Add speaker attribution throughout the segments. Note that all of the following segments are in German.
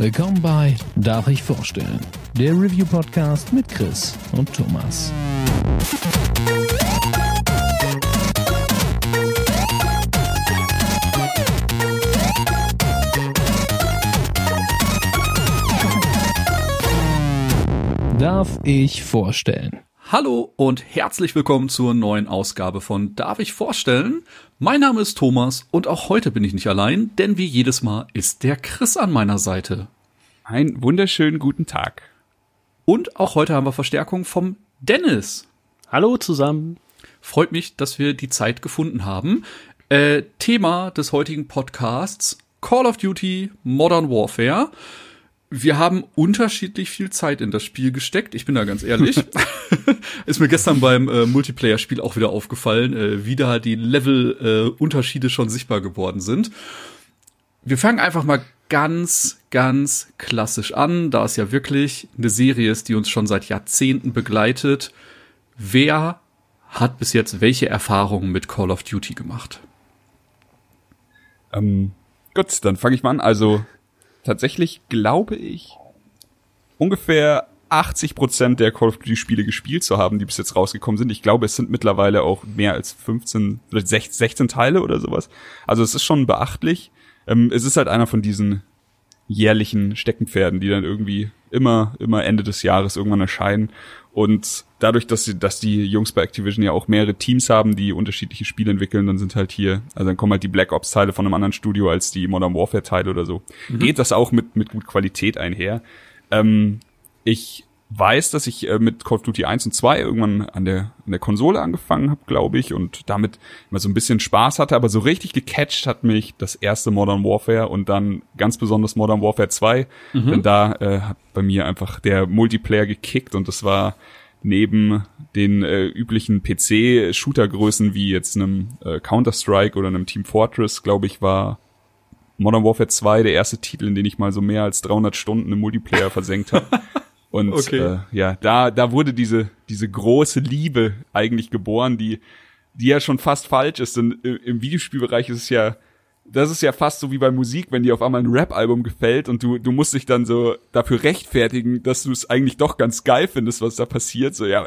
Speaker 1: Willkommen bei Darf ich vorstellen? Der Review-Podcast mit Chris und Thomas. Darf ich vorstellen?
Speaker 2: Hallo und herzlich willkommen zur neuen Ausgabe von Darf ich vorstellen? Mein Name ist Thomas und auch heute bin ich nicht allein, denn wie jedes Mal ist der Chris an meiner Seite.
Speaker 3: Einen wunderschönen guten Tag.
Speaker 2: Und auch heute haben wir Verstärkung vom Dennis.
Speaker 4: Hallo zusammen.
Speaker 2: Freut mich, dass wir die Zeit gefunden haben. Äh, Thema des heutigen Podcasts Call of Duty Modern Warfare wir haben unterschiedlich viel Zeit in das Spiel gesteckt. Ich bin da ganz ehrlich. ist mir gestern beim äh, Multiplayer-Spiel auch wieder aufgefallen, äh, wie da die Level-Unterschiede äh, schon sichtbar geworden sind. Wir fangen einfach mal ganz, ganz klassisch an, da es ja wirklich eine Serie ist, die uns schon seit Jahrzehnten begleitet. Wer hat bis jetzt welche Erfahrungen mit Call of Duty gemacht?
Speaker 3: Ähm, gut, dann fange ich mal an. Also tatsächlich, glaube ich, ungefähr 80 Prozent der Call of Duty Spiele gespielt zu haben, die bis jetzt rausgekommen sind. Ich glaube, es sind mittlerweile auch mehr als 15 oder 16 Teile oder sowas. Also es ist schon beachtlich. Ähm, es ist halt einer von diesen jährlichen Steckenpferden, die dann irgendwie immer, immer Ende des Jahres irgendwann erscheinen. Und dadurch, dass, sie, dass die Jungs bei Activision ja auch mehrere Teams haben, die unterschiedliche Spiele entwickeln, dann sind halt hier, also dann kommen halt die Black Ops Teile von einem anderen Studio als die Modern Warfare Teile oder so. Mhm. Geht das auch mit, mit gut Qualität einher. Ähm, ich weiß, dass ich äh, mit Call of Duty 1 und 2 irgendwann an der, an der Konsole angefangen habe, glaube ich, und damit immer so ein bisschen Spaß hatte, aber so richtig gecatcht hat mich das erste Modern Warfare und dann ganz besonders Modern Warfare 2, mhm. denn da äh, hat bei mir einfach der Multiplayer gekickt und das war neben den äh, üblichen PC-Shooter-Größen wie jetzt einem äh, Counter-Strike oder einem Team Fortress, glaube ich, war Modern Warfare 2 der erste Titel, in den ich mal so mehr als 300 Stunden im Multiplayer versenkt habe. Und okay. äh, ja, da, da wurde diese, diese große Liebe eigentlich geboren, die, die ja schon fast falsch ist. Denn im Videospielbereich ist es ja, das ist ja fast so wie bei Musik, wenn dir auf einmal ein Rap-Album gefällt und du, du musst dich dann so dafür rechtfertigen, dass du es eigentlich doch ganz geil findest, was da passiert. So, ja,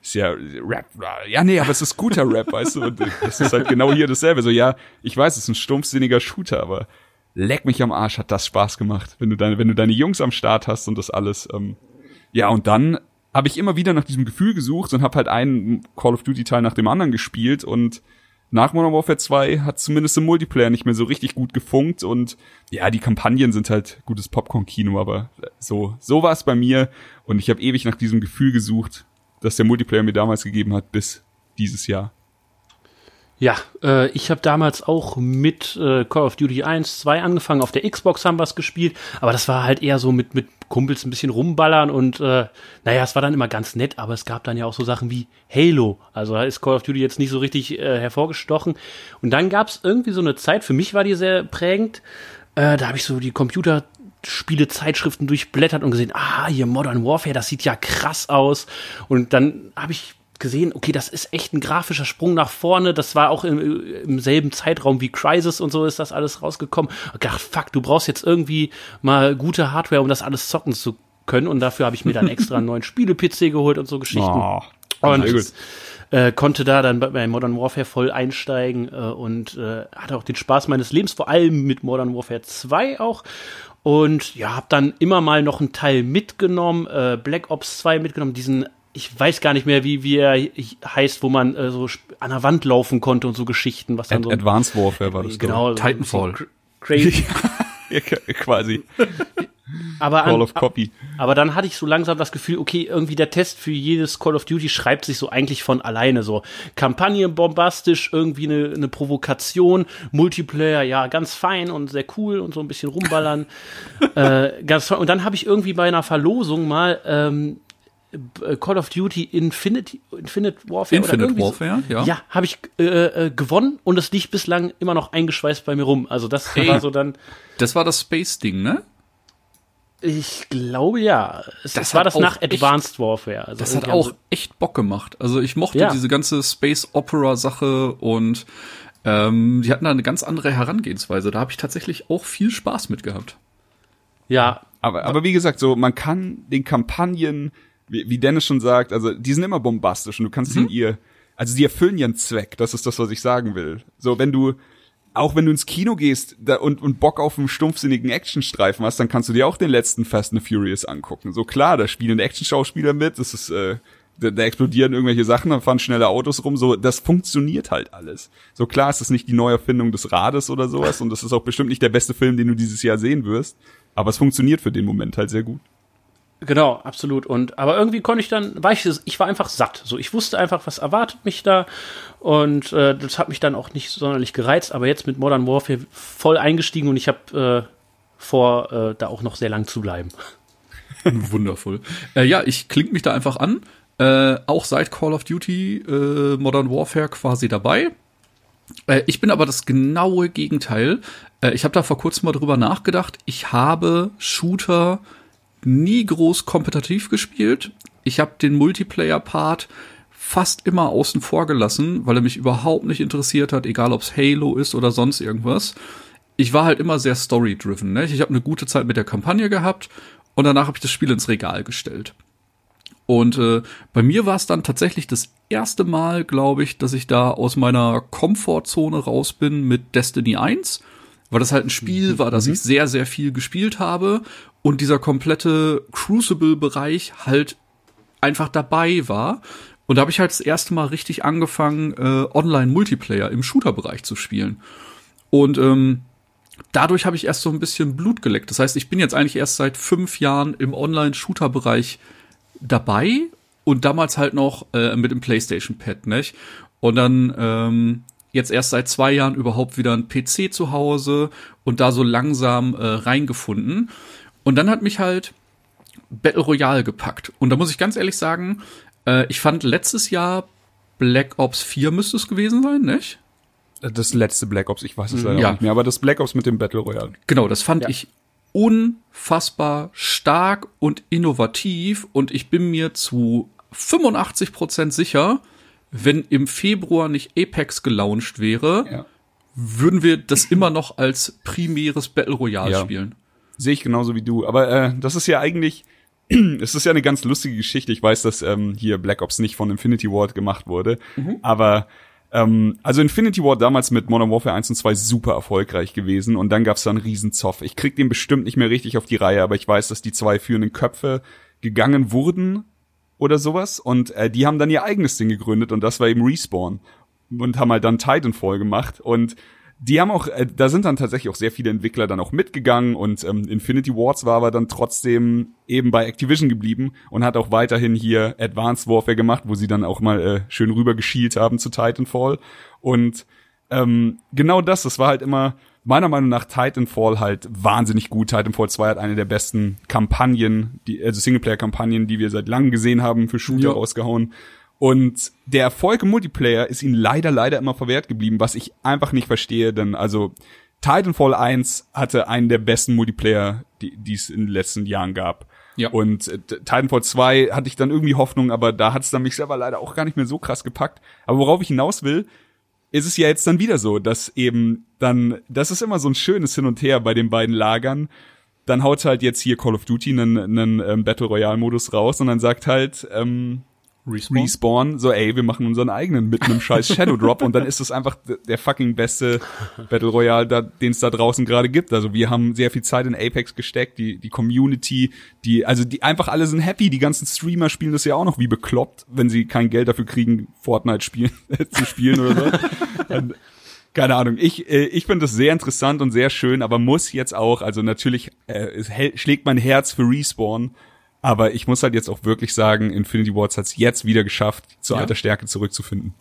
Speaker 3: ist ja Rap, ja, nee, aber es ist guter Rap, weißt du? Und das ist halt genau hier dasselbe. So, ja, ich weiß, es ist ein stumpfsinniger Shooter, aber leck mich am Arsch, hat das Spaß gemacht, wenn du deine, wenn du deine Jungs am Start hast und das alles. Ähm, ja, und dann habe ich immer wieder nach diesem Gefühl gesucht und habe halt einen Call of Duty Teil nach dem anderen gespielt und nach Modern Warfare 2 hat zumindest im Multiplayer nicht mehr so richtig gut gefunkt und ja, die Kampagnen sind halt gutes Popcorn-Kino, aber so, so war es bei mir und ich habe ewig nach diesem Gefühl gesucht, das der Multiplayer mir damals gegeben hat, bis dieses Jahr.
Speaker 4: Ja, äh, ich habe damals auch mit äh, Call of Duty 1, 2 angefangen. Auf der Xbox haben wir es gespielt, aber das war halt eher so mit, mit Kumpels ein bisschen rumballern und äh, naja, es war dann immer ganz nett, aber es gab dann ja auch so Sachen wie Halo. Also da ist Call of Duty jetzt nicht so richtig äh, hervorgestochen. Und dann gab es irgendwie so eine Zeit, für mich war die sehr prägend, äh, da habe ich so die Computer Spiele-Zeitschriften durchblättert und gesehen, ah, hier Modern Warfare, das sieht ja krass aus. Und dann habe ich gesehen, okay, das ist echt ein grafischer Sprung nach vorne. Das war auch im, im selben Zeitraum wie Crisis und so ist das alles rausgekommen. Ach, fuck, du brauchst jetzt irgendwie mal gute Hardware, um das alles zocken zu können. Und dafür habe ich mir dann extra einen neuen Spiele-PC geholt und so Geschichten. Oh, und äh, konnte da dann bei Modern Warfare voll einsteigen äh, und äh, hatte auch den Spaß meines Lebens, vor allem mit Modern Warfare 2 auch. Und ja, habe dann immer mal noch einen Teil mitgenommen, äh, Black Ops 2 mitgenommen, diesen ich weiß gar nicht mehr, wie, wie er heißt, wo man äh, so an der Wand laufen konnte und so Geschichten, was dann
Speaker 3: Ad
Speaker 4: so.
Speaker 3: Advanced Warfare war das,
Speaker 2: genau. Titanfall.
Speaker 3: Crazy. ja, quasi.
Speaker 4: aber, Call an, of Copy. aber dann hatte ich so langsam das Gefühl, okay, irgendwie der Test für jedes Call of Duty schreibt sich so eigentlich von alleine so. Kampagne bombastisch, irgendwie eine, eine Provokation, Multiplayer, ja, ganz fein und sehr cool und so ein bisschen rumballern. äh, ganz Und dann habe ich irgendwie bei einer Verlosung mal ähm, äh, Call of Duty Infinity, Infinite Warfare.
Speaker 2: Infinite Warfare,
Speaker 4: so. ja. Ja, habe ich äh, äh, gewonnen und es liegt bislang immer noch eingeschweißt bei mir rum. Also das hey, war so dann.
Speaker 2: Das war das Space-Ding, ne?
Speaker 4: Ich glaube ja. Es, das war das nach Advanced echt, Warfare.
Speaker 2: Also das hat auch so echt Bock gemacht. Also ich mochte ja. diese ganze Space Opera Sache und ähm, die hatten da eine ganz andere Herangehensweise. Da habe ich tatsächlich auch viel Spaß mit gehabt.
Speaker 4: Ja.
Speaker 3: Aber, aber wie gesagt, so, man kann den Kampagnen, wie, wie Dennis schon sagt, also die sind immer bombastisch und du kannst mhm. in ihr, also die erfüllen ihren Zweck, das ist das, was ich sagen will. So, wenn du, auch wenn du ins Kino gehst da, und, und Bock auf einen stumpfsinnigen Actionstreifen hast, dann kannst du dir auch den letzten Fast and Furious angucken. So klar, da spielen Action-Schauspieler mit, das ist, äh, da, da explodieren irgendwelche Sachen, da fahren schnelle Autos rum, so, das funktioniert halt alles. So klar ist es nicht die Neuerfindung des Rades oder sowas und das ist auch bestimmt nicht der beste Film, den du dieses Jahr sehen wirst, aber es funktioniert für den Moment halt sehr gut.
Speaker 4: Genau, absolut. Und aber irgendwie konnte ich dann, war ich, ich war einfach satt. So, ich wusste einfach, was erwartet mich da. Und äh, das hat mich dann auch nicht sonderlich gereizt. Aber jetzt mit Modern Warfare voll eingestiegen und ich habe äh, vor, äh, da auch noch sehr lang zu bleiben.
Speaker 2: Wundervoll. Äh, ja, ich klinge mich da einfach an. Äh, auch seit Call of Duty äh, Modern Warfare quasi dabei. Ich bin aber das genaue Gegenteil. Ich habe da vor kurzem mal drüber nachgedacht. Ich habe Shooter nie groß kompetitiv gespielt. Ich habe den Multiplayer-Part fast immer außen vor gelassen, weil er mich überhaupt nicht interessiert hat, egal ob es Halo ist oder sonst irgendwas. Ich war halt immer sehr story-driven. Ne? Ich habe eine gute Zeit mit der Kampagne gehabt und danach habe ich das Spiel ins Regal gestellt. Und äh, bei mir war es dann tatsächlich das erste Mal, glaube ich, dass ich da aus meiner Komfortzone raus bin mit Destiny 1, weil das halt ein Spiel war, das mhm. ich sehr, sehr viel gespielt habe und dieser komplette Crucible-Bereich halt einfach dabei war. Und da habe ich halt das erste Mal richtig angefangen, äh, Online-Multiplayer im Shooter-Bereich zu spielen. Und ähm, dadurch habe ich erst so ein bisschen Blut geleckt. Das heißt, ich bin jetzt eigentlich erst seit fünf Jahren im Online-Shooter-Bereich dabei und damals halt noch äh, mit dem PlayStation-Pad, nicht? Und dann ähm, jetzt erst seit zwei Jahren überhaupt wieder ein PC zu Hause und da so langsam äh, reingefunden. Und dann hat mich halt Battle Royale gepackt. Und da muss ich ganz ehrlich sagen, äh, ich fand letztes Jahr Black Ops 4 müsste es gewesen sein, nicht?
Speaker 3: Das letzte Black Ops, ich weiß es leider ja. nicht mehr, aber das Black Ops mit dem Battle Royale.
Speaker 2: Genau, das fand ja. ich unfassbar stark und innovativ und ich bin mir zu 85 Prozent sicher, wenn im Februar nicht Apex gelauncht wäre, ja. würden wir das immer noch als primäres Battle Royale ja. spielen.
Speaker 3: Sehe ich genauso wie du. Aber äh, das ist ja eigentlich, es ist ja eine ganz lustige Geschichte. Ich weiß, dass ähm, hier Black Ops nicht von Infinity Ward gemacht wurde, mhm. aber ähm, also Infinity War damals mit Modern Warfare 1 und 2 super erfolgreich gewesen und dann gab's da einen Riesenzoff. Ich krieg den bestimmt nicht mehr richtig auf die Reihe, aber ich weiß, dass die zwei führenden Köpfe gegangen wurden oder sowas und äh, die haben dann ihr eigenes Ding gegründet und das war eben Respawn und haben halt dann Titanfall gemacht und die haben auch, äh, da sind dann tatsächlich auch sehr viele Entwickler dann auch mitgegangen und ähm, Infinity Wars war aber dann trotzdem eben bei Activision geblieben und hat auch weiterhin hier Advanced Warfare gemacht, wo sie dann auch mal äh, schön rüber geschielt haben zu Titanfall. Und ähm, genau das, das war halt immer meiner Meinung nach Titanfall halt wahnsinnig gut. Titanfall 2 hat eine der besten Kampagnen, die, also Singleplayer-Kampagnen, die wir seit langem gesehen haben, für Shooter ja. rausgehauen. Und der Erfolg im Multiplayer ist ihnen leider, leider immer verwehrt geblieben, was ich einfach nicht verstehe, denn also Titanfall 1 hatte einen der besten Multiplayer, die, es in den letzten Jahren gab. Ja. Und äh, Titanfall 2 hatte ich dann irgendwie Hoffnung, aber da hat es dann mich selber leider auch gar nicht mehr so krass gepackt. Aber worauf ich hinaus will, ist es ja jetzt dann wieder so, dass eben dann, das ist immer so ein schönes Hin und Her bei den beiden Lagern. Dann haut halt jetzt hier Call of Duty einen, einen ähm, Battle Royale Modus raus und dann sagt halt ähm, Respawn? Respawn, so ey, wir machen unseren eigenen mit einem scheiß Shadow Drop und dann ist es einfach der fucking beste Battle Royale, da, den es da draußen gerade gibt. Also wir haben sehr viel Zeit in Apex gesteckt, die, die Community, die, also die einfach alle sind happy, die ganzen Streamer spielen das ja auch noch wie bekloppt, wenn sie kein Geld dafür kriegen, Fortnite spielen, zu spielen oder so. Und, keine Ahnung. Ich, äh, ich finde das sehr interessant und sehr schön, aber muss jetzt auch, also natürlich äh, es schlägt mein Herz für Respawn, aber ich muss halt jetzt auch wirklich sagen, Infinity Wars hat es jetzt wieder geschafft, zur ja. alter Stärke zurückzufinden.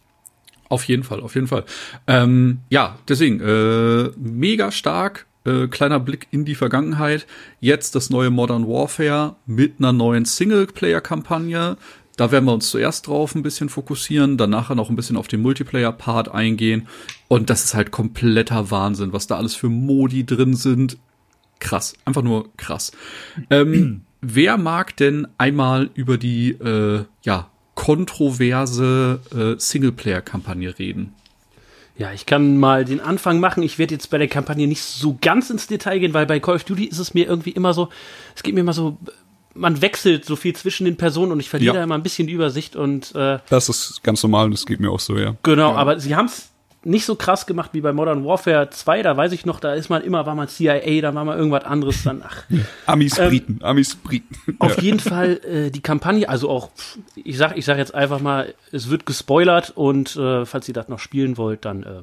Speaker 2: Auf jeden Fall, auf jeden Fall. Ähm, ja, deswegen, äh, mega stark. Äh, kleiner Blick in die Vergangenheit. Jetzt das neue Modern Warfare mit einer neuen Singleplayer-Kampagne. Da werden wir uns zuerst drauf ein bisschen fokussieren, dann nachher noch ein bisschen auf den Multiplayer-Part eingehen. Und das ist halt kompletter Wahnsinn, was da alles für Modi drin sind. Krass, einfach nur krass. Ähm, wer mag denn einmal über die äh, ja, kontroverse äh, Singleplayer-Kampagne reden?
Speaker 4: Ja, ich kann mal den Anfang machen. Ich werde jetzt bei der Kampagne nicht so ganz ins Detail gehen, weil bei Call of Duty ist es mir irgendwie immer so, es geht mir immer so, man wechselt so viel zwischen den Personen und ich verliere
Speaker 3: Ja.
Speaker 4: da immer ein bisschen die Übersicht und äh,
Speaker 3: Das ist ganz normal, das geht mir auch so, ja.
Speaker 4: genau, aber sie haben es nicht so krass gemacht wie bei Modern Warfare 2, da weiß ich noch, da ist man immer, war man CIA, dann war man irgendwas anderes, dann ach.
Speaker 3: Amis,
Speaker 4: Ähm,
Speaker 3: Briten, Amis, Briten.
Speaker 4: Auf jeden Fall äh, die Kampagne, also auch, ich sag, ich sag jetzt einfach mal, es wird gespoilert und äh, falls ihr das noch spielen wollt, dann äh,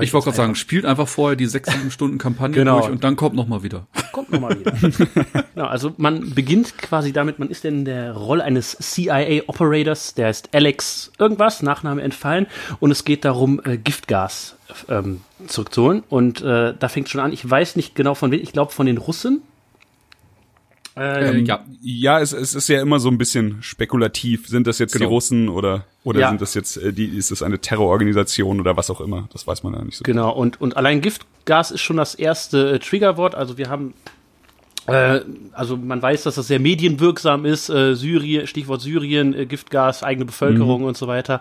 Speaker 2: Ich wollte gerade sagen, spielt einfach vorher die sechs, sieben Stunden Kampagne
Speaker 4: Genau.
Speaker 2: durch und dann kommt noch mal wieder.
Speaker 4: Kommt nochmal wieder. genau, also man beginnt quasi damit, man ist in der Rolle eines CIA-Operators, der ist Alex irgendwas, Nachname entfallen, und es geht darum, äh, Giftgas ähm, zurückzuholen. Und äh, da fängt schon an, ich weiß nicht genau von wem, ich glaube von den Russen.
Speaker 2: Ähm, ja.
Speaker 3: Ja, es, es ist ja immer so ein bisschen spekulativ. Sind das jetzt die
Speaker 2: Genau.
Speaker 3: Russen oder oder
Speaker 4: Ja.
Speaker 3: sind das jetzt äh, die ist das eine Terrororganisation oder was auch immer? Das weiß man ja nicht so.
Speaker 4: Genau, und, und allein Giftgas ist schon das erste äh, Triggerwort. Also wir haben, also man weiß, dass das sehr medienwirksam ist. Äh, Syrien, Stichwort Syrien, äh, Giftgas, eigene Bevölkerung und so weiter.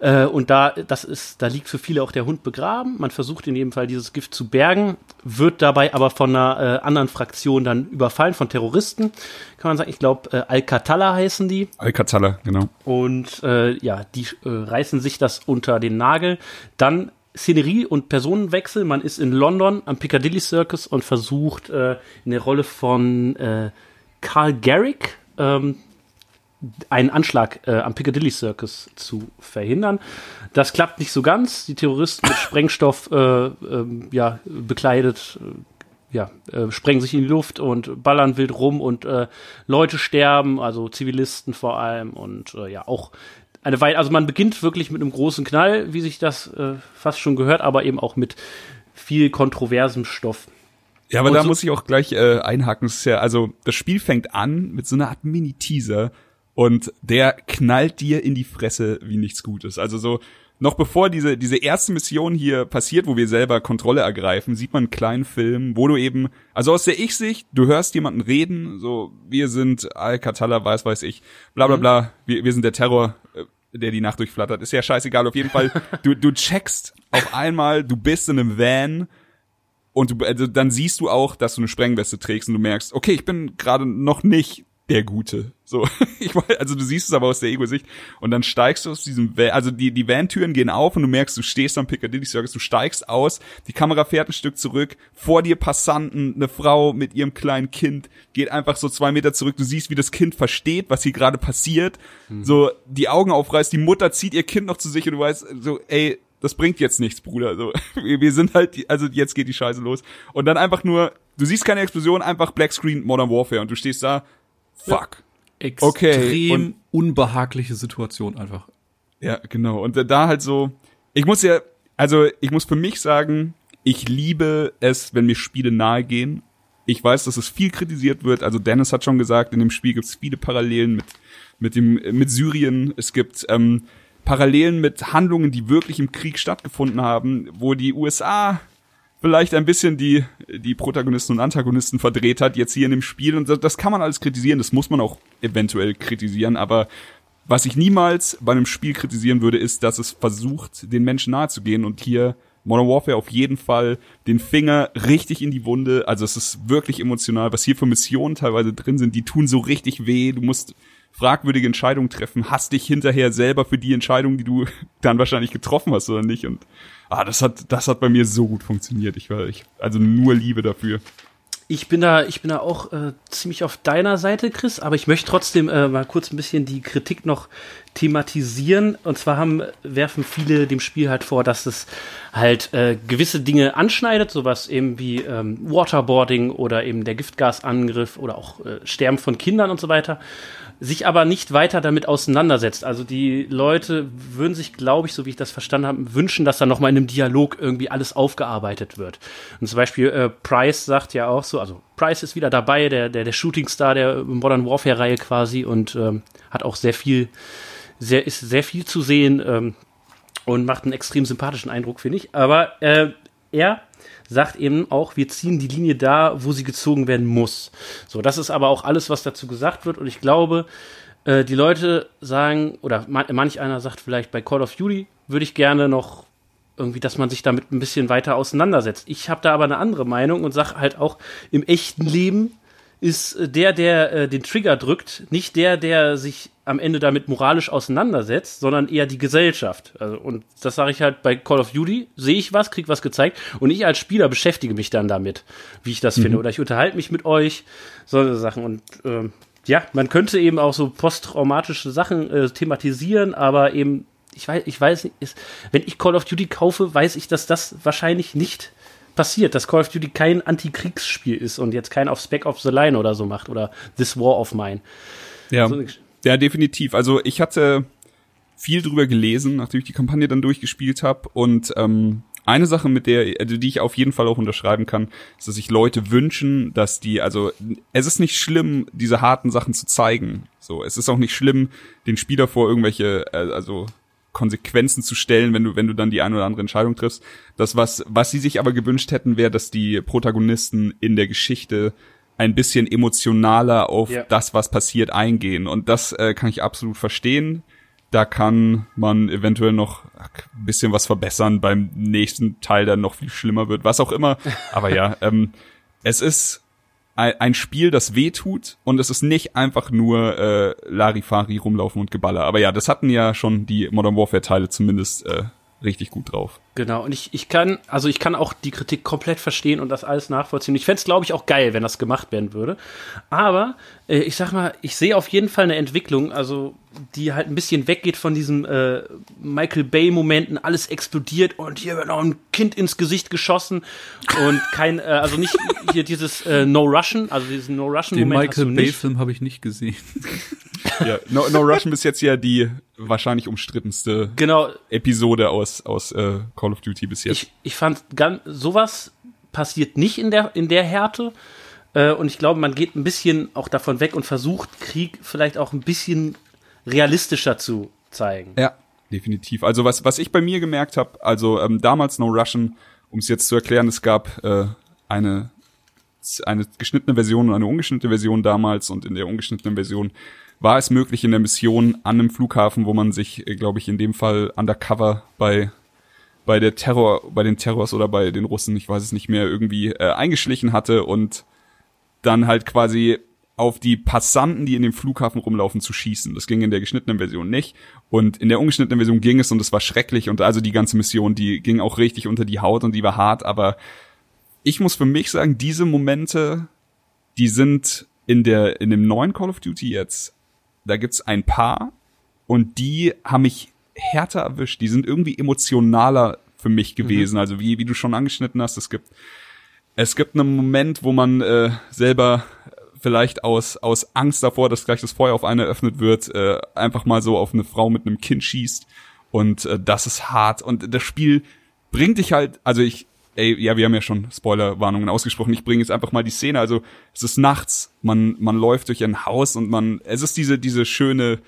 Speaker 4: Äh, und da, das ist, da liegt für viele auch der Hund begraben. Man versucht in jedem Fall dieses Gift zu bergen, wird dabei aber von einer äh, anderen Fraktion dann überfallen, von Terroristen, kann man sagen. Ich glaube, äh, Al-Qatala heißen die.
Speaker 3: Alcatala, genau.
Speaker 4: Und äh, ja, die äh, reißen sich das unter den Nagel. Dann Szenerie und Personenwechsel. Man ist in London am Piccadilly Circus und versucht äh, in der Rolle von äh, Carl Garrick ähm, einen Anschlag äh, am Piccadilly Circus zu verhindern. Das klappt nicht so ganz. Die Terroristen mit Sprengstoff äh, ähm, ja, bekleidet äh, ja, äh, sprengen sich in die Luft und ballern wild rum und äh, Leute sterben, also Zivilisten vor allem und äh, ja auch eine Weile, also man beginnt wirklich mit einem großen Knall, wie sich das äh, fast schon gehört, aber eben auch mit viel kontroversem Stoff.
Speaker 3: Ja, aber
Speaker 4: Und
Speaker 3: da
Speaker 4: so-
Speaker 3: muss ich auch gleich äh, einhaken. Das ja, also das Spiel fängt an mit so einer Art Mini-Teaser und der knallt dir in die Fresse wie nichts Gutes. Also so noch bevor diese diese erste Mission hier passiert, wo wir selber Kontrolle ergreifen, sieht man einen kleinen Film, wo du eben, also aus der Ich-Sicht, du hörst jemanden reden, so wir sind Al-Qatala, weiß weiß ich, bla bla bla, wir, wir sind der Terror, der die Nacht durchflattert. Ist ja scheißegal, auf jeden Fall, du, du checkst auf einmal, du bist in einem Van und du, also dann siehst du auch, dass du eine Sprengweste trägst und du merkst, okay, ich bin gerade noch nicht der Gute. So, ich weiß, also du siehst es aber aus der Ego-Sicht und dann steigst du aus diesem Van, also die, die Van-Türen gehen auf und du merkst, du stehst am Piccadilly Circus, du steigst aus, die Kamera fährt ein Stück zurück, vor dir Passanten, eine Frau mit ihrem kleinen Kind, geht einfach so zwei Meter zurück, du siehst, wie das Kind versteht, was hier gerade passiert, so die Augen aufreißt, die Mutter zieht ihr Kind noch zu sich und du weißt, so, ey, das bringt jetzt nichts, Bruder. So, wir, sind halt, also jetzt geht die Scheiße los. Und dann einfach nur, du siehst keine Explosion, einfach Black Screen Modern Warfare und du stehst da, fuck.
Speaker 2: Extrem
Speaker 3: Okay, und-
Speaker 2: unbehagliche Situation einfach.
Speaker 3: Ja, genau. Und da halt so, ich muss ja, also ich muss für mich sagen, ich liebe es, wenn mir Spiele nahe gehen. Ich weiß, dass es viel kritisiert wird. Also Dennis hat schon gesagt, in dem Spiel gibt es viele Parallelen mit mit dem mit Syrien. Es gibt ähm, Parallelen mit Handlungen, die wirklich im Krieg stattgefunden haben, wo die USA vielleicht ein bisschen die, die Protagonisten und Antagonisten verdreht hat, jetzt hier in dem Spiel. Und das, kann man alles kritisieren, das muss man auch eventuell kritisieren, aber was ich niemals bei einem Spiel kritisieren würde, ist, dass es versucht, den Menschen nahe zu gehen und hier Modern Warfare auf jeden Fall den Finger richtig in die Wunde. Also es ist wirklich emotional, was hier für Missionen teilweise drin sind, die tun so richtig weh. Du musst fragwürdige Entscheidungen treffen, hast dich hinterher selber für die Entscheidung, die du dann wahrscheinlich getroffen hast oder nicht. Und ah, das hat, das hat bei mir so gut funktioniert. Ich war, ich, also nur Liebe dafür.
Speaker 4: Ich bin da, ich bin da auch äh, ziemlich auf deiner Seite, Chris, aber ich möchte trotzdem äh, mal kurz ein bisschen die Kritik noch thematisieren. Und zwar haben, werfen viele dem Spiel halt vor, dass es halt äh, gewisse Dinge anschneidet, sowas eben wie ähm, Waterboarding oder eben der Giftgasangriff oder auch äh, Sterben von Kindern und so weiter sich aber nicht weiter damit auseinandersetzt. Also die Leute würden sich, glaube ich, so wie ich das verstanden habe, wünschen, dass da noch mal in einem Dialog irgendwie alles aufgearbeitet wird. Und zum Beispiel äh, Price sagt ja auch so, also Price ist wieder dabei, der der der Shootingstar der Modern Warfare Reihe quasi und ähm, hat auch sehr viel, sehr ist sehr viel zu sehen ähm, und macht einen extrem sympathischen Eindruck, finde ich. Aber äh, er sagt eben auch, wir ziehen die Linie da, wo sie gezogen werden muss. So, das ist aber auch alles, was dazu gesagt wird. Und ich glaube, äh, die Leute sagen, oder man, manch einer sagt vielleicht bei Call of Duty würde ich gerne noch irgendwie, dass man sich damit ein bisschen weiter auseinandersetzt. Ich habe da aber eine andere Meinung und sage halt auch, im echten Leben ist äh, der, der äh, den Trigger drückt, nicht der, der sich am Ende damit moralisch auseinandersetzt, sondern eher die Gesellschaft. Also, und das sage ich halt bei Call of Duty, sehe ich was, krieg was gezeigt und ich als Spieler beschäftige mich dann damit, wie ich das mhm. finde. Oder ich unterhalte mich mit euch, solche Sachen. Und ähm, ja, man könnte eben auch so posttraumatische Sachen äh, thematisieren, aber eben, ich weiß, ich weiß nicht, ist, wenn ich Call of Duty kaufe, weiß ich, dass das wahrscheinlich nicht passiert, dass Call of Duty kein Antikriegsspiel ist und jetzt kein auf Spec of the Line oder so macht oder This War of Mine.
Speaker 3: Ja, so ja definitiv. Also ich hatte viel drüber gelesen, nachdem ich die Kampagne dann durchgespielt habe und ähm, eine Sache, mit der, also die ich auf jeden Fall auch unterschreiben kann, ist, dass sich Leute wünschen, dass die, also es ist nicht schlimm, diese harten Sachen zu zeigen. So, es ist auch nicht schlimm, den Spieler vor irgendwelche, äh, also Konsequenzen zu stellen, wenn du, wenn du dann die eine oder andere Entscheidung triffst. Das, was, was sie sich aber gewünscht hätten, wäre, dass die Protagonisten in der Geschichte ein bisschen emotionaler auf ja. das, was passiert, eingehen. Und das äh, kann ich absolut verstehen. Da kann man eventuell noch ein bisschen was verbessern beim nächsten Teil, der noch viel schlimmer wird, was auch immer. Aber ja, ähm, es ist ein Spiel, das weh tut und es ist nicht einfach nur äh, Larifari rumlaufen und Geballer. Aber ja, das hatten ja schon die Modern Warfare Teile zumindest äh, richtig gut drauf.
Speaker 4: Genau, und ich, ich kann, also ich kann auch die Kritik komplett verstehen und das alles nachvollziehen. Ich fände es, glaube ich, auch geil, wenn das gemacht werden würde. Aber äh, ich sag mal, ich sehe auf jeden Fall eine Entwicklung, also die halt ein bisschen weggeht von diesen äh, Michael Bay-Momenten, alles explodiert und hier wird noch ein Kind ins Gesicht geschossen und kein, äh, also nicht hier dieses äh, No Russian, also diesen No Russian
Speaker 2: Den Moment. Den Michael Bay-Film habe ich nicht gesehen.
Speaker 3: ja, no, no Russian ist jetzt ja die wahrscheinlich umstrittenste genau. Episode aus, aus äh, Call of Duty bis jetzt.
Speaker 4: Ich, ich fand, ganz, sowas passiert nicht in der, in der Härte. Äh, und ich glaube, man geht ein bisschen auch davon weg und versucht, Krieg vielleicht auch ein bisschen realistischer zu zeigen.
Speaker 3: Ja, definitiv. Also was, was ich bei mir gemerkt habe, also ähm, damals No Russian, um es jetzt zu erklären, es gab äh, eine eine geschnittene Version und eine ungeschnittene Version damals und in der ungeschnittenen Version war es möglich in der Mission an einem Flughafen, wo man sich, äh, glaube ich, in dem Fall undercover bei bei der Terror, bei den Terrors oder bei den Russen, ich weiß es nicht mehr, irgendwie äh, eingeschlichen hatte und dann halt quasi auf die Passanten, die in dem Flughafen rumlaufen, zu schießen. Das ging in der geschnittenen Version nicht. Und in der ungeschnittenen Version ging es und es war schrecklich. Und also die ganze Mission, die ging auch richtig unter die Haut und die war hart. Aber ich muss für mich sagen, diese Momente, die sind in der, in dem neuen Call of Duty jetzt da gibt's ein paar und die haben mich härter erwischt. Die sind irgendwie emotionaler für mich gewesen. Mhm. Also wie, wie du schon angeschnitten hast, es gibt, es gibt einen Moment, wo man äh, selber vielleicht aus, aus Angst davor, dass gleich das Feuer auf eine eröffnet wird, äh, einfach mal so auf eine Frau mit einem Kind schießt. Und äh, das ist hart. Und das Spiel bringt dich halt, also ich, ey, ja, wir haben ja schon Spoilerwarnungen ausgesprochen. Ich bringe jetzt einfach mal die Szene. Also es ist nachts, man man läuft durch ein Haus und man, es ist diese diese schöne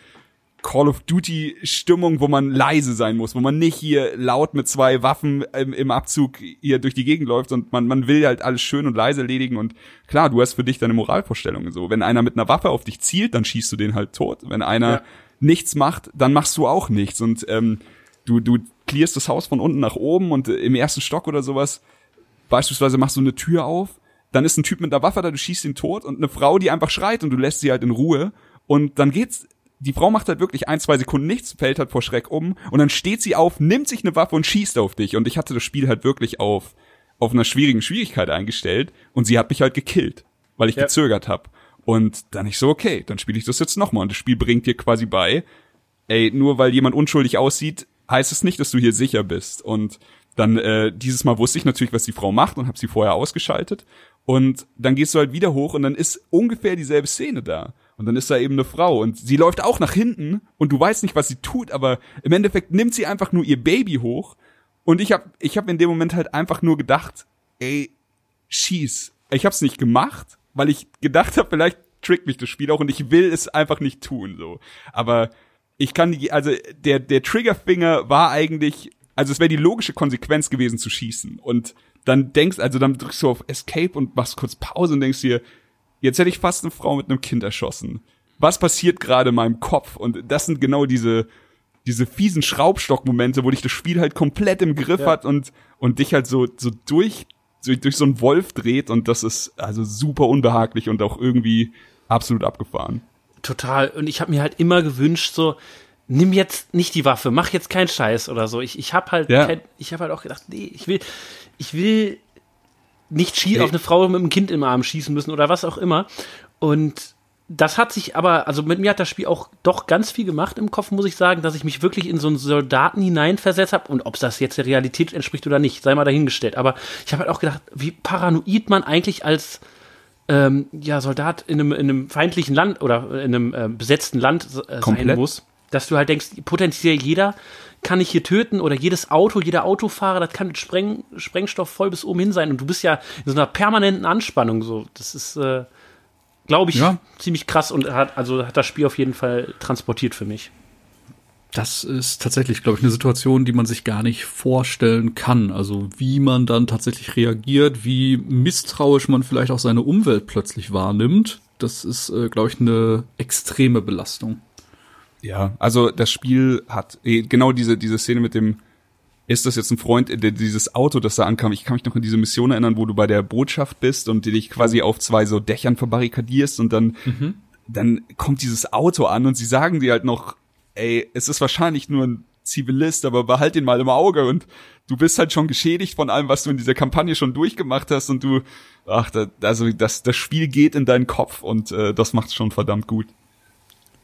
Speaker 3: Call of Duty Stimmung, wo man leise sein muss, wo man nicht hier laut mit zwei Waffen im, im Abzug hier durch die Gegend läuft und man man will halt alles schön und leise erledigen und klar, du hast für dich deine Moralvorstellungen so. Wenn einer mit einer Waffe auf dich zielt, dann schießt du den halt tot. Wenn einer ja. nichts macht, dann machst du auch nichts und ähm, du, du clearst das Haus von unten nach oben und im ersten Stock oder sowas, beispielsweise machst du eine Tür auf, dann ist ein Typ mit einer Waffe da, du schießt ihn tot und eine Frau, die einfach schreit und du lässt sie halt in Ruhe und dann geht's, die Frau macht halt wirklich ein, zwei Sekunden nichts, fällt halt vor Schreck um und dann steht sie auf, nimmt sich eine Waffe und schießt auf dich und ich hatte das Spiel halt wirklich auf, auf einer schwierigen Schwierigkeit eingestellt und sie hat mich halt gekillt, weil ich ja. gezögert habe. Und dann ich so, okay, dann spiele ich das jetzt nochmal. Und das Spiel bringt dir quasi bei, ey, nur weil jemand unschuldig aussieht, heißt es nicht, dass du hier sicher bist. Und dann äh, dieses Mal wusste ich natürlich, was die Frau macht und habe sie vorher ausgeschaltet. Und dann gehst du halt wieder hoch und dann ist ungefähr dieselbe Szene da. Und dann ist da eben eine Frau und sie läuft auch nach hinten und du weißt nicht, was sie tut, aber im Endeffekt nimmt sie einfach nur ihr Baby hoch. Und ich habe ich hab in dem Moment halt einfach nur gedacht, ey, schieß. Ich hab's nicht gemacht, weil ich gedacht habe, vielleicht trickt mich das Spiel auch und ich will es einfach nicht tun so. Aber ich kann die, also der, der Triggerfinger war eigentlich, also es wäre die logische Konsequenz gewesen zu schießen. Und dann denkst, also dann drückst du auf Escape und machst kurz Pause und denkst dir, jetzt hätte ich fast eine Frau mit einem Kind erschossen. Was passiert gerade in meinem Kopf? Und das sind genau diese, diese fiesen Schraubstockmomente, wo dich das Spiel halt komplett im Griff
Speaker 4: Ja.
Speaker 3: hat und, und dich halt so, so durch, so durch so einen Wolf dreht und das ist also super unbehaglich und auch irgendwie absolut abgefahren.
Speaker 4: Total. Und ich habe mir halt immer gewünscht, so, nimm jetzt nicht die Waffe, mach jetzt keinen Scheiß oder so. Ich, ich habe halt,
Speaker 3: Ja.
Speaker 4: kein, ich habe halt auch gedacht, nee, ich will, ich will nicht schie
Speaker 3: Nee.
Speaker 4: auf eine Frau mit einem Kind im Arm schießen müssen oder was auch immer. Und das hat sich aber, also mit mir hat das Spiel auch doch ganz viel gemacht im Kopf, muss ich sagen, dass ich mich wirklich in so einen Soldaten hineinversetzt habe und ob das jetzt der Realität entspricht oder nicht, sei mal dahingestellt. Aber ich habe halt auch gedacht, wie paranoid man eigentlich als ähm, ja, Soldat in einem, in einem feindlichen Land oder in einem äh, besetzten Land äh, sein muss, dass du halt denkst, potenziell jeder kann ich hier töten oder jedes Auto, jeder Autofahrer, das kann mit Spreng, Sprengstoff voll bis oben hin sein und du bist ja in so einer permanenten Anspannung so. Das ist, äh, glaube ich,
Speaker 2: Ja.
Speaker 4: ziemlich krass und hat, also hat das Spiel auf jeden Fall transportiert für mich.
Speaker 2: Das ist tatsächlich, glaube ich, eine Situation, die man sich gar nicht vorstellen kann. Also wie man dann tatsächlich reagiert, wie misstrauisch man vielleicht auch seine Umwelt plötzlich wahrnimmt. Das ist, äh, glaube ich, eine extreme Belastung.
Speaker 3: Ja, also das Spiel hat eh, genau diese, diese Szene mit dem, ist das jetzt ein Freund, äh, der, dieses Auto, das da ankam, ich kann mich noch an diese Mission erinnern, wo du bei der Botschaft bist und die dich quasi auf zwei so Dächern verbarrikadierst und dann, dann kommt dieses Auto an und sie sagen dir halt noch, ey, es ist wahrscheinlich nur ein Zivilist, aber behalt ihn mal im Auge und du bist halt schon geschädigt von allem, was du in dieser Kampagne schon durchgemacht hast und du, ach, da, also das, das Spiel geht in deinen Kopf und äh, das macht's schon verdammt gut.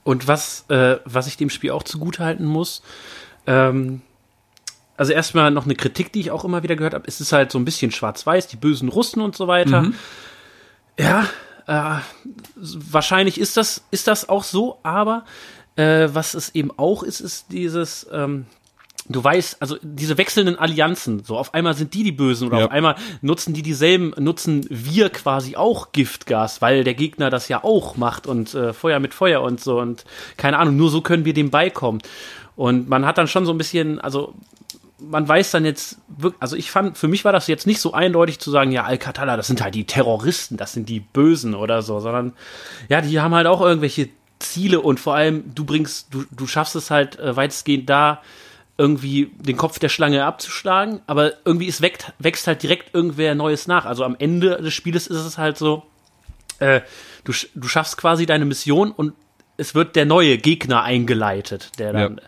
Speaker 4: Und was, äh, was ich dem Spiel auch zugutehalten muss, ähm, also erstmal noch eine Kritik, die ich auch immer wieder gehört habe, es ist halt so ein bisschen schwarz-weiß, die bösen Russen und so weiter. Ja, äh, wahrscheinlich ist das, ist das auch so, aber äh, was es eben auch ist, ist dieses, ähm, du weißt, also diese wechselnden Allianzen, so auf einmal sind die die Bösen oder
Speaker 3: Ja.
Speaker 4: auf einmal nutzen die dieselben, nutzen wir quasi auch Giftgas, weil der Gegner das ja auch macht und äh, Feuer mit Feuer und so und keine Ahnung, nur so können wir dem beikommen. Und man hat dann schon so ein bisschen, also man weiß dann jetzt wirklich, also ich fand, für mich war das jetzt nicht so eindeutig zu sagen, ja, Alcatala, das sind halt die Terroristen, das sind die Bösen oder so, sondern ja, die haben halt auch irgendwelche Ziele und vor allem du bringst, du, du schaffst es halt äh, weitestgehend da, irgendwie den Kopf der Schlange abzuschlagen, aber irgendwie es wächst, wächst halt direkt irgendwer Neues nach. Also am Ende des Spieles ist es halt so, äh, du, du schaffst quasi deine Mission und es wird der neue Gegner eingeleitet, der dann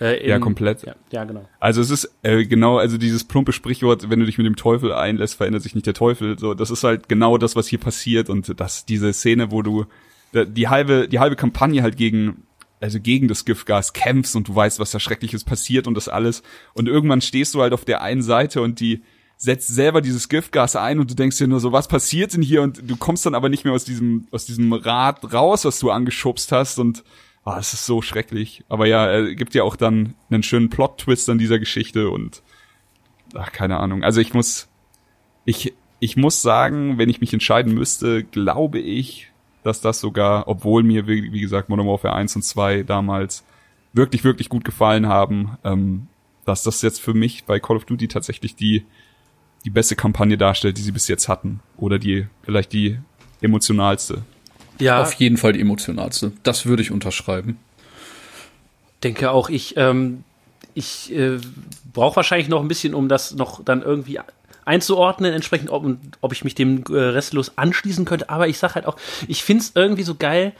Speaker 4: äh, in,
Speaker 3: Ja, komplett.
Speaker 4: Ja, ja, genau.
Speaker 3: Also es ist äh, genau, also dieses plumpe Sprichwort, wenn du dich mit dem Teufel einlässt, verändert sich nicht der Teufel. So, das ist halt genau das, was hier passiert und das diese Szene, wo du die halbe die halbe Kampagne halt gegen also gegen das Giftgas kämpfst und du weißt, was da Schreckliches passiert und das alles und irgendwann stehst du halt auf der einen Seite und die setzt selber dieses Giftgas ein und du denkst dir nur so, was passiert denn hier und du kommst dann aber nicht mehr aus diesem aus diesem Rad raus, was du angeschubst hast und Ah, es ist so schrecklich. Aber ja, er gibt ja auch dann einen schönen Plot-Twist an dieser Geschichte und ach, keine Ahnung. Also ich muss, ich, ich muss sagen, wenn ich mich entscheiden müsste, glaube ich, dass das sogar, obwohl mir, wie, wie gesagt, Modern Warfare 1 und 2 damals wirklich, wirklich gut gefallen haben, ähm, dass das jetzt für mich bei Call of Duty tatsächlich die, die beste Kampagne darstellt, die sie bis jetzt hatten. Oder die, vielleicht die emotionalste.
Speaker 4: Ja,
Speaker 2: Auf jeden Fall die emotionalste. Das würde ich unterschreiben.
Speaker 4: denke auch, ich, ähm, ich äh, brauche wahrscheinlich noch ein bisschen, um das noch dann irgendwie einzuordnen, entsprechend, ob, ob ich mich dem äh, restlos anschließen könnte. Aber ich sag halt auch, ich find's irgendwie so geil,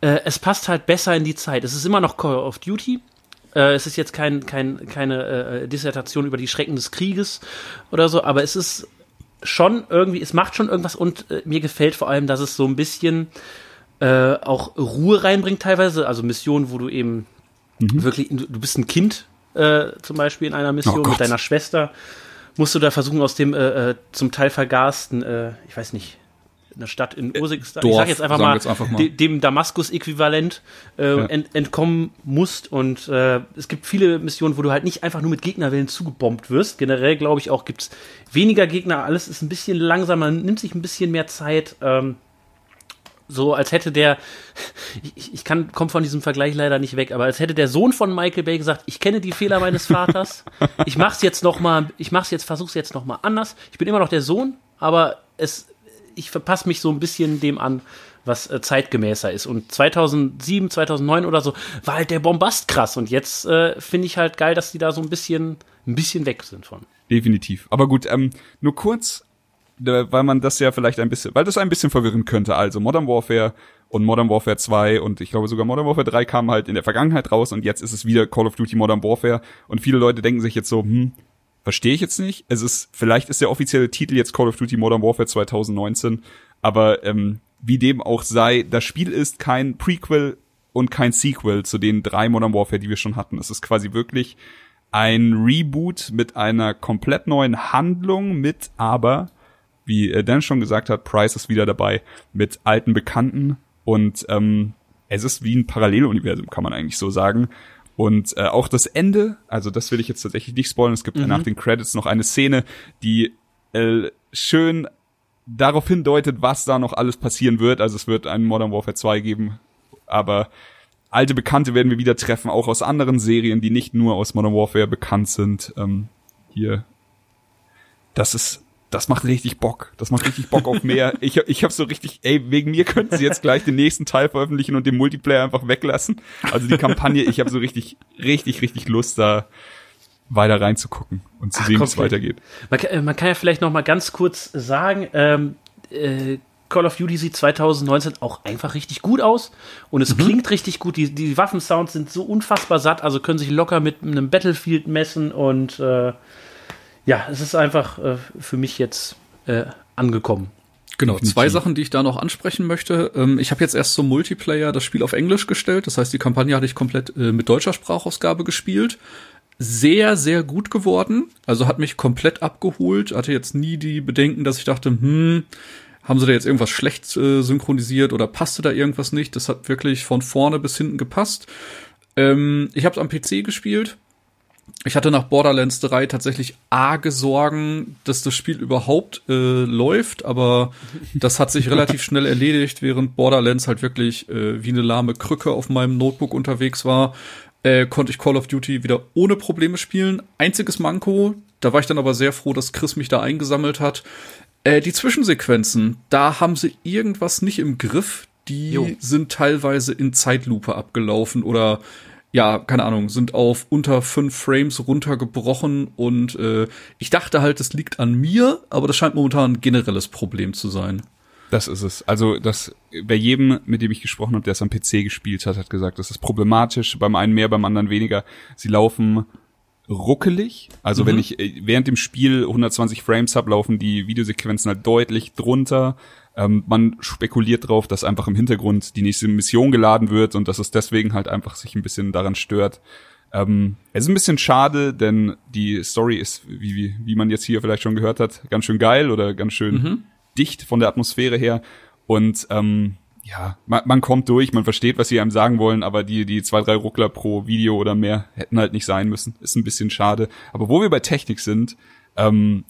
Speaker 4: äh, es passt halt besser in die Zeit. Es ist immer noch Call of Duty. Äh, es ist jetzt kein, kein, keine äh, Dissertation über die Schrecken des Krieges oder so, aber es ist schon irgendwie, es macht schon irgendwas und äh, mir gefällt vor allem, dass es so ein bisschen äh, auch Ruhe reinbringt teilweise. Also Missionen, wo du eben wirklich, du, du bist ein Kind äh, zum Beispiel in einer Mission
Speaker 3: Oh
Speaker 4: mit deiner Schwester, musst du da versuchen, aus dem äh, äh, zum Teil vergasten, äh, ich weiß nicht, eine Stadt in Ursikstan, ich
Speaker 2: Dorf,
Speaker 4: sag jetzt einfach mal,
Speaker 2: jetzt einfach mal.
Speaker 4: de- dem Damaskus-Äquivalent äh, ent, entkommen musst. Und äh, es gibt viele Missionen, wo du halt nicht einfach nur mit Gegnerwillen zugebombt wirst. Generell, glaube ich, auch gibt's weniger Gegner, alles ist ein bisschen langsamer, nimmt sich ein bisschen mehr Zeit. Ähm, so als hätte der, ich, ich kann, komm von diesem Vergleich leider nicht weg, aber als hätte der Sohn von Michael Bay gesagt, ich kenne die Fehler meines Vaters, ich mach's jetzt noch mal, ich mach's jetzt, versuch's jetzt noch mal anders. Ich bin immer noch der Sohn, aber es, ich verpasse mich so ein bisschen dem an, was äh, zeitgemäßer ist. Und 2007, 2009 oder so war halt der Bombast krass. Und jetzt äh, finde ich halt geil, dass die da so ein bisschen, ein bisschen weg sind von.
Speaker 3: Definitiv. Aber gut, ähm, nur kurz, weil man das ja vielleicht ein bisschen, weil das ein bisschen verwirren könnte. Also Modern Warfare und Modern Warfare 2 und ich glaube sogar Modern Warfare 3 kamen halt in der Vergangenheit raus und jetzt ist es wieder Call of Duty Modern Warfare und viele Leute denken sich jetzt so, hm, verstehe ich jetzt nicht. Es ist, vielleicht ist der offizielle Titel jetzt Call of Duty Modern Warfare 2019, aber ähm, wie dem auch sei, das Spiel ist kein Prequel und kein Sequel zu den drei Modern Warfare, die wir schon hatten. Es ist quasi wirklich ein Reboot mit einer komplett neuen Handlung, mit aber, wie äh, Dan schon gesagt hat, Price ist wieder dabei, mit alten Bekannten und ähm, es ist wie ein Paralleluniversum, kann man eigentlich so sagen. Und äh, auch das Ende, also das will ich jetzt tatsächlich nicht spoilern, es gibt mhm. nach den Credits noch eine Szene, die äh, schön darauf hindeutet, was da noch alles passieren wird. Also es wird einen Modern Warfare 2 geben, aber alte Bekannte werden wir wieder treffen, auch aus anderen Serien, die nicht nur aus Modern Warfare bekannt sind. Ähm, hier, das ist das macht richtig Bock. Das macht richtig Bock auf mehr. Ich, ich habe so richtig, ey, wegen mir könnten sie jetzt gleich den nächsten Teil veröffentlichen und den Multiplayer einfach weglassen. Also die Kampagne, ich habe so richtig, richtig, richtig Lust, da weiter reinzugucken und zu Ach, sehen, wie es weitergeht.
Speaker 4: Man kann, äh, man kann ja vielleicht noch mal ganz kurz sagen, ähm, äh, Call of Duty sieht 2019 auch einfach richtig gut aus und es mhm. klingt richtig gut. Die, die Waffensounds sind so unfassbar satt, also können sich locker mit einem Battlefield messen und äh, ja, es ist einfach äh, für mich jetzt äh, angekommen.
Speaker 2: Genau, zwei Sachen, die ich da noch ansprechen möchte. Ähm, ich habe jetzt erst zum Multiplayer das Spiel auf Englisch gestellt. Das heißt, die Kampagne hatte ich komplett äh, mit deutscher Sprachausgabe gespielt. Sehr, sehr gut geworden. Also hat mich komplett abgeholt. Hatte jetzt nie die Bedenken, dass ich dachte, hm, haben sie da jetzt irgendwas schlecht äh, synchronisiert oder passte da irgendwas nicht? Das hat wirklich von vorne bis hinten gepasst. Ähm, ich habe es am PC gespielt ich hatte nach Borderlands 3 tatsächlich arge Sorgen, dass das Spiel überhaupt äh, läuft, aber das hat sich relativ schnell erledigt, während Borderlands halt wirklich äh, wie eine lahme Krücke auf meinem Notebook unterwegs war. Äh, konnte ich Call of Duty wieder ohne Probleme spielen. Einziges Manko, da war ich dann aber sehr froh, dass Chris mich da eingesammelt hat. Äh, die Zwischensequenzen, da haben sie irgendwas nicht im Griff. Die jo. sind teilweise in Zeitlupe abgelaufen oder ja, keine Ahnung, sind auf unter fünf Frames runtergebrochen und äh, ich dachte halt, das liegt an mir, aber das scheint momentan ein generelles Problem zu sein.
Speaker 3: Das ist es. Also das bei jedem, mit dem ich gesprochen habe, der es am PC gespielt hat, hat gesagt, das ist problematisch. Beim einen mehr, beim anderen weniger. Sie laufen ruckelig. Also mhm. wenn ich äh, während dem Spiel 120 Frames habe, laufen die Videosequenzen halt deutlich drunter. Ähm, man spekuliert drauf, dass einfach im Hintergrund die nächste Mission geladen wird und dass es deswegen halt einfach sich ein bisschen daran stört. Ähm, es ist ein bisschen schade, denn die Story ist, wie, wie, wie man jetzt hier vielleicht schon gehört hat, ganz schön geil oder ganz schön mhm. dicht von der Atmosphäre her. Und ähm, ja, man, man kommt durch, man versteht, was sie einem sagen wollen, aber die, die zwei, drei Ruckler pro Video oder mehr hätten halt nicht sein müssen. Ist ein bisschen schade. Aber wo wir bei Technik sind, ähm,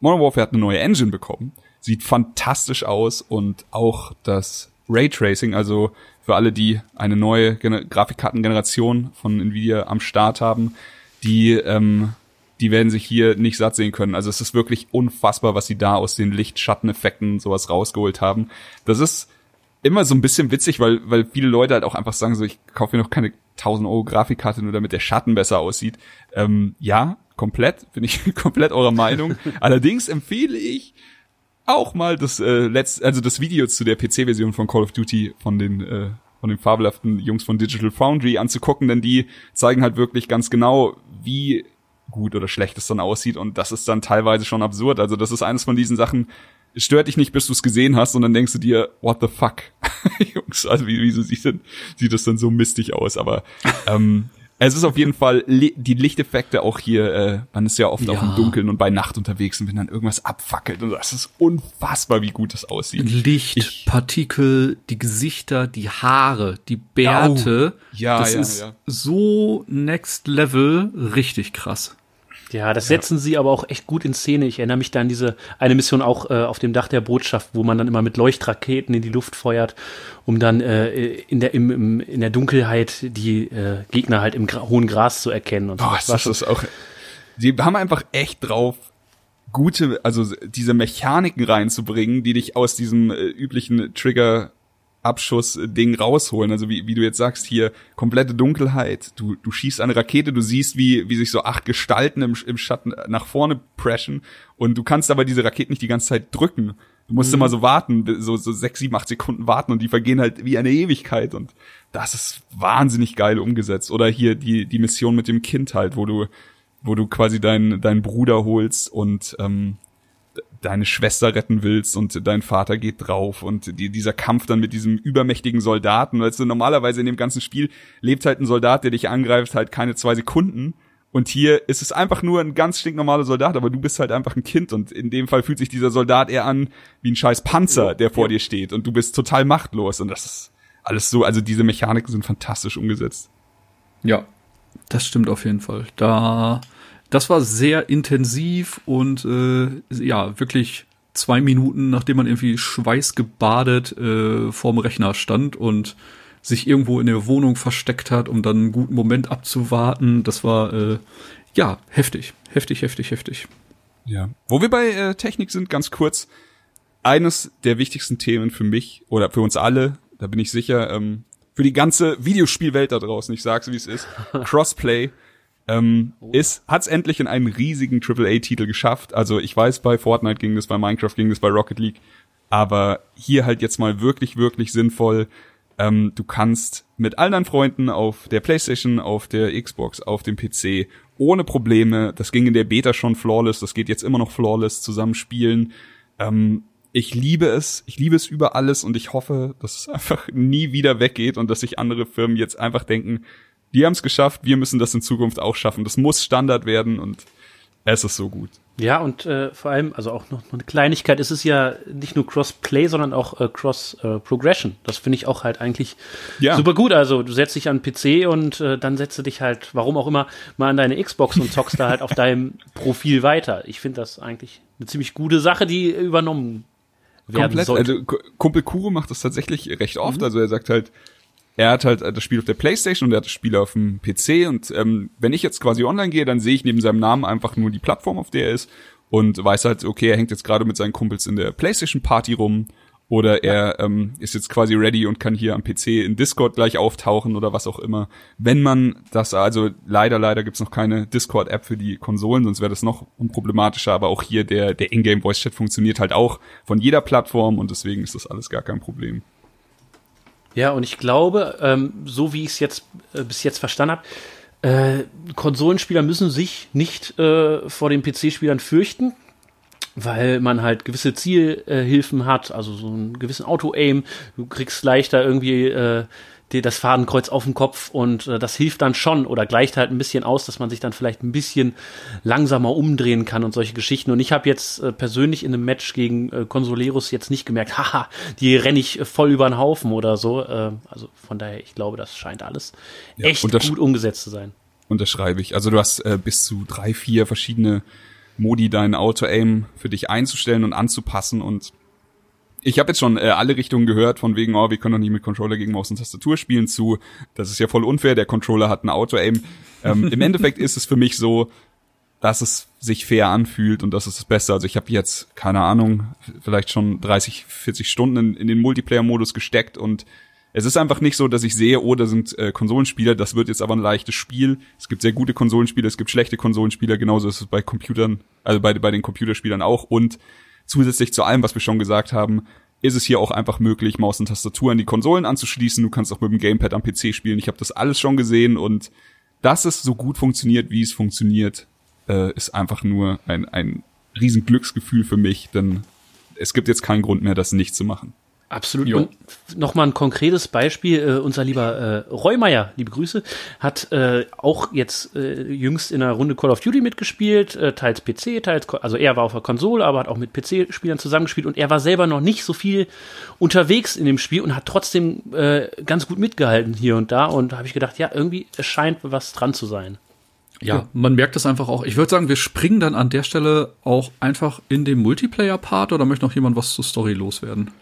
Speaker 3: Modern Warfare hat eine neue Engine bekommen sieht fantastisch aus und auch das Raytracing, also für alle, die eine neue Gen Grafikkartengeneration von Nvidia am Start haben, die ähm, die werden sich hier nicht satt sehen können. Also es ist wirklich unfassbar, was sie da aus den Lichtschatteneffekten sowas rausgeholt haben. Das ist immer so ein bisschen witzig, weil, weil viele Leute halt auch einfach sagen so, ich kaufe mir noch keine 1000 Euro Grafikkarte, nur damit der Schatten besser aussieht. Ähm, ja, komplett, bin ich komplett eurer Meinung. Allerdings empfehle ich, auch mal das äh, letzte, also das Video zu der PC-Version von Call of Duty von den äh, von den fabelhaften Jungs von Digital Foundry anzugucken, denn die zeigen halt wirklich ganz genau, wie gut oder schlecht es dann aussieht und das ist dann teilweise schon absurd. Also das ist eines von diesen Sachen, stört dich nicht, bis du es gesehen hast und dann denkst du dir, what the fuck? Jungs, also wie, wieso sieht, denn, sieht das dann so mistig aus? Aber ähm, es ist auf jeden Fall die Lichteffekte auch hier, äh, man ist ja oft ja. auch im Dunkeln und bei Nacht unterwegs und wenn dann irgendwas abfackelt und das ist unfassbar, wie gut das aussieht.
Speaker 2: Licht, ich, Partikel, die Gesichter, die Haare, die Bärte. Oh, ja, das ja, ist ja. so next level, richtig krass.
Speaker 4: Ja, das setzen ja. sie aber auch echt gut in Szene. Ich erinnere mich da an diese eine Mission auch äh, auf dem Dach der Botschaft, wo man dann immer mit Leuchtraketen in die Luft feuert, um dann äh, in der im, im, in der Dunkelheit die äh, Gegner halt im Gra hohen Gras zu erkennen. Und
Speaker 3: so. Boah, das, das ist auch. Sie haben einfach echt drauf, gute, also diese Mechaniken reinzubringen, die dich aus diesem äh, üblichen Trigger Abschuss-Ding rausholen. Also wie, wie du jetzt sagst, hier komplette Dunkelheit. Du, du schießt eine Rakete, du siehst, wie, wie sich so acht Gestalten im, im Schatten nach vorne preschen und du kannst aber diese Raketen nicht die ganze Zeit drücken. Du musst mhm. immer so warten, so, so sechs, sieben, acht Sekunden warten und die vergehen halt wie eine Ewigkeit und das ist wahnsinnig geil umgesetzt. Oder hier die, die Mission mit dem Kind halt, wo du, wo du quasi deinen, deinen Bruder holst und ähm, deine Schwester retten willst und dein Vater geht drauf und die, dieser Kampf dann mit diesem übermächtigen Soldaten, weißt du, normalerweise in dem ganzen Spiel lebt halt ein Soldat, der dich angreift, halt keine zwei Sekunden. Und hier ist es einfach nur ein ganz stinknormaler Soldat, aber du bist halt einfach ein Kind. Und in dem Fall fühlt sich dieser Soldat eher an wie ein scheiß Panzer, der vor dir steht. Und du bist total machtlos. Und das ist alles so, also diese Mechaniken sind fantastisch umgesetzt.
Speaker 2: Ja, das stimmt auf jeden Fall. Da das war sehr intensiv und äh, ja, wirklich zwei Minuten, nachdem man irgendwie schweißgebadet äh, vorm Rechner stand und sich irgendwo in der Wohnung versteckt hat, um dann einen guten Moment abzuwarten. Das war äh, ja heftig, heftig, heftig, heftig.
Speaker 3: Ja. Wo wir bei äh, Technik sind, ganz kurz. Eines der wichtigsten Themen für mich oder für uns alle, da bin ich sicher, ähm, für die ganze Videospielwelt da draußen, ich sag's wie es ist, Crossplay ähm, oh. ist, hat's endlich in einen riesigen AAA-Titel geschafft. Also ich weiß, bei Fortnite ging das, bei Minecraft ging das, bei Rocket League, aber hier halt jetzt mal wirklich, wirklich sinnvoll. Ähm, du kannst mit all deinen Freunden auf der PlayStation, auf der Xbox, auf dem PC ohne Probleme, das ging in der Beta schon flawless, das geht jetzt immer noch flawless, zusammen spielen. Ähm, ich liebe es, ich liebe es über alles und ich hoffe, dass es einfach nie wieder weggeht und dass sich andere Firmen jetzt einfach denken, die haben es geschafft, wir müssen das in Zukunft auch schaffen. Das muss Standard werden und es ist so gut.
Speaker 4: Ja, und äh, vor allem, also auch noch eine Kleinigkeit, es ist ja nicht nur Cross-Play, sondern auch äh, Cross-Progression. Äh, das finde ich auch halt eigentlich ja. super gut. Also du setzt dich an PC und äh, dann setzt du dich halt, warum auch immer, mal an deine Xbox und zockst da halt auf deinem Profil weiter. Ich finde das eigentlich eine ziemlich gute Sache, die übernommen werden Komplett. sollte.
Speaker 3: Also Kumpel Kuro macht das tatsächlich recht oft. Mhm. Also er sagt halt, er hat halt das Spiel auf der Playstation und er hat das Spiel auf dem PC und ähm, wenn ich jetzt quasi online gehe, dann sehe ich neben seinem Namen einfach nur die Plattform, auf der er ist und weiß halt, okay, er hängt jetzt gerade mit seinen Kumpels in der Playstation Party rum oder er ähm, ist jetzt quasi ready und kann hier am PC in Discord gleich auftauchen oder was auch immer. Wenn man das, also leider, leider gibt's noch keine Discord-App für die Konsolen, sonst wäre das noch unproblematischer, aber auch hier der, der Ingame Voice Chat funktioniert halt auch von jeder Plattform und deswegen ist das alles gar kein Problem.
Speaker 4: Ja, und ich glaube, ähm, so wie ich es jetzt äh, bis jetzt verstanden habe, äh, Konsolenspieler müssen sich nicht äh, vor den PC-Spielern fürchten, weil man halt gewisse Zielhilfen hat, also so einen gewissen Auto-Aim. Du kriegst leichter irgendwie äh, die, das Fadenkreuz auf dem Kopf und äh, das hilft dann schon oder gleicht halt ein bisschen aus, dass man sich dann vielleicht ein bisschen langsamer umdrehen kann und solche Geschichten. Und ich habe jetzt äh, persönlich in einem Match gegen äh, Consoleros jetzt nicht gemerkt, haha, die renne ich voll über den Haufen oder so. Äh, also von daher, ich glaube, das scheint alles ja, echt gut umgesetzt zu sein.
Speaker 3: Unterschreibe ich. Also du hast äh, bis zu drei, vier verschiedene Modi, dein Auto-Aim für dich einzustellen und anzupassen und ich habe jetzt schon äh, alle Richtungen gehört, von wegen, oh, wir können doch nicht mit Controller gegen Maus und Tastatur spielen, zu, das ist ja voll unfair, der Controller hat ein Auto-Aim. Ähm, Im Endeffekt ist es für mich so, dass es sich fair anfühlt und das ist das Beste. Also ich habe jetzt, keine Ahnung, vielleicht schon 30, 40 Stunden in, in den Multiplayer-Modus gesteckt und es ist einfach nicht so, dass ich sehe, oh, da sind äh, Konsolenspieler, das wird jetzt aber ein leichtes Spiel. Es gibt sehr gute Konsolenspieler, es gibt schlechte Konsolenspieler, genauso ist es bei Computern, also bei, bei den Computerspielern auch. Und Zusätzlich zu allem, was wir schon gesagt haben, ist es hier auch einfach möglich, Maus und Tastatur an die Konsolen anzuschließen. Du kannst auch mit dem Gamepad am PC spielen. Ich habe das alles schon gesehen und dass es so gut funktioniert, wie es funktioniert, äh, ist einfach nur ein, ein riesen Glücksgefühl für mich, denn es gibt jetzt keinen Grund mehr, das nicht zu machen.
Speaker 4: Absolut. Jo. Und nochmal ein konkretes Beispiel. Äh, unser lieber äh, Reumeier, liebe Grüße, hat äh, auch jetzt äh, jüngst in einer Runde Call of Duty mitgespielt, äh, teils PC, teils, also er war auf der Konsole, aber hat auch mit PC-Spielern zusammengespielt und er war selber noch nicht so viel unterwegs in dem Spiel und hat trotzdem äh, ganz gut mitgehalten hier und da und da habe ich gedacht, ja, irgendwie es scheint was dran zu sein.
Speaker 2: Ja, man merkt es einfach auch. Ich würde sagen, wir springen dann an der Stelle auch einfach in den Multiplayer-Part oder möchte noch jemand was zur Story loswerden?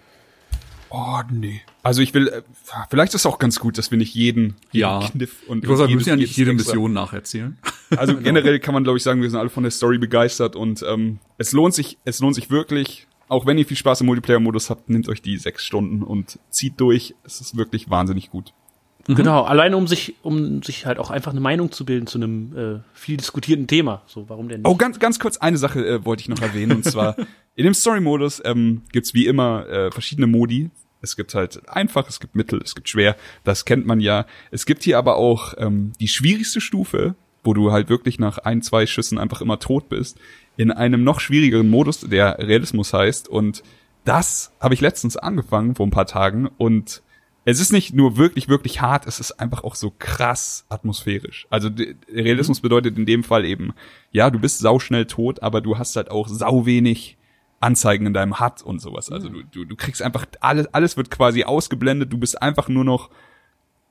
Speaker 3: Oh, nee. Also ich will, äh, vielleicht ist es auch ganz gut, dass wir nicht jeden, jeden
Speaker 2: ja. Kniff und. Ich muss sagen, wir müssen ja nicht jede Mission nacherzählen.
Speaker 3: Also genau. generell kann man, glaube ich, sagen, wir sind alle von der Story begeistert und ähm, es lohnt sich, es lohnt sich wirklich, auch wenn ihr viel Spaß im Multiplayer-Modus habt, nehmt euch die sechs Stunden und zieht durch. Es ist wirklich wahnsinnig gut.
Speaker 4: Mhm. Genau, alleine um sich, um sich halt auch einfach eine Meinung zu bilden zu einem äh, viel diskutierten Thema. So, warum denn nicht?
Speaker 3: Oh, ganz, ganz kurz eine Sache äh, wollte ich noch erwähnen. und zwar in dem Story-Modus ähm, gibt's wie immer äh, verschiedene Modi. Es gibt halt einfach, es gibt mittel, es gibt schwer. Das kennt man ja. Es gibt hier aber auch ähm, die schwierigste Stufe, wo du halt wirklich nach ein, zwei Schüssen einfach immer tot bist, in einem noch schwierigeren Modus, der Realismus heißt. Und das habe ich letztens angefangen, vor ein paar Tagen. Und es ist nicht nur wirklich, wirklich hart, es ist einfach auch so krass atmosphärisch. Also Realismus bedeutet in dem Fall eben, ja, du bist sauschnell tot, aber du hast halt auch sau wenig Anzeigen in deinem HUD und sowas. Also du, du, du kriegst einfach alles, alles wird quasi ausgeblendet, du bist einfach nur noch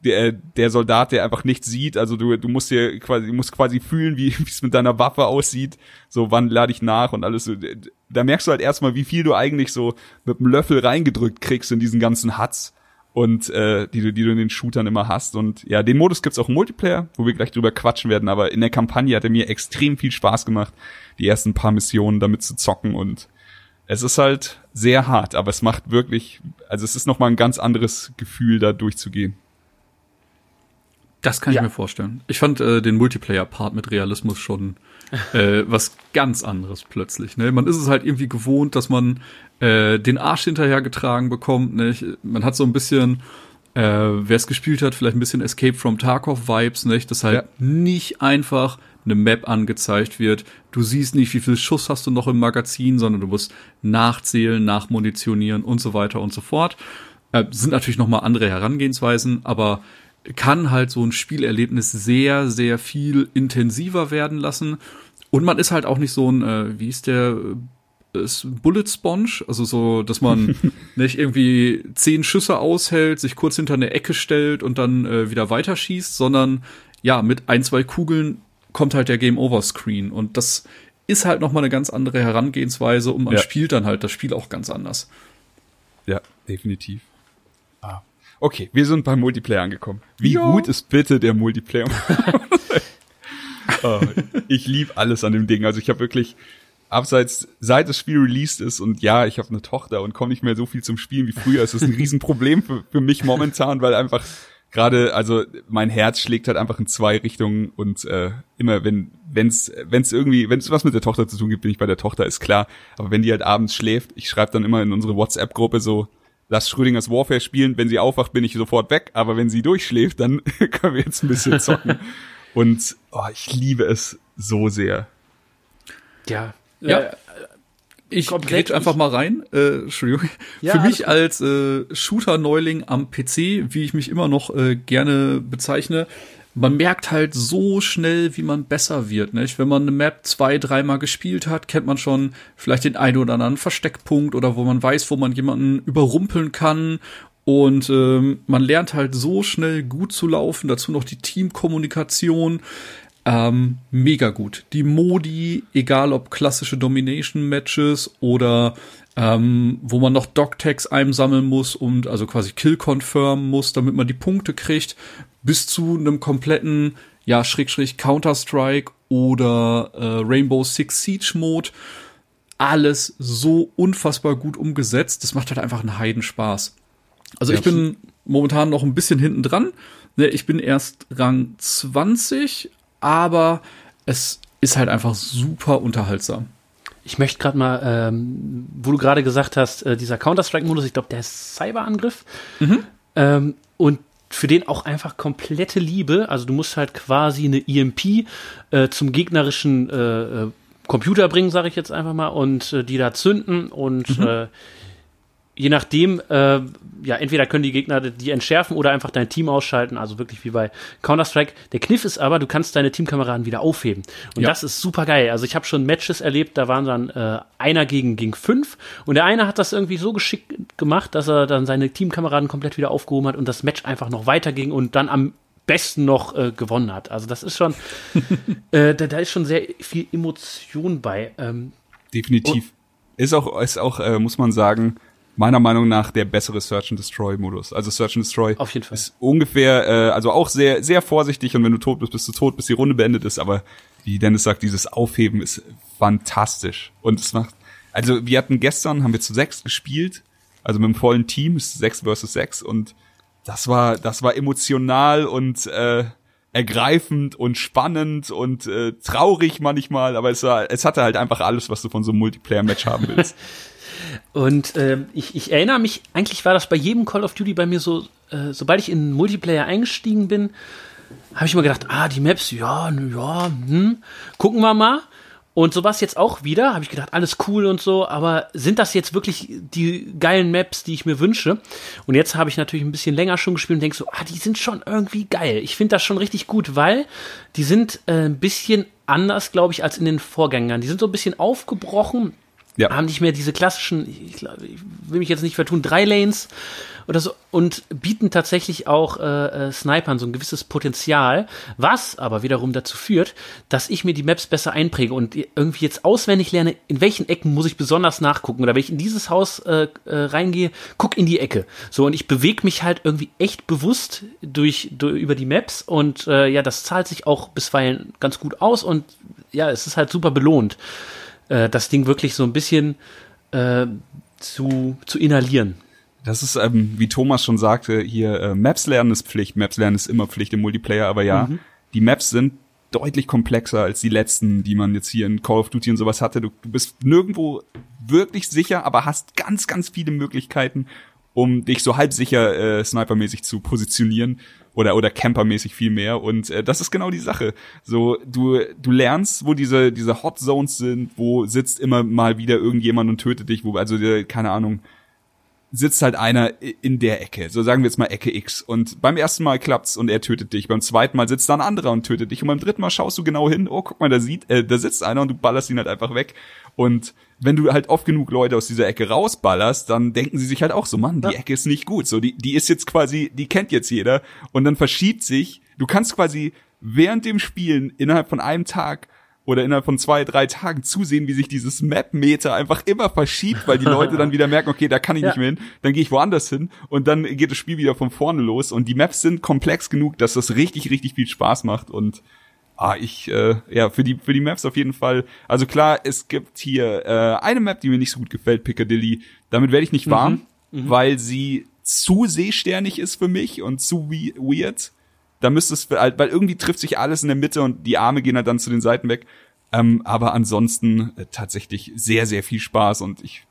Speaker 3: der, der Soldat, der einfach nichts sieht. Also du, du musst dir quasi, du musst quasi fühlen, wie es mit deiner Waffe aussieht. So, wann lade ich nach und alles. Da merkst du halt erstmal, wie viel du eigentlich so mit einem Löffel reingedrückt kriegst in diesen ganzen Huts und äh, die du, die du in den Shootern immer hast. Und ja, den Modus gibt's auch im Multiplayer, wo wir gleich drüber quatschen werden. Aber in der Kampagne hat er mir extrem viel Spaß gemacht, die ersten paar Missionen damit zu zocken. Und es ist halt sehr hart, aber es macht wirklich, also es ist nochmal ein ganz anderes Gefühl, da durchzugehen.
Speaker 2: Das kann ja. ich mir vorstellen. Ich fand äh, den Multiplayer-Part mit Realismus schon äh, was ganz anderes plötzlich. Ne? Man ist es halt irgendwie gewohnt, dass man äh, den Arsch hinterhergetragen bekommt. Nicht? Man hat so ein bisschen, äh, wer es gespielt hat, vielleicht ein bisschen Escape from Tarkov-Vibes, nicht? dass halt ja. nicht einfach eine Map angezeigt wird. Du siehst nicht, wie viel Schuss hast du noch im Magazin, sondern du musst nachzählen, nachmunitionieren und so weiter und so fort. Äh, sind natürlich noch mal andere Herangehensweisen, aber kann halt so ein Spielerlebnis sehr, sehr viel intensiver werden lassen. Und man ist halt auch nicht so ein, äh, wie ist der, äh, ist Bullet Sponge, also so, dass man nicht irgendwie zehn Schüsse aushält, sich kurz hinter eine Ecke stellt und dann äh, wieder weiterschießt, sondern ja, mit ein, zwei Kugeln kommt halt der Game Over Screen und das ist halt noch mal eine ganz andere Herangehensweise und man ja. spielt dann halt das Spiel auch ganz anders.
Speaker 3: Ja, definitiv. Ah. Okay, wir sind beim Multiplayer angekommen. Wie jo. gut ist bitte der Multiplayer? oh, ich liebe alles an dem Ding. Also ich habe wirklich abseits, seit das Spiel released ist und ja, ich habe eine Tochter und komme nicht mehr so viel zum Spielen wie früher. Es ist ein Riesenproblem für, für mich momentan, weil einfach gerade, also mein Herz schlägt halt einfach in zwei Richtungen und äh, immer wenn wenn's wenn's irgendwie wenn's was mit der Tochter zu tun gibt, bin ich bei der Tochter, ist klar. Aber wenn die halt abends schläft, ich schreibe dann immer in unsere WhatsApp-Gruppe so, lass Schrödingers Warfare spielen. Wenn sie aufwacht, bin ich sofort weg. Aber wenn sie durchschläft, dann können wir jetzt ein bisschen zocken. Und oh, ich liebe es so sehr.
Speaker 2: Ja. Ja. Äh, ich grätsch einfach mal rein. Äh, Entschuldigung. Ja, Für mich als äh, Shooter-Neuling am PC, wie ich mich immer noch äh, gerne bezeichne, man merkt halt so schnell, wie man besser wird. Nicht? Wenn man eine Map zwei, dreimal gespielt hat, kennt man schon vielleicht den einen oder anderen Versteckpunkt oder wo man weiß, wo man jemanden überrumpeln kann. Und ähm, man lernt halt so schnell gut zu laufen. Dazu noch die Teamkommunikation. Ähm, mega gut. Die Modi, egal ob klassische Domination-Matches oder ähm, wo man noch Dog-Tags einsammeln muss und also quasi Kill confirm muss, damit man die Punkte kriegt, bis zu einem kompletten, ja, Schrägstrich Counter-Strike oder äh, Rainbow Six Siege Mode. Alles so unfassbar gut umgesetzt. Das macht halt einfach einen Heidenspaß. Also ja, ich bin momentan noch ein bisschen hinten dran. Ne, ich bin erst Rang 20, aber es ist halt einfach super unterhaltsam.
Speaker 4: Ich möchte gerade mal, ähm, wo du gerade gesagt hast, äh, dieser Counter-Strike-Modus, ich glaube, der ist Cyberangriff. Mhm. Ähm, und für den auch einfach komplette Liebe. Also du musst halt quasi eine EMP äh, zum gegnerischen äh, äh, Computer bringen, sage ich jetzt einfach mal, und äh, die da zünden und mhm. Je nachdem, äh, ja, entweder können die Gegner die entschärfen oder einfach dein Team ausschalten, also wirklich wie bei Counter-Strike. Der Kniff ist aber, du kannst deine Teamkameraden wieder aufheben. Und ja. das ist super geil. Also ich habe schon Matches erlebt, da waren dann äh, einer gegen, gegen fünf und der eine hat das irgendwie so geschickt gemacht, dass er dann seine Teamkameraden komplett wieder aufgehoben hat und das Match einfach noch weiterging und dann am besten noch äh, gewonnen hat. Also das ist schon, äh, da, da ist schon sehr viel Emotion bei. Ähm,
Speaker 3: Definitiv. Ist auch, ist auch, äh, muss man sagen, meiner Meinung nach der bessere Search and Destroy Modus. Also Search and Destroy
Speaker 4: Auf jeden Fall.
Speaker 3: ist ungefähr, äh, also auch sehr, sehr vorsichtig und wenn du tot bist, bist du tot, bis die Runde beendet ist. Aber wie Dennis sagt, dieses Aufheben ist fantastisch und es macht also wir hatten gestern, haben wir zu sechs gespielt, also mit dem vollen Team, sechs versus sechs und das war, das war emotional und äh, ergreifend und spannend und äh, traurig manchmal, aber es war, es hatte halt einfach alles, was du von so einem Multiplayer-Match haben willst.
Speaker 4: und äh, ich, ich erinnere mich, eigentlich war das bei jedem Call of Duty bei mir so, äh, sobald ich in Multiplayer eingestiegen bin, habe ich immer gedacht, ah, die Maps, ja, ja, hm, gucken wir mal. Und so war es jetzt auch wieder, habe ich gedacht, alles cool und so, aber sind das jetzt wirklich die geilen Maps, die ich mir wünsche? Und jetzt habe ich natürlich ein bisschen länger schon gespielt und denke so, ah, die sind schon irgendwie geil. Ich finde das schon richtig gut, weil die sind äh, ein bisschen anders, glaube ich, als in den Vorgängern. Die sind so ein bisschen aufgebrochen, ja. haben nicht mehr diese klassischen, ich, glaub, ich will mich jetzt nicht vertun, drei Lanes, oder so und bieten tatsächlich auch äh, äh, Snipern so ein gewisses Potenzial, was aber wiederum dazu führt, dass ich mir die Maps besser einpräge und irgendwie jetzt auswendig lerne, in welchen Ecken muss ich besonders nachgucken oder wenn ich in dieses Haus äh, äh, reingehe, guck in die Ecke. So und ich bewege mich halt irgendwie echt bewusst durch, durch über die Maps und äh, ja, das zahlt sich auch bisweilen ganz gut aus und ja, es ist halt super belohnt, äh, das Ding wirklich so ein bisschen äh, zu, zu inhalieren.
Speaker 3: Das ist, ähm, wie Thomas schon sagte, hier äh, Maps lernen ist Pflicht. Maps lernen ist immer Pflicht im Multiplayer, aber ja, mhm. die Maps sind deutlich komplexer als die letzten, die man jetzt hier in Call of Duty und sowas hatte. Du, du bist nirgendwo wirklich sicher, aber hast ganz, ganz viele Möglichkeiten, um dich so halb sicher äh, snipermäßig zu positionieren oder oder campermäßig viel mehr und äh, das ist genau die Sache. So du du lernst, wo diese diese Hot Zones sind, wo sitzt immer mal wieder irgendjemand und tötet dich, wo also äh, keine Ahnung, sitzt halt einer in der Ecke, so sagen wir jetzt mal Ecke X. Und beim ersten Mal klappt's und er tötet dich. Beim zweiten Mal sitzt da ein anderer und tötet dich. Und beim dritten Mal schaust du genau hin, oh, guck mal, da sieht, äh, da sitzt einer und du ballerst ihn halt einfach weg. Und wenn du halt oft genug Leute aus dieser Ecke rausballerst, dann denken sie sich halt auch so, Mann, die ja. Ecke ist nicht gut. So, die, die ist jetzt quasi, die kennt jetzt jeder. Und dann verschiebt sich, du kannst quasi während dem Spielen innerhalb von einem Tag oder innerhalb von zwei, drei Tagen zusehen, wie sich dieses Map-Meter einfach immer verschiebt, weil die Leute dann wieder merken, okay, da kann ich ja. nicht mehr hin, dann gehe ich woanders hin und dann geht das Spiel wieder von vorne los und die Maps sind komplex genug, dass das richtig, richtig viel Spaß macht und ah, ich, äh, ja, für die, für die Maps auf jeden Fall, also klar, es gibt hier äh, eine Map, die mir nicht so gut gefällt, Piccadilly, damit werde ich nicht warm, mhm. Mhm. weil sie zu seesternig ist für mich und zu weird da müsste es, halt, weil irgendwie trifft sich alles in der Mitte und die Arme gehen halt dann zu den Seiten weg. Ähm, aber ansonsten äh, tatsächlich sehr, sehr viel Spaß und ich,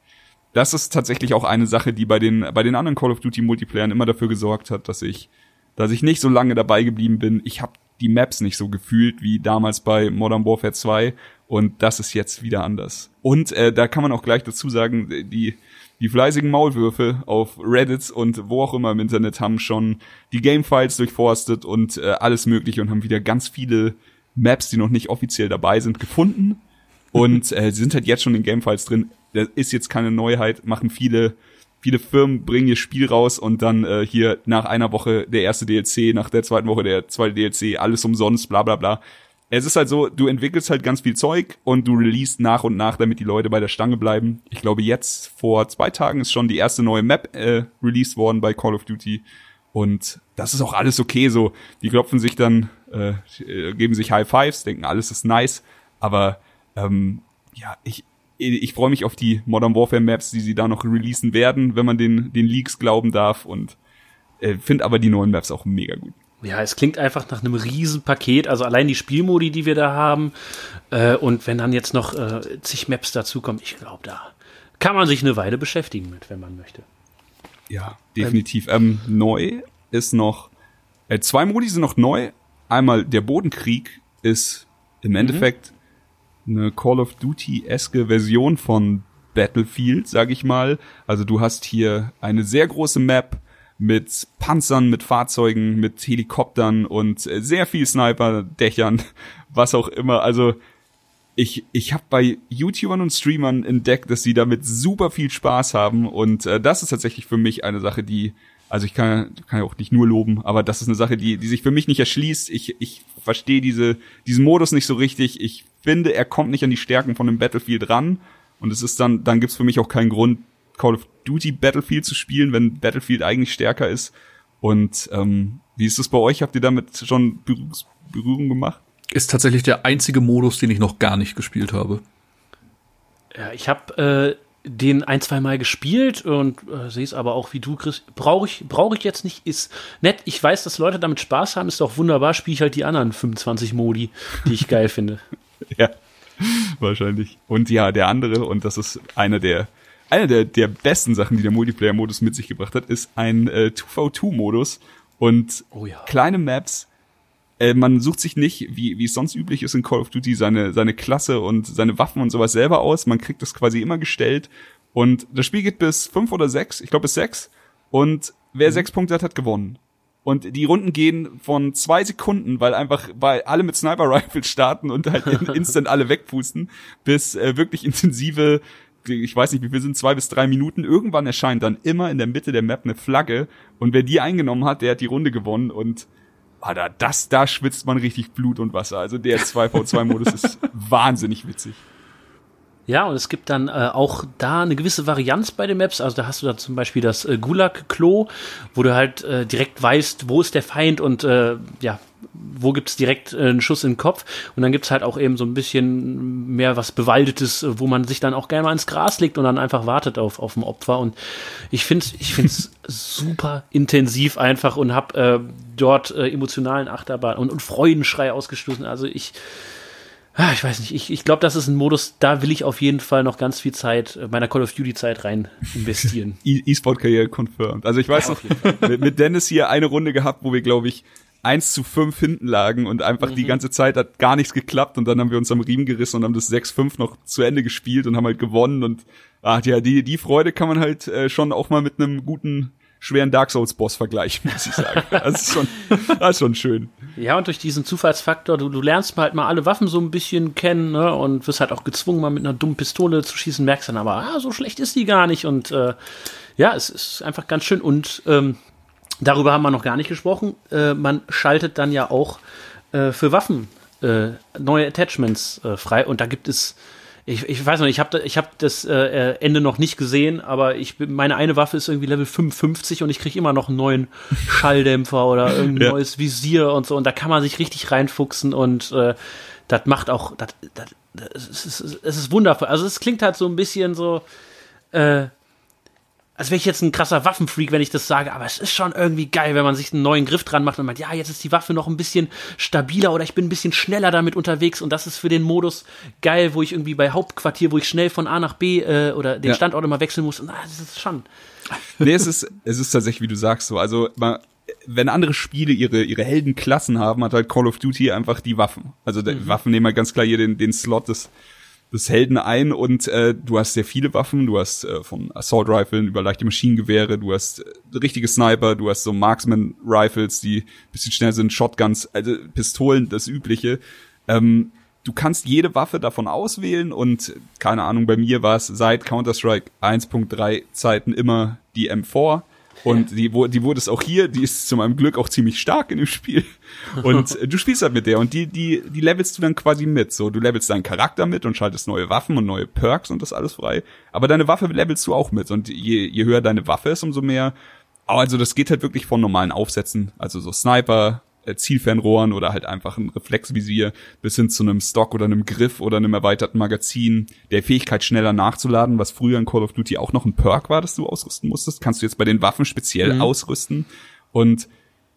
Speaker 3: das ist tatsächlich auch eine Sache, die bei den, bei den anderen Call of Duty Multiplayern immer dafür gesorgt hat, dass ich, dass ich nicht so lange dabei geblieben bin. Ich habe die Maps nicht so gefühlt wie damals bei Modern Warfare 2 und das ist jetzt wieder anders. Und äh, da kann man auch gleich dazu sagen, die die fleißigen Maulwürfe auf Reddit und wo auch immer im Internet haben schon die Gamefiles durchforstet und äh, alles mögliche und haben wieder ganz viele Maps, die noch nicht offiziell dabei sind, gefunden. Und äh, sind halt jetzt schon in Gamefiles drin. Das ist jetzt keine Neuheit, machen viele viele Firmen bringen ihr Spiel raus und dann äh, hier nach einer Woche der erste DLC, nach der zweiten Woche der zweite DLC, alles umsonst, bla bla bla es ist halt so, du entwickelst halt ganz viel Zeug und du releast nach und nach, damit die Leute bei der Stange bleiben. Ich glaube, jetzt vor zwei Tagen ist schon die erste neue Map äh, released worden bei Call of Duty. Und das ist auch alles okay so. Die klopfen sich dann, äh, geben sich High Fives, denken, alles ist nice. Aber ähm, ja, ich, ich freue mich auf die Modern Warfare Maps, die sie da noch releasen werden, wenn man den, den Leaks glauben darf. Und äh, finde aber die neuen Maps auch mega gut.
Speaker 4: Ja, es klingt einfach nach einem Riesenpaket. Also allein die Spielmodi, die wir da haben. Äh, und wenn dann jetzt noch äh, zig Maps dazukommen, ich glaube, da kann man sich eine Weile beschäftigen mit, wenn man möchte.
Speaker 3: Ja, definitiv. Ähm, neu ist noch, äh, zwei Modi sind noch neu. Einmal der Bodenkrieg ist im mhm. Endeffekt eine Call of Duty-eske Version von Battlefield, sag ich mal. Also du hast hier eine sehr große Map, mit Panzern, mit Fahrzeugen, mit Helikoptern und äh, sehr viel Sniper-Dächern, was auch immer. Also ich, ich habe bei YouTubern und Streamern entdeckt, dass sie damit super viel Spaß haben und äh, das ist tatsächlich für mich eine Sache, die, also ich kann, kann ja auch nicht nur loben, aber das ist eine Sache, die, die sich für mich nicht erschließt. Ich, ich verstehe diese, diesen Modus nicht so richtig. Ich finde, er kommt nicht an die Stärken von dem Battlefield ran und es ist dann, dann gibt's für mich auch keinen Grund, Call of Duty Battlefield zu spielen, wenn Battlefield eigentlich stärker ist. Und ähm, wie ist das bei euch? Habt ihr damit schon Berührungs Berührung gemacht?
Speaker 2: Ist tatsächlich der einzige Modus, den ich noch gar nicht gespielt habe.
Speaker 4: Ja, ich habe äh, den ein, zwei Mal gespielt und äh, sehe es aber auch wie du, Chris. Brauche ich, brauche ich jetzt nicht. Ist nett. Ich weiß, dass Leute damit Spaß haben. Ist doch wunderbar. Spiele ich halt die anderen 25 Modi, die ich geil finde.
Speaker 3: Ja, wahrscheinlich. Und ja, der andere, und das ist einer der, einer der, der besten Sachen, die der Multiplayer-Modus mit sich gebracht hat, ist ein äh, 2v2-Modus und
Speaker 4: Oh ja.
Speaker 3: kleine Maps. Äh, man sucht sich nicht, wie, wie es sonst üblich ist in Call of Duty, seine, seine Klasse und seine Waffen und sowas selber aus. Man kriegt das quasi immer gestellt. Und das Spiel geht bis fünf oder sechs, ich glaube bis sechs. Und wer sechs Punkte hat, hat gewonnen. Und die Runden gehen von zwei Sekunden, weil einfach, weil alle mit Sniper Rifle starten und halt in, instant alle wegpusten, bis äh, wirklich intensive, ich weiß nicht, wie viel sind, zwei bis drei Minuten. Irgendwann erscheint dann immer in der Mitte der Map eine Flagge und wer die eingenommen hat, der hat die Runde gewonnen und Alter, das, da schwitzt man richtig Blut und Wasser. Also der 2v2-Modus ist wahnsinnig witzig.
Speaker 4: Ja, und es gibt dann äh, auch da eine gewisse Varianz bei den Maps. Also da hast du dann zum Beispiel das äh, Gulag-Klo, wo du halt äh, direkt weißt, wo ist der Feind und äh, ja, wo gibt's direkt äh, einen Schuss in den Kopf. Und dann gibt's halt auch eben so ein bisschen mehr was Bewaldetes, äh, wo man sich dann auch gerne mal ins Gras legt und dann einfach wartet auf, auf ein Opfer. Und ich find's ich find's super intensiv einfach und hab äh, dort äh, emotionalen Achterbahn und, und Freudenschrei ausgestoßen. Also ich Ich weiß nicht, ich, ich glaube, das ist ein Modus, da will ich auf jeden Fall noch ganz viel Zeit, äh, meiner Call of Duty Zeit rein investieren.
Speaker 3: E- E-Sport-Karriere confirmed. Also ich weiß
Speaker 4: Ja,
Speaker 3: noch, mit, mit Dennis hier eine Runde gehabt, wo wir, glaube ich, eins zu fünf hinten lagen und einfach
Speaker 4: Mhm.
Speaker 3: die ganze Zeit hat gar nichts geklappt und dann haben wir uns am Riemen gerissen und haben das 6-5 noch zu Ende gespielt und haben halt gewonnen und ach ja, die, die Freude kann man halt äh, schon auch mal mit einem guten, schweren Dark Souls-Boss vergleichen, muss ich sagen. Das ist schon, das ist schon schön.
Speaker 4: Ja, und durch diesen Zufallsfaktor, du, du lernst halt mal alle Waffen so ein bisschen kennen, ne, und wirst halt auch gezwungen, mal mit einer dummen Pistole zu schießen, merkst dann aber, ah, so schlecht ist die gar nicht. Und äh, ja, es ist einfach ganz schön. Und ähm, darüber haben wir noch gar nicht gesprochen. Äh, man schaltet dann ja auch äh, für Waffen äh, neue Attachments äh, frei. Und da gibt es, ich, ich weiß noch, nicht, ich habe ich hab das äh, Ende noch nicht gesehen, aber ich meine eine Waffe ist irgendwie Level 55 und ich kriege immer noch einen neuen Schalldämpfer oder irgendein
Speaker 3: Ja.
Speaker 4: neues Visier und so. Und da kann man sich richtig reinfuchsen und äh, das macht auch, das, das, das, es, ist, es ist wundervoll. Also es klingt halt so ein bisschen so, äh, als wäre ich jetzt ein krasser Waffenfreak, wenn ich das sage, aber es ist schon irgendwie geil, wenn man sich einen neuen Griff dran macht und meint, ja, jetzt ist die Waffe noch ein bisschen stabiler oder ich bin ein bisschen schneller damit unterwegs und das ist für den Modus geil, wo ich irgendwie bei Hauptquartier, wo ich schnell von A nach B äh, oder den
Speaker 3: Ja.
Speaker 4: Standort immer wechseln muss und ah, das ist schon.
Speaker 3: Nee, es ist, es ist tatsächlich, wie du sagst, so. Also, man, wenn andere Spiele ihre, ihre Heldenklassen haben, hat halt Call of Duty einfach die Waffen. Also, die Waffen nehmen halt ganz klar hier den, den Slot des, des Helden ein und äh, du hast sehr viele Waffen. Du hast äh, von Assault Riflen über leichte Maschinengewehre, du hast äh, richtige Sniper, du hast so Marksman Rifles, die bisschen schneller sind, Shotguns, also Pistolen, das Übliche. Ähm, du kannst jede Waffe davon auswählen und keine Ahnung, bei mir war es seit Counter-Strike 1.3 Zeiten immer die M4 und die, wo- die wurde es auch hier, die ist zu meinem Glück auch ziemlich stark in dem Spiel. Und du spielst halt mit der und die, die, die levelst du dann quasi mit, so du levelst deinen Charakter mit und schaltest neue Waffen und neue Perks und das alles frei, aber deine Waffe levelst du auch mit. Und je, je höher deine Waffe ist, umso mehr. Also das geht halt wirklich von normalen Aufsätzen, also so Sniper, Zielfernrohren oder halt einfach ein Reflexvisier bis hin zu einem Stock oder einem Griff oder einem erweiterten Magazin, der Fähigkeit schneller nachzuladen, was früher in Call of Duty auch noch ein Perk war, das du ausrüsten musstest, kannst du jetzt bei den Waffen speziell ausrüsten. Und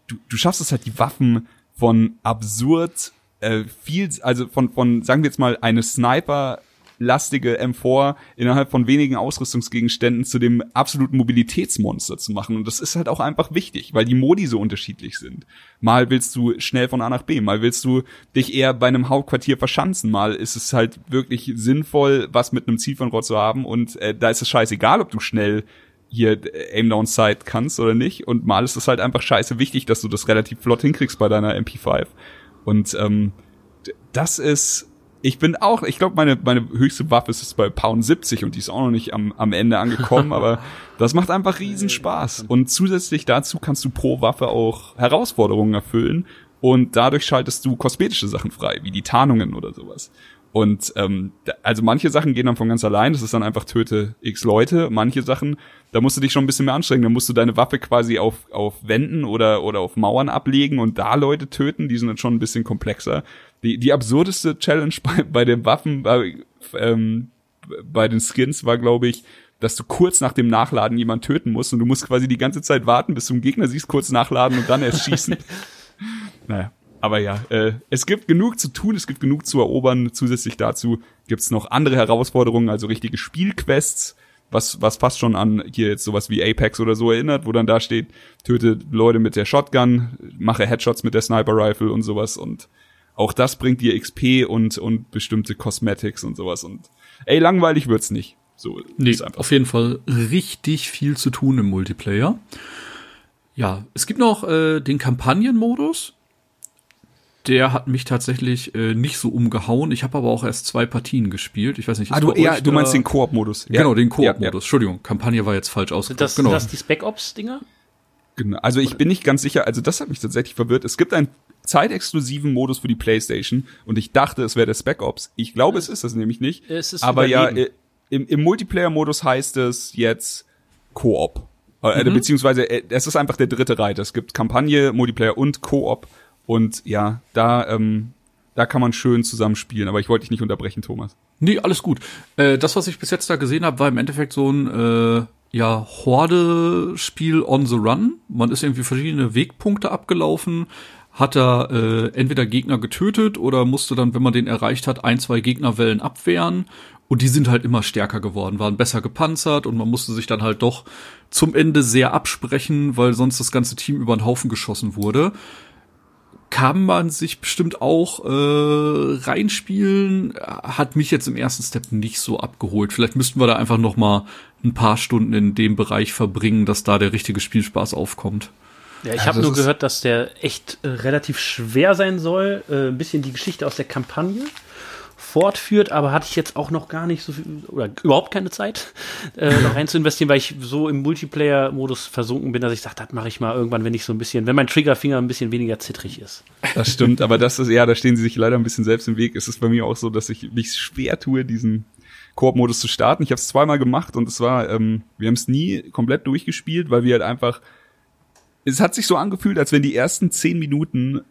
Speaker 3: du, du schaffst es halt die Waffen von absurd äh, viel, also von, von, sagen wir jetzt mal, eine Sniper lastige M4 innerhalb von wenigen Ausrüstungsgegenständen zu dem absoluten Mobilitätsmonster zu machen. Und das ist halt auch einfach wichtig, weil die Modi so unterschiedlich sind. Mal willst du schnell von A nach B, mal willst du dich eher bei einem Hauptquartier verschanzen, mal ist es halt wirklich sinnvoll, was mit einem Zielfernrohr zu haben und äh, da ist es scheißegal, ob du schnell hier äh, Aim Down Sight kannst oder nicht. Und mal ist es halt einfach scheiße wichtig, dass du das relativ flott hinkriegst bei deiner MP5. Und ähm, das ist, ich bin auch, ich glaube, meine, meine höchste Waffe ist jetzt bei Pound 70 und die ist auch noch nicht am, am Ende angekommen, aber das macht einfach riesen Spaß. Und zusätzlich dazu kannst du pro Waffe auch Herausforderungen erfüllen und dadurch schaltest du kosmetische Sachen frei, wie die Tarnungen oder sowas. Und ähm, also manche Sachen gehen dann von ganz allein, das ist dann einfach töte x Leute. Manche Sachen, da musst du dich schon ein bisschen mehr anstrengen, da musst du deine Waffe quasi auf, auf Wänden oder, oder auf Mauern ablegen und da Leute töten, die sind dann schon ein bisschen komplexer. Die, die absurdeste Challenge bei, bei den Waffen war, ähm, bei den Skins war, glaube ich, dass du kurz nach dem Nachladen jemand töten musst und du musst quasi die ganze Zeit warten, bis du einen Gegner siehst, kurz nachladen und dann erst schießen. naja, aber ja, äh, es gibt genug zu tun, es gibt genug zu erobern. Zusätzlich dazu gibt's noch andere Herausforderungen, also richtige Spielquests, was, was fast schon an hier jetzt sowas wie Apex oder so erinnert, wo dann da steht, töte Leute mit der Shotgun, mache Headshots mit der Sniper Rifle und sowas und auch das bringt dir XP und, und bestimmte Cosmetics und sowas und ey, langweilig wird's nicht. So
Speaker 2: Nee,
Speaker 3: ist einfach.
Speaker 2: auf jeden Fall richtig viel zu tun im Multiplayer. Ja, es gibt noch äh, den Kampagnenmodus. Der hat mich tatsächlich äh, nicht so umgehauen. Ich habe aber auch erst zwei Partien gespielt. Ich weiß nicht. ist
Speaker 3: Ah, du, ja,
Speaker 2: euch
Speaker 3: du meinst den Koop-Modus. Ja.
Speaker 2: Genau, den
Speaker 3: Ja,
Speaker 2: Koop-Modus.
Speaker 3: ja.
Speaker 2: Entschuldigung, Kampagne war jetzt falsch ausgedrückt.
Speaker 4: das,
Speaker 2: genau.
Speaker 4: sind das die Spec Ops-Dinger?
Speaker 3: Genau. Also ich bin nicht ganz sicher, also das hat mich tatsächlich verwirrt. Es gibt einen zeitexklusiven Modus für die Playstation und ich dachte, es wäre der Spec Ops. Ich glaube, es ist das nämlich nicht.
Speaker 4: Es ist
Speaker 3: aber ja,
Speaker 4: Überleben.
Speaker 3: äh, im, im Multiplayer-Modus heißt es jetzt Koop. Äh,
Speaker 2: Mhm.
Speaker 3: Beziehungsweise äh, es ist einfach der dritte Reiter. Es gibt Kampagne, Multiplayer und Koop. Und ja, da, ähm, da kann man schön zusammenspielen. Aber ich wollte dich nicht unterbrechen, Thomas.
Speaker 2: Nee, alles gut. Äh, das, was ich bis jetzt da gesehen habe, war im Endeffekt so ein äh, ja, Horde-Spiel on the run. Man ist irgendwie verschiedene Wegpunkte abgelaufen, hat da äh, entweder Gegner getötet oder musste dann, wenn man den erreicht hat, ein, zwei Gegnerwellen abwehren. Und die sind halt immer stärker geworden, waren besser gepanzert und man musste sich dann halt doch zum Ende sehr absprechen, weil sonst das ganze Team über den Haufen geschossen wurde kann man sich bestimmt auch äh, reinspielen. Hat mich jetzt im ersten Step nicht so abgeholt. Vielleicht müssten wir da einfach noch mal ein paar Stunden in dem Bereich verbringen, dass da der richtige Spielspaß aufkommt.
Speaker 4: Ja, ich habe
Speaker 3: das
Speaker 4: nur gehört, dass der echt äh, relativ schwer sein soll. Äh, ein bisschen die Geschichte aus der Kampagne fortführt, aber hatte ich jetzt auch noch gar nicht so viel oder überhaupt keine Zeit, äh, noch rein zu investieren, weil ich so im Multiplayer-Modus versunken bin, dass ich sage, das mache ich mal irgendwann, wenn ich so ein bisschen, wenn mein Triggerfinger ein bisschen weniger zittrig ist.
Speaker 3: Das stimmt, aber das ist, ja, da stehen sie sich leider ein bisschen selbst im Weg. Es ist bei mir auch so, dass ich mich schwer tue, diesen Koop-Modus zu starten. Ich habe es zweimal gemacht und es war, ähm, wir haben es nie komplett durchgespielt, weil wir halt einfach, es hat sich so angefühlt, als wenn die ersten zehn Minuten,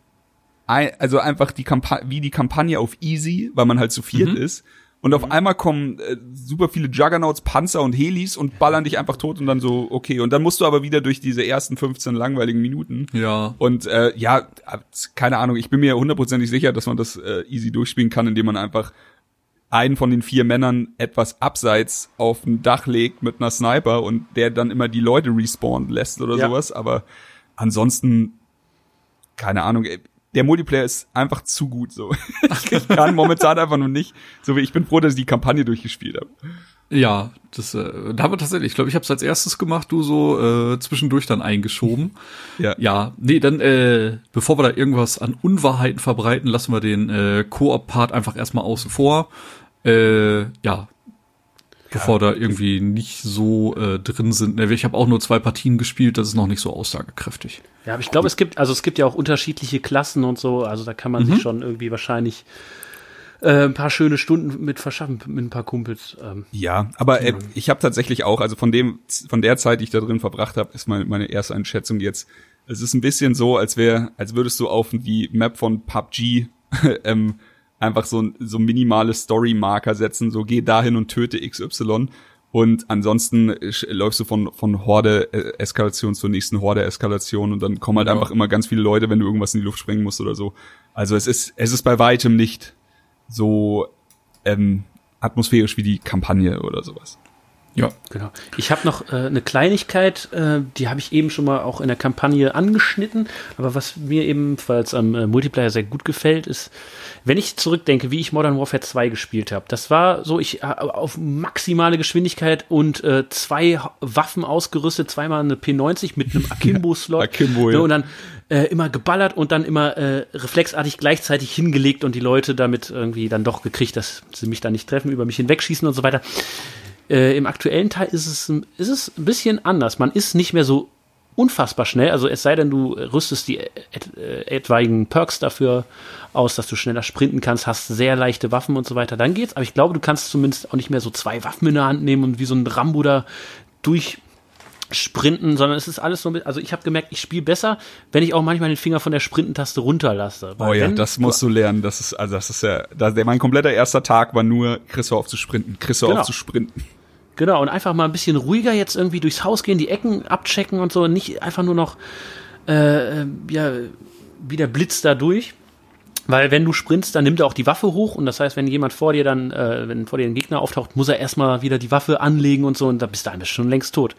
Speaker 3: also einfach die Kampagne, wie die Kampagne auf easy, weil man halt zu viert ist. Und auf einmal kommen äh, super viele Juggernauts, Panzer und Helis und ballern dich einfach tot und dann so, okay. Und dann musst du aber wieder durch diese ersten 15 langweiligen Minuten.
Speaker 2: Ja.
Speaker 3: Und äh, ja, keine Ahnung, ich bin mir hundertprozentig sicher, dass man das äh, easy durchspielen kann, indem man einfach einen von den vier Männern etwas abseits auf ein Dach legt mit einer Sniper und der dann immer die Leute respawnen lässt oder
Speaker 4: Ja.
Speaker 3: sowas. Aber ansonsten, keine Ahnung, der Multiplayer ist einfach zu gut so. ich kann momentan einfach nur nicht. So wie ich bin froh, dass ich die Kampagne durchgespielt habe.
Speaker 2: Ja, das äh, da haben wir tatsächlich, ich glaube, ich habe es als erstes gemacht, du so äh, zwischendurch dann eingeschoben.
Speaker 3: Ja.
Speaker 2: Ja, nee, dann äh, bevor wir da irgendwas an Unwahrheiten verbreiten, lassen wir den äh, Koop-Part einfach erstmal außen vor. Äh, ja, bevor da irgendwie nicht so äh, drin sind. Ne, Ich habe auch nur zwei Partien gespielt, das ist noch nicht so aussagekräftig.
Speaker 4: Ja, aber ich glaube, es gibt, also es gibt ja auch unterschiedliche Klassen und so, also da kann man sich schon irgendwie wahrscheinlich äh, ein paar schöne Stunden mit verschaffen mit ein paar Kumpels. Ähm,
Speaker 3: Ja, aber äh, ich habe tatsächlich auch, also von dem, von der Zeit, die ich da drin verbracht habe, ist meine, meine erste Einschätzung jetzt. Es ist ein bisschen so, als wäre, als würdest du auf die Map von PUBG ähm, einfach so, so minimale Story-Marker setzen, so geh dahin und töte XY. Und ansonsten sch- läufst du von, von Horde-Eskalation zur nächsten Horde-Eskalation und dann kommen halt
Speaker 2: Ja.
Speaker 3: einfach immer ganz viele Leute, wenn du irgendwas in die Luft sprengen musst oder so. Also es ist, es ist bei weitem nicht so ähm, atmosphärisch wie die Kampagne oder sowas.
Speaker 2: Ja.
Speaker 4: Genau. Ich habe noch äh, eine Kleinigkeit, äh, die habe ich eben schon mal auch in der Kampagne angeschnitten, aber was mir ebenfalls am äh, Multiplayer sehr gut gefällt, ist, wenn ich zurückdenke, wie ich Modern Warfare 2 gespielt habe. Das war so, ich äh, auf maximale Geschwindigkeit und äh, zwei Waffen ausgerüstet, zweimal eine P90 mit einem Akimbo-Slot.
Speaker 3: Akimbo,
Speaker 4: Ne,
Speaker 3: ja.
Speaker 4: Und dann äh, immer geballert und dann immer äh, reflexartig gleichzeitig hingelegt und die Leute damit irgendwie dann doch gekriegt, dass sie mich da nicht treffen, über mich hinwegschießen und so weiter. Äh, Im aktuellen Teil ist es, ist es ein bisschen anders. Man ist nicht mehr so unfassbar schnell. Also es sei denn, du rüstest die et, äh, etwaigen Perks dafür aus, dass du schneller sprinten kannst, hast sehr leichte Waffen und so weiter. Dann geht's. Aber ich glaube, du kannst zumindest auch nicht mehr so zwei Waffen in der Hand nehmen und wie so ein Rambo da durch Sprinten, sondern es ist alles so mit, also ich habe gemerkt, ich spiele besser, wenn ich auch manchmal den Finger von der Sprintentaste runterlasse.
Speaker 3: oh ja, das musst du lernen. Das ist, also das ist ja, das, mein kompletter erster Tag war nur, du auf zu sprinten, du
Speaker 4: Genau.
Speaker 3: auf zu sprinten.
Speaker 4: Genau, und einfach mal ein bisschen ruhiger jetzt irgendwie durchs Haus gehen, die Ecken abchecken und so, nicht einfach nur noch äh, äh, ja, wie der Blitz da durch. Weil wenn du sprintst, dann nimmt er auch die Waffe hoch und das heißt, wenn jemand vor dir dann, äh, wenn vor dir ein Gegner auftaucht, muss er erstmal wieder die Waffe anlegen und so und da bist du eigentlich schon längst tot.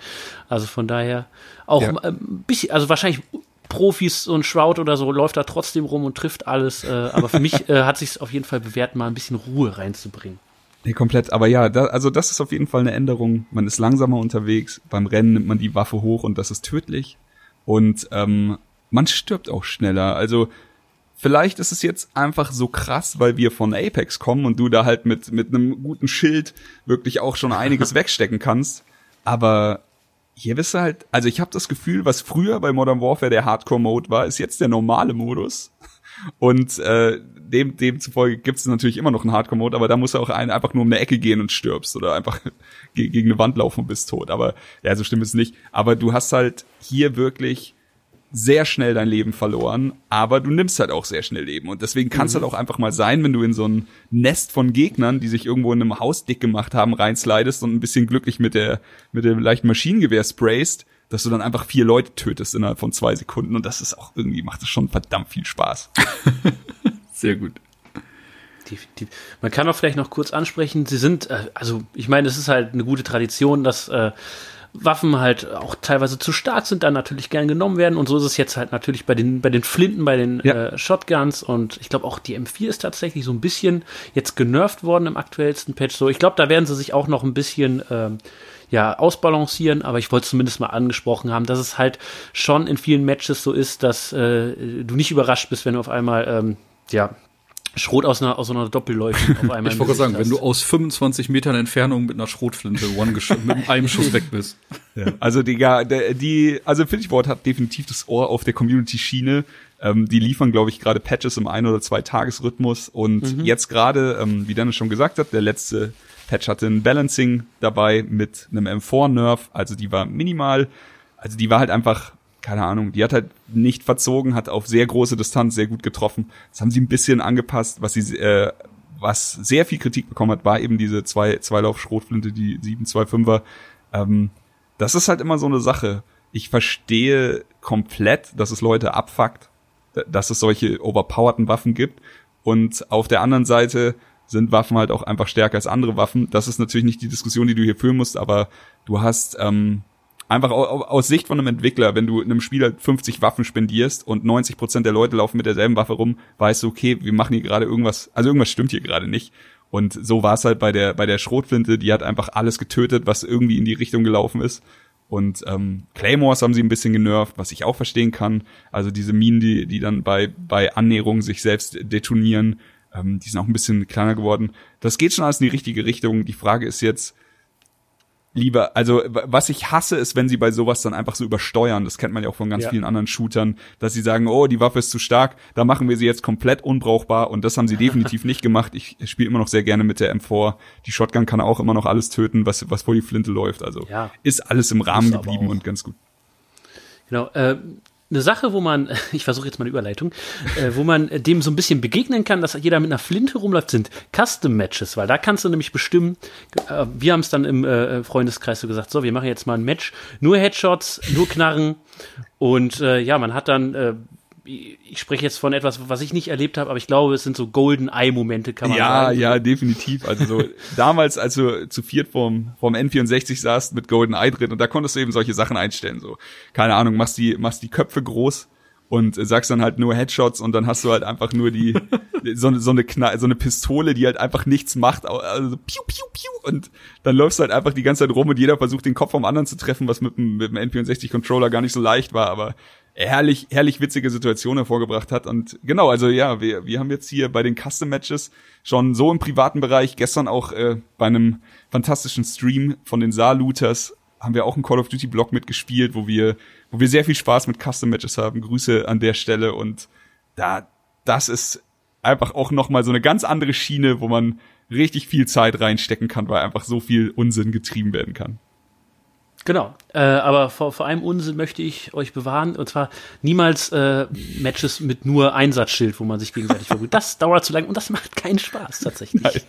Speaker 4: Also von daher auch
Speaker 3: Ja.
Speaker 4: ein bisschen, also wahrscheinlich Profis, so ein Shroud oder so, läuft da trotzdem rum und trifft alles. Äh, aber für mich äh, hat sich auf jeden Fall bewährt, mal ein bisschen Ruhe reinzubringen.
Speaker 3: Nee, komplett. Aber ja, da, also das ist auf jeden Fall eine Änderung. Man ist langsamer unterwegs. Beim Rennen nimmt man die Waffe hoch und das ist tödlich. Und ähm, man stirbt auch schneller. Also vielleicht ist es jetzt einfach so krass, weil wir von Apex kommen und du da halt mit, mit einem guten Schild wirklich auch schon einiges wegstecken kannst. Aber hier bist du halt, also ich habe das Gefühl, was früher bei Modern Warfare der Hardcore-Mode war, ist jetzt der normale Modus. Und äh, dem, demzufolge gibt es natürlich immer noch einen Hardcore-Mode, aber da muss auch ein, einfach nur um eine Ecke gehen und stirbst oder einfach ge gegen eine Wand laufen und bist tot. Aber ja, so stimmt es nicht. Aber du hast halt hier wirklich sehr schnell dein Leben verloren, aber du nimmst halt auch sehr schnell Leben. Und deswegen kann es halt auch einfach mal sein, wenn du in so ein Nest von Gegnern, die sich irgendwo in einem Haus dick gemacht haben, reinslidest und ein bisschen glücklich mit der, mit dem leichten Maschinengewehr sprayst, dass du dann einfach vier Leute tötest innerhalb von zwei Sekunden. Und das ist auch irgendwie, macht es schon verdammt viel Spaß.
Speaker 2: Sehr gut.
Speaker 4: Definitiv. Man kann auch vielleicht noch kurz ansprechen, sie sind, äh, also ich meine, es ist halt eine gute Tradition, dass äh, Waffen halt auch teilweise zu stark sind, dann natürlich gern genommen werden. Und so ist es jetzt halt natürlich bei den, bei den Flinten, bei den
Speaker 3: Ja.
Speaker 4: äh, Shotguns. Und ich glaube auch die M4 ist tatsächlich so ein bisschen jetzt genervt worden im aktuellsten Patch. So, ich glaube, da werden sie sich auch noch ein bisschen ähm, ja, ausbalancieren, aber ich wollte zumindest mal angesprochen haben, dass es halt schon in vielen Matches so ist, dass äh, du nicht überrascht bist, wenn du auf einmal ja, Schrot aus einer, aus so einer Doppelleuchte auf einmal.
Speaker 2: Ich wollte sagen, wenn
Speaker 4: hast.
Speaker 2: du aus 25 Metern Entfernung mit einer Schrotflinte one mit einem Schuss weg bist.
Speaker 3: Ja. Also die, die, die also Infinity Ward hat definitiv das Ohr auf der Community-Schiene. Ähm, die liefern, glaube ich, gerade Patches im ein- oder zwei Tagesrhythmus. Und jetzt gerade, ähm, wie Dennis schon gesagt hat, der letzte Patch hatte ein Balancing dabei mit einem M4-Nerf. Also die war minimal. Also die war halt einfach, keine Ahnung, die hat halt nicht verzogen, hat auf sehr große Distanz sehr gut getroffen. Das haben sie ein bisschen angepasst, was sie äh, was sehr viel Kritik bekommen hat, war eben diese zwei Zweilauf-Schrotflinte, die 725er. Ähm, das ist halt immer so eine Sache. Ich verstehe komplett, dass es Leute abfuckt, dass es solche overpowerten Waffen gibt. Und auf der anderen Seite sind Waffen halt auch einfach stärker als andere Waffen. Das ist natürlich nicht die Diskussion, die du hier führen musst, aber du hast ähm, einfach au- au- aus Sicht von einem Entwickler, wenn du einem Spieler 50 Waffen spendierst und 90 Prozent der Leute laufen mit derselben Waffe rum, weißt du, okay, wir machen hier gerade irgendwas, also irgendwas stimmt hier gerade nicht. Und so war es halt bei der bei der Schrotflinte, die hat einfach alles getötet, was irgendwie in die Richtung gelaufen ist. Und ähm, Claymores haben sie ein bisschen genervt, was ich auch verstehen kann. Also diese Minen, die, die dann bei, bei Annäherung sich selbst detonieren, ähm, die sind auch ein bisschen kleiner geworden. Das geht schon alles in die richtige Richtung. Die Frage ist jetzt, lieber, also was ich hasse, ist, wenn sie bei sowas dann einfach so übersteuern. Das kennt man ja auch von ganz
Speaker 4: Ja.
Speaker 3: vielen anderen Shootern, dass sie sagen, oh, die Waffe ist zu stark, da machen wir sie jetzt komplett unbrauchbar und das haben sie definitiv nicht gemacht. Ich spiele immer noch sehr gerne mit der M4. Die Shotgun kann auch immer noch alles töten, was, was vor die Flinte läuft. Also
Speaker 4: Ja.
Speaker 3: ist alles im Rahmen geblieben und ganz gut.
Speaker 4: Genau. Äh, eine Sache, wo man, ich versuche jetzt mal eine Überleitung, äh, wo man äh, dem so ein bisschen begegnen kann, dass jeder mit einer Flinte rumläuft, sind Custom-Matches, weil da kannst du nämlich bestimmen, äh, wir haben es dann im äh, Freundeskreis so gesagt, so, wir machen jetzt mal ein Match, nur Headshots, nur Knarren und äh, ja, man hat dann, äh, ich spreche jetzt von etwas, was ich nicht erlebt habe, aber ich glaube, es sind so Golden Eye-Momente, kann man
Speaker 3: Ja,
Speaker 4: sagen.
Speaker 3: ja, definitiv. Also so damals, als du zu viert vorm, vorm N64 saßt mit Golden Eye drin und da konntest du eben solche Sachen einstellen. So, keine Ahnung, machst die, machst die Köpfe groß und sagst dann halt nur Headshots und dann hast du halt einfach nur die so, eine- so eine Knall, so eine Pistole, die halt einfach nichts macht, also so piu piu piu und dann läufst du halt einfach die ganze Zeit rum und jeder versucht den Kopf vom anderen zu treffen, was mit dem, mit dem N64 Controller gar nicht so leicht war, aber herrlich, herrlich witzige Situation hervorgebracht hat. Und genau, also ja, wir, wir haben jetzt hier bei den Custom Matches schon so im privaten Bereich, gestern auch äh, bei einem fantastischen Stream von den Saar-Looters haben wir auch einen Call of Duty Blog mitgespielt, wo wir, wo wir sehr viel Spaß mit Custom Matches haben. Grüße an der Stelle und da, das ist einfach auch nochmal so eine ganz andere Schiene, wo man richtig viel Zeit reinstecken kann, weil einfach so viel Unsinn getrieben werden kann.
Speaker 4: Genau. Äh, aber vor, vor einem Unsinn möchte ich euch bewahren. Und zwar niemals äh, Matches mit nur Einsatzschild, wo man sich gegenseitig verbrüht. Das dauert zu lange und das macht keinen Spaß tatsächlich.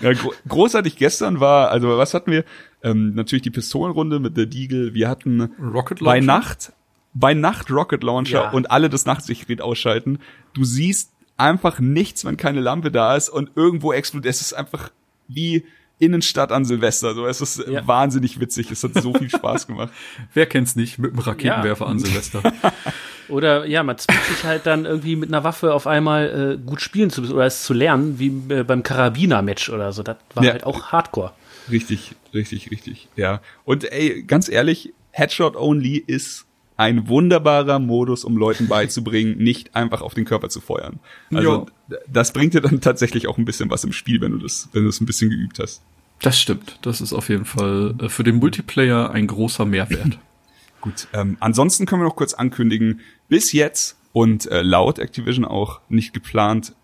Speaker 3: Ja, gro großartig gestern war, also was hatten wir? Ähm, natürlich die Pistolenrunde mit der Deagle. Wir hatten
Speaker 2: Rocket
Speaker 3: bei
Speaker 2: Launcher?
Speaker 3: Nacht, bei Nacht Rocket Launcher
Speaker 4: Ja.
Speaker 3: und alle das Nachtsichtgerät ausschalten. Du siehst einfach nichts, wenn keine Lampe da ist und irgendwo explodiert. Es ist einfach wie Innenstadt an Silvester. So, es ist
Speaker 4: Ja.
Speaker 3: wahnsinnig witzig. Es hat so viel Spaß gemacht.
Speaker 2: Wer kennt's nicht mit einem Raketenwerfer an Silvester?
Speaker 4: Oder ja, man zwingt sich halt dann irgendwie mit einer Waffe auf einmal äh, gut spielen zu oder es zu lernen, wie äh, beim Karabiner-Match oder so. Das war
Speaker 3: Ja.
Speaker 4: halt auch Hardcore.
Speaker 3: Richtig, richtig, richtig. Ja. Und ey, ganz ehrlich, Headshot Only ist ein wunderbarer Modus, um Leuten beizubringen, nicht einfach auf den Körper zu feuern. Also d- das bringt dir dann tatsächlich auch ein bisschen was im Spiel, wenn du das, wenn du das ein bisschen geübt hast.
Speaker 2: Das stimmt. Das ist auf jeden Fall äh, für den Multiplayer ein großer Mehrwert.
Speaker 3: Gut. Ähm, ansonsten können wir noch kurz ankündigen, bis jetzt und äh, laut Activision auch nicht geplant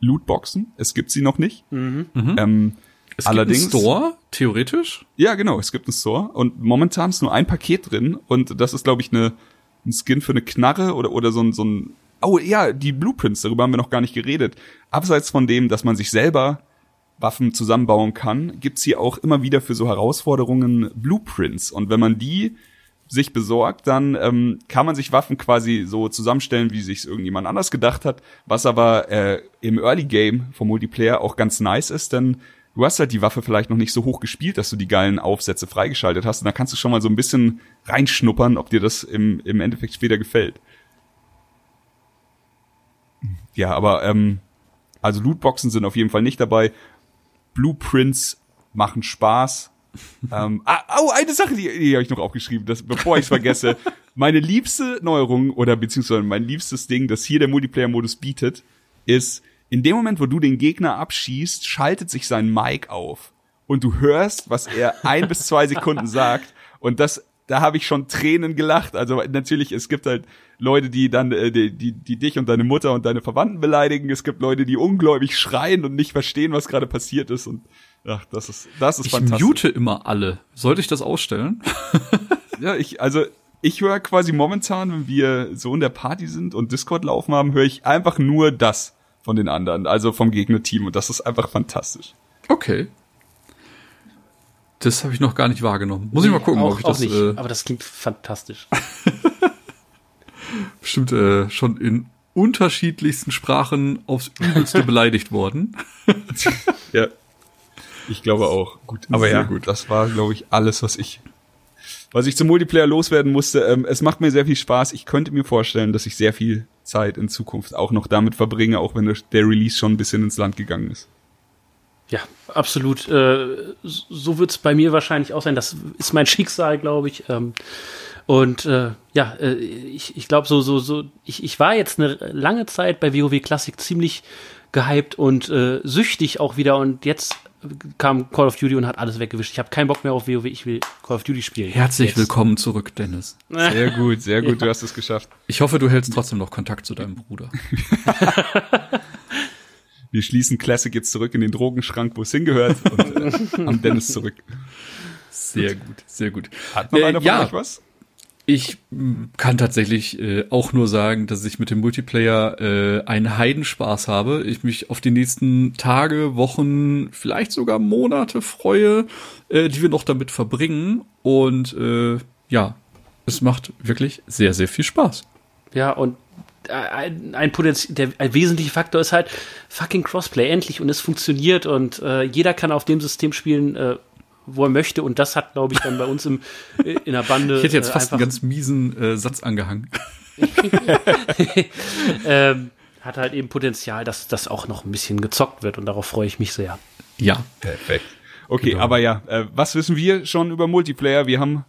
Speaker 3: Lootboxen. Es gibt sie noch nicht. Ähm,
Speaker 2: Es
Speaker 3: Allerdings-
Speaker 2: gibt einen Store, theoretisch.
Speaker 3: Ja, genau, es gibt einen Store und momentan ist nur ein Paket drin und das ist, glaube ich, eine, ein Skin für eine Knarre oder, oder so ein, so ein, oh ja, die Blueprints, darüber haben wir noch gar nicht geredet. Abseits von dem, dass man sich selber Waffen zusammenbauen kann, gibt's hier auch immer wieder für so Herausforderungen Blueprints und wenn man die sich besorgt, dann ähm, kann man sich Waffen quasi so zusammenstellen, wie sich irgendjemand anders gedacht hat, was aber äh, im Early Game vom Multiplayer auch ganz nice ist, denn du hast halt die Waffe vielleicht noch nicht so hoch gespielt, dass du die geilen Aufsätze freigeschaltet hast und da kannst du schon mal so ein bisschen reinschnuppern, ob dir das im, im Endeffekt später gefällt. Ja, aber ähm, also Lootboxen sind auf jeden Fall nicht dabei. Blueprints machen Spaß. ähm, ah, oh, eine Sache, die, die habe ich noch aufgeschrieben, das, bevor ich es vergesse. Meine liebste Neuerung oder beziehungsweise mein liebstes Ding, das hier der Multiplayer-Modus bietet, ist, in dem Moment, wo du den Gegner abschießt, schaltet sich sein Mic auf. Und du hörst, was er ein bis zwei Sekunden sagt. Und das, da habe ich schon Tränen gelacht. Also natürlich, es gibt halt Leute, die dann, äh, die, die, die dich und deine Mutter und deine Verwandten beleidigen. Es gibt Leute, die ungläubig schreien und nicht verstehen, was gerade passiert ist. Und ach, das ist, das ist
Speaker 2: Ich
Speaker 3: fantastisch.
Speaker 2: mute immer alle. Sollte ich das ausstellen?
Speaker 3: Ja, ich, also ich höre quasi momentan, wenn wir so in der Party sind und Discord laufen haben, höre ich einfach nur das von den anderen, also vom Gegnerteam. Und das ist einfach fantastisch.
Speaker 2: Okay. Das habe ich noch gar nicht wahrgenommen. Muss ich mal gucken,
Speaker 4: auch,
Speaker 2: ob ich
Speaker 4: auch
Speaker 2: das
Speaker 4: nicht.
Speaker 2: äh,
Speaker 4: Aber das klingt fantastisch.
Speaker 2: bestimmt äh, schon in unterschiedlichsten Sprachen aufs Übelste beleidigt worden.
Speaker 3: Ja. Ich glaube auch. Gut. Aber
Speaker 2: Sehr
Speaker 3: ja,
Speaker 2: gut.
Speaker 3: das war, glaube ich, alles, was ich, was ich zum Multiplayer loswerden musste. Ähm, es macht mir sehr viel Spaß. Ich könnte mir vorstellen, dass ich sehr viel Zeit in Zukunft auch noch damit verbringe, auch wenn der Release schon ein bisschen ins Land gegangen ist.
Speaker 4: Ja, absolut. Äh, so wird es bei mir wahrscheinlich auch sein. Das ist mein Schicksal, glaube ich. Ähm, und äh, ja, äh, ich, ich glaube, so, so, so, ich, ich war jetzt eine lange Zeit bei WoW Classic ziemlich gehypt und äh, süchtig auch wieder und jetzt kam Call of Duty und hat alles weggewischt. Ich habe keinen Bock mehr auf WoW, ich will Call of Duty spielen.
Speaker 2: Herzlich
Speaker 4: Jetzt.
Speaker 2: willkommen zurück, Dennis.
Speaker 3: Sehr gut, sehr gut. Du hast es geschafft.
Speaker 2: Ich hoffe, du hältst trotzdem noch Kontakt zu deinem Bruder.
Speaker 3: Wir schließen Classic jetzt zurück in den Drogenschrank, wo es hingehört und äh, haben Dennis zurück.
Speaker 2: Sehr gut, sehr gut.
Speaker 3: Hat noch
Speaker 2: Äh,
Speaker 3: einer von
Speaker 2: ja.
Speaker 3: euch was?
Speaker 2: Ich kann tatsächlich äh, auch nur sagen, dass ich mit dem Multiplayer äh, einen Heidenspaß habe. Ich mich auf die nächsten Tage, Wochen, vielleicht sogar Monate freue, äh, die wir noch damit verbringen. Und äh, ja, es macht wirklich sehr, sehr viel Spaß.
Speaker 4: Ja, und äh, ein, ein Potenzial, der ein wesentlicher Faktor ist halt fucking Crossplay endlich und es funktioniert und äh, jeder kann auf dem System spielen, äh, wo er möchte und das hat, glaube ich, dann bei uns im, äh, in der Bande.
Speaker 2: Ich hätte jetzt
Speaker 4: äh,
Speaker 2: fast einen ganz miesen äh, Satz angehangen.
Speaker 4: ähm, hat halt eben Potenzial, dass das auch noch ein bisschen gezockt wird und darauf freue ich mich sehr.
Speaker 2: Ja,
Speaker 3: Perfekt. Okay, aber ja, äh, was wissen wir schon über Multiplayer? Wir haben,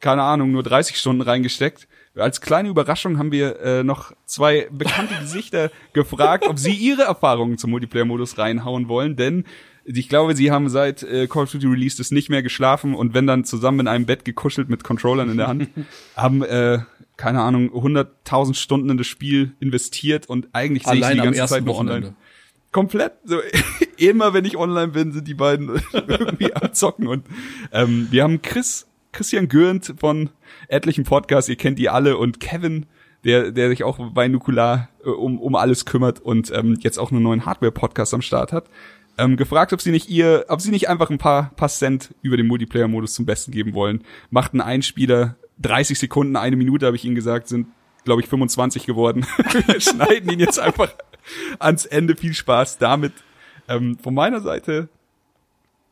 Speaker 3: keine Ahnung, nur 30 Stunden reingesteckt. Als kleine Überraschung haben wir äh, noch zwei bekannte Gesichter gefragt, ob sie ihre Erfahrungen zum Multiplayer-Modus reinhauen wollen, denn ich glaube, sie haben seit äh, Call of Duty Release das nicht mehr geschlafen und wenn dann zusammen in einem Bett gekuschelt mit Controllern in der Hand, haben, äh, keine Ahnung, 100.000 Stunden in das Spiel investiert und eigentlich sehe ich die ganze Zeit nur
Speaker 2: Wochenende.
Speaker 3: online. Komplett. So immer wenn ich online bin sind die beiden irgendwie am zocken und ähm, wir haben Chris Christian Gürnt von etlichen Podcasts, ihr kennt die alle und Kevin, der, der sich auch bei Nukular äh, um, um alles kümmert und ähm, jetzt auch einen neuen Hardware-Podcast am Start hat, ähm, gefragt, ob sie nicht ihr, ob sie nicht einfach ein paar, paar Cent über den Multiplayer-Modus zum Besten geben wollen. Macht einen Einspieler, 30 Sekunden, eine Minute, habe ich ihnen gesagt, sind, glaube ich, 25 geworden. Wir schneiden ihn jetzt einfach ans Ende. Viel Spaß damit. Ähm, von meiner Seite,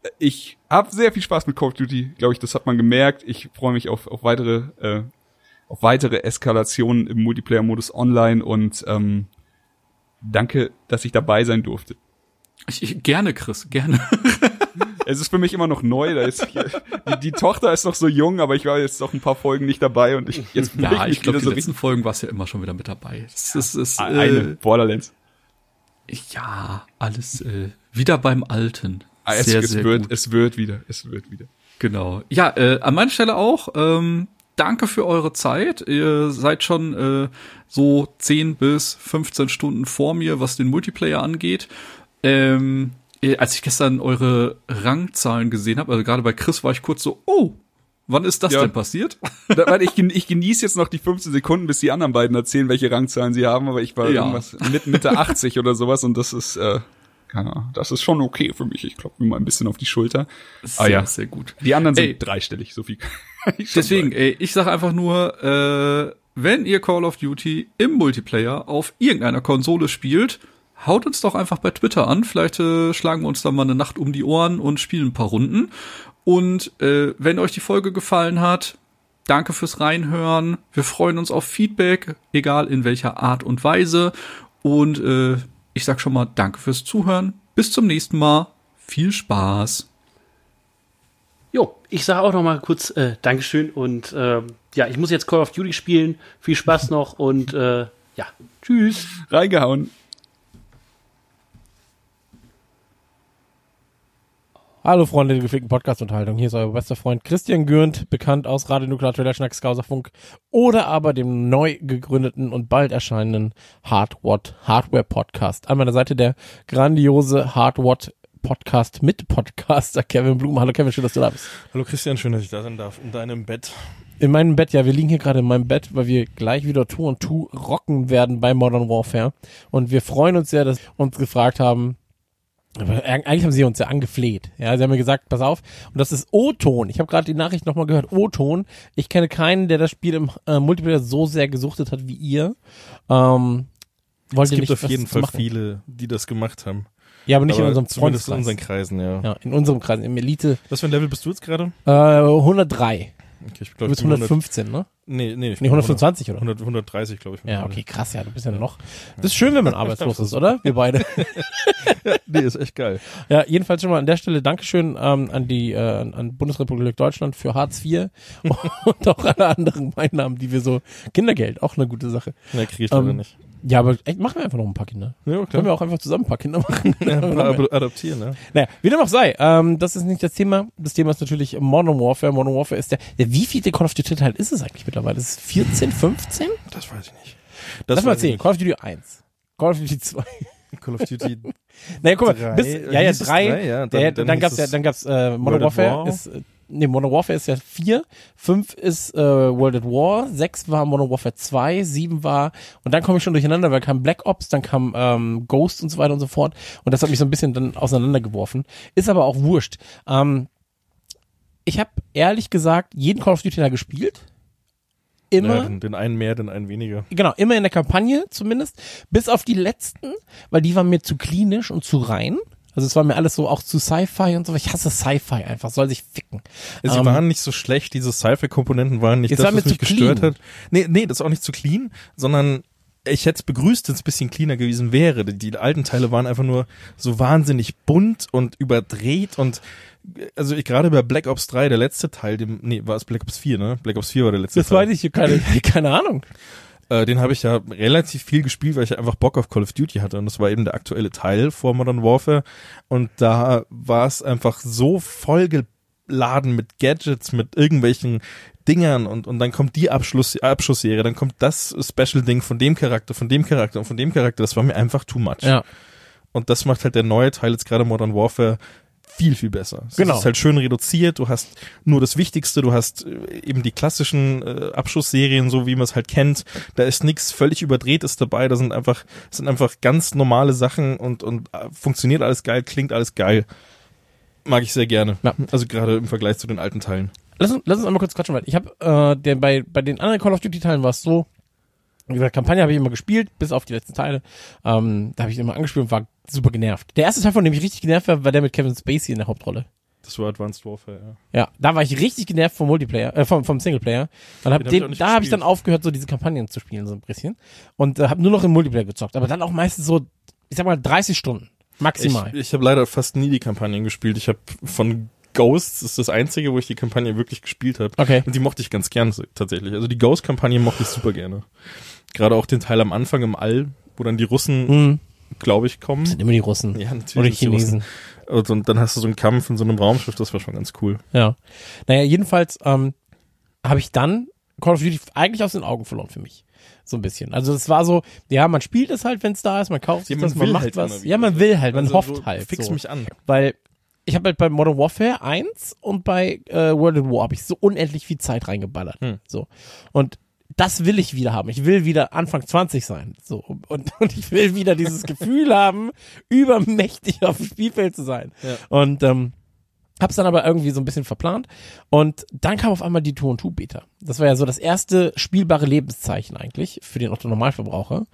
Speaker 3: äh, ich habe sehr viel Spaß mit Call of Duty, glaube ich, das hat man gemerkt. Ich freue mich auf, auf weitere, äh, auf weitere Eskalationen im Multiplayer-Modus online und ähm, danke, dass ich dabei sein durfte.
Speaker 2: Ich, ich, gerne, Chris, gerne.
Speaker 3: es ist für mich immer noch neu. Da ist die, die, Tochter ist noch so jung, aber ich war jetzt noch ein paar Folgen nicht dabei und ich jetzt
Speaker 2: ja, ich, ich glaube, die so letzten Folgen warst ja immer schon wieder mit dabei. Das, das ist äh,
Speaker 3: eine Borderlands.
Speaker 2: Ja, alles äh, wieder beim Alten.
Speaker 3: Ah, es, sehr, es sehr wird, gut. es wird wieder, es wird wieder.
Speaker 2: Genau. Ja, äh, an meiner Stelle auch. Ähm, danke für eure Zeit. Ihr seid schon äh, so 10 bis 15 Stunden vor mir, was den Multiplayer angeht. Ähm, äh, als ich gestern eure Rangzahlen gesehen habe, also gerade bei Chris war ich kurz so, oh, wann ist das ja. denn passiert?
Speaker 3: Da, weil ich, ich genieße jetzt noch die 15 Sekunden, bis die anderen beiden erzählen, welche Rangzahlen sie haben, aber ich war ja. irgendwas mit Mitte 80 oder sowas und das ist, äh, keine Ahnung, das ist schon okay für mich. Ich klopfe mir mal ein bisschen auf die Schulter.
Speaker 2: Sehr, ah, ja. sehr gut.
Speaker 3: Die anderen sind ey, dreistellig, so viel
Speaker 2: ich Deswegen, sagen. ey, ich sage einfach nur, äh, wenn ihr Call of Duty im Multiplayer auf irgendeiner Konsole spielt, haut uns doch einfach bei Twitter an. Vielleicht äh, schlagen wir uns da mal eine Nacht um die Ohren und spielen ein paar Runden. Und äh, wenn euch die Folge gefallen hat, danke fürs Reinhören. Wir freuen uns auf Feedback, egal in welcher Art und Weise. Und äh, ich sag schon mal danke fürs Zuhören. Bis zum nächsten Mal. Viel Spaß.
Speaker 4: Jo, ich sage auch noch mal kurz äh, Dankeschön und äh, ja, ich muss jetzt Call of Duty spielen. Viel Spaß noch und äh, ja, tschüss.
Speaker 3: Reingehauen.
Speaker 5: Hallo Freunde der gepflegten Podcast-Unterhaltung. Hier ist euer bester Freund Christian Gürnt, bekannt aus Radio Nuklear Trailer Schnack Skauserfunk oder aber dem neu gegründeten und bald erscheinenden Hardwatt Hardware Podcast. An meiner Seite der grandiose Hardwatt Podcast mit Podcaster Kevin Blum. Hallo Kevin, schön, dass du da bist.
Speaker 6: Hallo Christian, schön, dass ich da sein darf. In deinem Bett.
Speaker 5: In meinem Bett, ja, wir liegen hier gerade in meinem Bett, weil wir gleich wieder Tour und Tour rocken werden bei Modern Warfare. Und wir freuen uns sehr, dass uns gefragt haben, aber eigentlich haben sie uns ja angefleht. Ja, sie haben mir gesagt, pass auf. Und das ist O-Ton. Ich habe gerade die Nachricht nochmal gehört. O-Ton. Ich kenne keinen, der das Spiel im äh, Multiplayer so sehr gesuchtet hat wie ihr. Ähm,
Speaker 6: es gibt auf jeden Fall viele, die das gemacht haben.
Speaker 5: Ja, aber nicht aber in unserem Freundeskreis.
Speaker 6: in unseren Kreisen, ja.
Speaker 5: Ja, in unserem Kreis, im Elite.
Speaker 6: Was für ein Level bist du jetzt gerade?
Speaker 5: Äh, 103.
Speaker 6: Okay, ich glaub,
Speaker 5: du bist 115, 100, ne?
Speaker 6: Nee, nee.
Speaker 5: Ich nee 125, 100,
Speaker 6: oder? 100, 130, glaube ich.
Speaker 5: Ja, okay, krass, ja, du bist ja noch. Das ist schön, wenn man arbeitslos ist, oder? Wir beide.
Speaker 6: ja, nee, ist echt geil.
Speaker 5: Ja, jedenfalls schon mal an der Stelle Dankeschön ähm, an die äh, an Bundesrepublik Deutschland für Hartz IV und auch alle anderen Beinamen, die wir so Kindergeld, auch eine gute Sache.
Speaker 6: Ja, kriege ich ähm, nicht.
Speaker 5: Ja, aber echt, machen wir einfach noch ein paar Kinder. Ja, klar. Können wir auch einfach zusammen ein paar Kinder machen. Ja, ein
Speaker 6: paar adoptieren, ne?
Speaker 5: Naja, wie dem auch sei, ähm, das ist nicht das Thema. Das Thema ist natürlich Modern Warfare. Modern Warfare ist der, der wie viel Call of Duty Teil ist es eigentlich mittlerweile? Ist es 14, 15?
Speaker 6: Das weiß ich nicht.
Speaker 5: Das Lass mal sehen. Call of Duty 1. Call of Duty 2.
Speaker 6: Call of Duty.
Speaker 5: naja, guck mal, bis, ja, ja, drei. drei ja, dann, ja, dann, dann gab's ja, dann gab's, äh, Modern Warfare War. ist, äh, nee, Modern Warfare ist ja vier, fünf ist äh, World at War, sechs war Modern Warfare 2, sieben war, und dann komme ich schon durcheinander, weil kam Black Ops, dann kam ähm, Ghost und so weiter und so fort. Und das hat mich so ein bisschen dann auseinandergeworfen. Ist aber auch wurscht. Ähm, ich habe ehrlich gesagt jeden Call of Duty da gespielt. Immer. Ja,
Speaker 6: den, den, einen mehr, den einen weniger.
Speaker 5: Genau, immer in der Kampagne zumindest. Bis auf die letzten, weil die waren mir zu klinisch und zu rein. Also es war mir alles so auch zu Sci-Fi und so. Ich hasse Sci-Fi einfach, soll sich ficken.
Speaker 6: Sie ähm, waren nicht so schlecht, diese Sci-Fi-Komponenten waren nicht das, war was mich gestört clean. hat. Nee, nee, das ist auch nicht zu clean, sondern ich hätte es begrüßt, wenn es ein bisschen cleaner gewesen wäre. Die, die, alten Teile waren einfach nur so wahnsinnig bunt und überdreht und also ich gerade bei Black Ops 3, der letzte Teil, dem, nee, war es Black Ops 4, ne? Black Ops 4 war der letzte
Speaker 5: das
Speaker 6: Teil.
Speaker 5: Das weiß ich, keine, keine Ahnung.
Speaker 6: Äh, den habe ich ja relativ viel gespielt, weil ich einfach Bock auf Call of Duty hatte. Und das war eben der aktuelle Teil vor Modern Warfare. Und da war es einfach so vollgeladen mit Gadgets, mit irgendwelchen Dingern und, und dann kommt die Abschluss, Abschlussserie, dann kommt das Special-Ding von dem Charakter, von dem Charakter und von dem Charakter. Das war mir einfach too much.
Speaker 5: Ja.
Speaker 6: Und das macht halt der neue Teil jetzt gerade Modern Warfare viel, viel besser. Es
Speaker 5: genau.
Speaker 6: ist halt schön reduziert, du hast nur das Wichtigste, du hast äh, eben die klassischen äh, Abschussserien, so wie man es halt kennt. Da ist nichts völlig überdrehtes dabei, da sind einfach, sind einfach ganz normale Sachen und, und äh, funktioniert alles geil, klingt alles geil. Mag ich sehr gerne. Ja. Also gerade im Vergleich zu den alten Teilen.
Speaker 5: Lass uns, lass uns einmal kurz quatschen, weil ich habe äh, bei, bei den anderen Call of Duty Teilen war es so, wie gesagt, Kampagne habe ich immer gespielt, bis auf die letzten Teile. Ähm, da habe ich immer angespielt und war super genervt. Der erste Teil, von dem ich richtig genervt war, war der mit Kevin Spacey in der Hauptrolle.
Speaker 6: Das war Advanced Warfare,
Speaker 5: ja. Ja, da war ich richtig genervt vom Multiplayer, äh, vom, vom Singleplayer. Dann hab den, hab da habe ich dann aufgehört, so diese Kampagnen zu spielen, so ein bisschen. Und äh, habe nur noch im Multiplayer gezockt. Aber dann auch meistens so, ich sag mal, 30 Stunden. Maximal.
Speaker 6: Ich, ich habe leider fast nie die Kampagnen gespielt. Ich habe von Ghosts ist das einzige, wo ich die Kampagne wirklich gespielt habe.
Speaker 5: Okay.
Speaker 6: Und die mochte ich ganz gern tatsächlich. Also die Ghost-Kampagne mochte ich super gerne. Gerade auch den Teil am Anfang im All, wo dann die Russen, mhm. glaube ich, kommen. Das
Speaker 5: sind immer die Russen.
Speaker 6: Ja, natürlich.
Speaker 5: Oder die Chinesen.
Speaker 6: Die und, und, dann hast du so einen Kampf in so einem Raumschiff, das war schon ganz cool.
Speaker 5: Ja. Naja, jedenfalls ähm, habe ich dann Call of Duty eigentlich aus den Augen verloren für mich. So ein bisschen. Also es war so, ja, man spielt es halt, wenn es da ist, man kauft sich ja, das, man macht halt was. Ja, man will halt, man also hofft so, halt.
Speaker 6: Fix
Speaker 5: so.
Speaker 6: mich an.
Speaker 5: Weil ich habe halt bei Modern Warfare 1 und bei äh, World of War habe ich so unendlich viel Zeit reingeballert. Hm. So. Und das will ich wieder haben. Ich will wieder Anfang 20 sein. So. Und, und ich will wieder dieses Gefühl haben, übermächtig auf dem Spielfeld zu sein. Ja. Und ähm, hab's dann aber irgendwie so ein bisschen verplant. Und dann kam auf einmal die 2 2 Beta. Das war ja so das erste spielbare Lebenszeichen eigentlich für den Otto Normalverbraucher.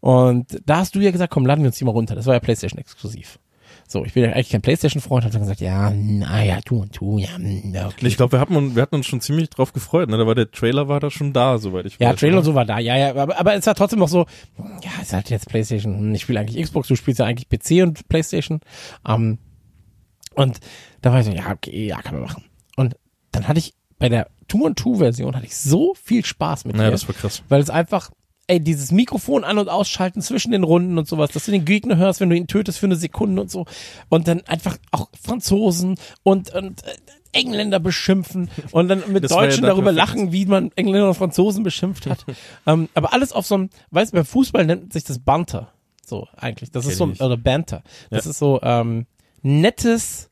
Speaker 5: Und da hast du ja gesagt, komm, laden wir uns die mal runter. Das war ja PlayStation exklusiv. So, ich bin ja eigentlich kein Playstation-Freund, hab dann gesagt, ja, naja, tu und tu, ja,
Speaker 6: ja okay. Ich glaube, wir hatten, wir hatten uns schon ziemlich drauf gefreut, ne? Da war der Trailer war da schon da, soweit ich
Speaker 5: weiß. Ja, Trailer und so war da, ja, ja, aber, aber es war trotzdem noch so, ja, es ist halt jetzt Playstation, hm, ich spiele eigentlich Xbox, du spielst ja eigentlich PC und Playstation. Ähm, und da war ich so, ja, okay, ja, kann man machen. Und dann hatte ich bei der Two and Two Version hatte ich so viel Spaß mit
Speaker 6: Ja, das war krass.
Speaker 5: Weil es einfach ey, dieses Mikrofon an- und ausschalten zwischen den Runden und sowas, dass du den Gegner hörst, wenn du ihn tötest für eine Sekunde und so. Und dann einfach auch Franzosen und, und äh, Engländer beschimpfen und dann mit das Deutschen ja darüber lachen, wie man Engländer und Franzosen beschimpft hat. ähm, aber alles auf so einem, weißt du, beim Fußball nennt sich das Banter. So, eigentlich. Das ist so, oder Banter. Das ja. ist so, ähm, nettes,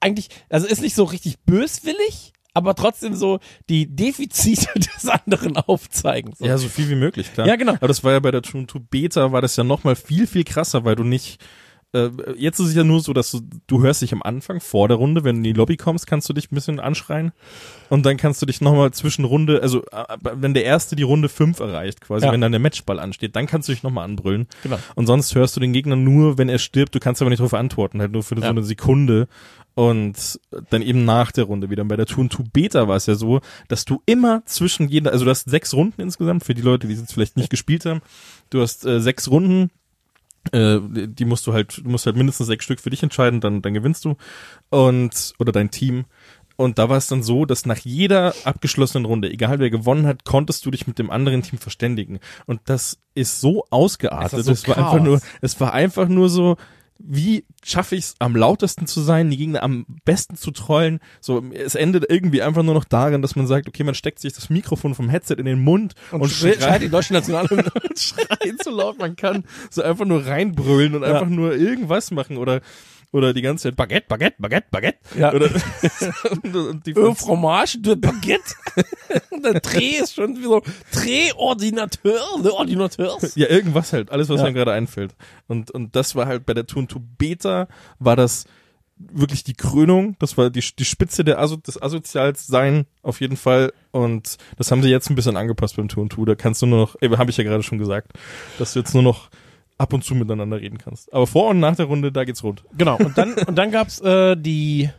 Speaker 5: eigentlich, also ist nicht so richtig böswillig, aber trotzdem so die Defizite des anderen aufzeigen. So.
Speaker 6: Ja, so viel wie möglich, klar.
Speaker 5: Ja, genau.
Speaker 6: Aber das war ja bei der Tune 2 Beta, war das ja nochmal viel, viel krasser, weil du nicht äh, jetzt ist es ja nur so, dass du, du hörst dich am Anfang vor der Runde, wenn du in die Lobby kommst, kannst du dich ein bisschen anschreien und dann kannst du dich nochmal zwischen Runde, also äh, wenn der Erste die Runde 5 erreicht, quasi, ja. wenn dann der Matchball ansteht, dann kannst du dich nochmal anbrüllen.
Speaker 5: Genau.
Speaker 6: Und sonst hörst du den Gegner nur, wenn er stirbt, du kannst aber nicht darauf antworten, halt nur für ja. so eine Sekunde und dann eben nach der Runde wieder. Bei der Toon 2 Beta war es ja so, dass du immer zwischen jeder, also du hast sechs Runden insgesamt, für die Leute, die es jetzt vielleicht nicht gespielt haben. Du hast äh, sechs Runden, äh, die musst du halt, du musst halt mindestens sechs Stück für dich entscheiden, dann, dann gewinnst du. Und, oder dein Team. Und da war es dann so, dass nach jeder abgeschlossenen Runde, egal wer gewonnen hat, konntest du dich mit dem anderen Team verständigen. Und das ist so ausgeartet. Es so war einfach nur, es war einfach nur so, wie schaffe ich es, am lautesten zu sein, die Gegner am besten zu trollen. So, es endet irgendwie einfach nur noch darin, dass man sagt, okay, man steckt sich das Mikrofon vom Headset in den Mund und, und
Speaker 5: schreit, schreit die deutsche Nationalhymne
Speaker 6: und schreit so laut man kann, so einfach nur reinbrüllen und ja. einfach nur irgendwas machen oder oder die ganze Zeit Baguette, Baguette, Baguette, Baguette.
Speaker 5: Ja.
Speaker 6: Oder
Speaker 5: und, und die äh, Fromage de Baguette. und der Dreh ist schon wie so Drehordinateur, le Ordinateur.
Speaker 6: Ja, irgendwas halt, alles, was ja. mir gerade einfällt. Und, und das war halt bei der Tune 2 Beta, war das wirklich die Krönung, das war die, die Spitze der Aso des Asozials sein, auf jeden Fall. Und das haben sie jetzt ein bisschen angepasst beim Tune 2. Da kannst du nur noch, eben habe ich ja gerade schon gesagt, dass du jetzt nur noch ab und zu miteinander reden kannst. Aber vor und nach der Runde, da geht's rund.
Speaker 5: Genau. Und dann, und dann gab's äh, die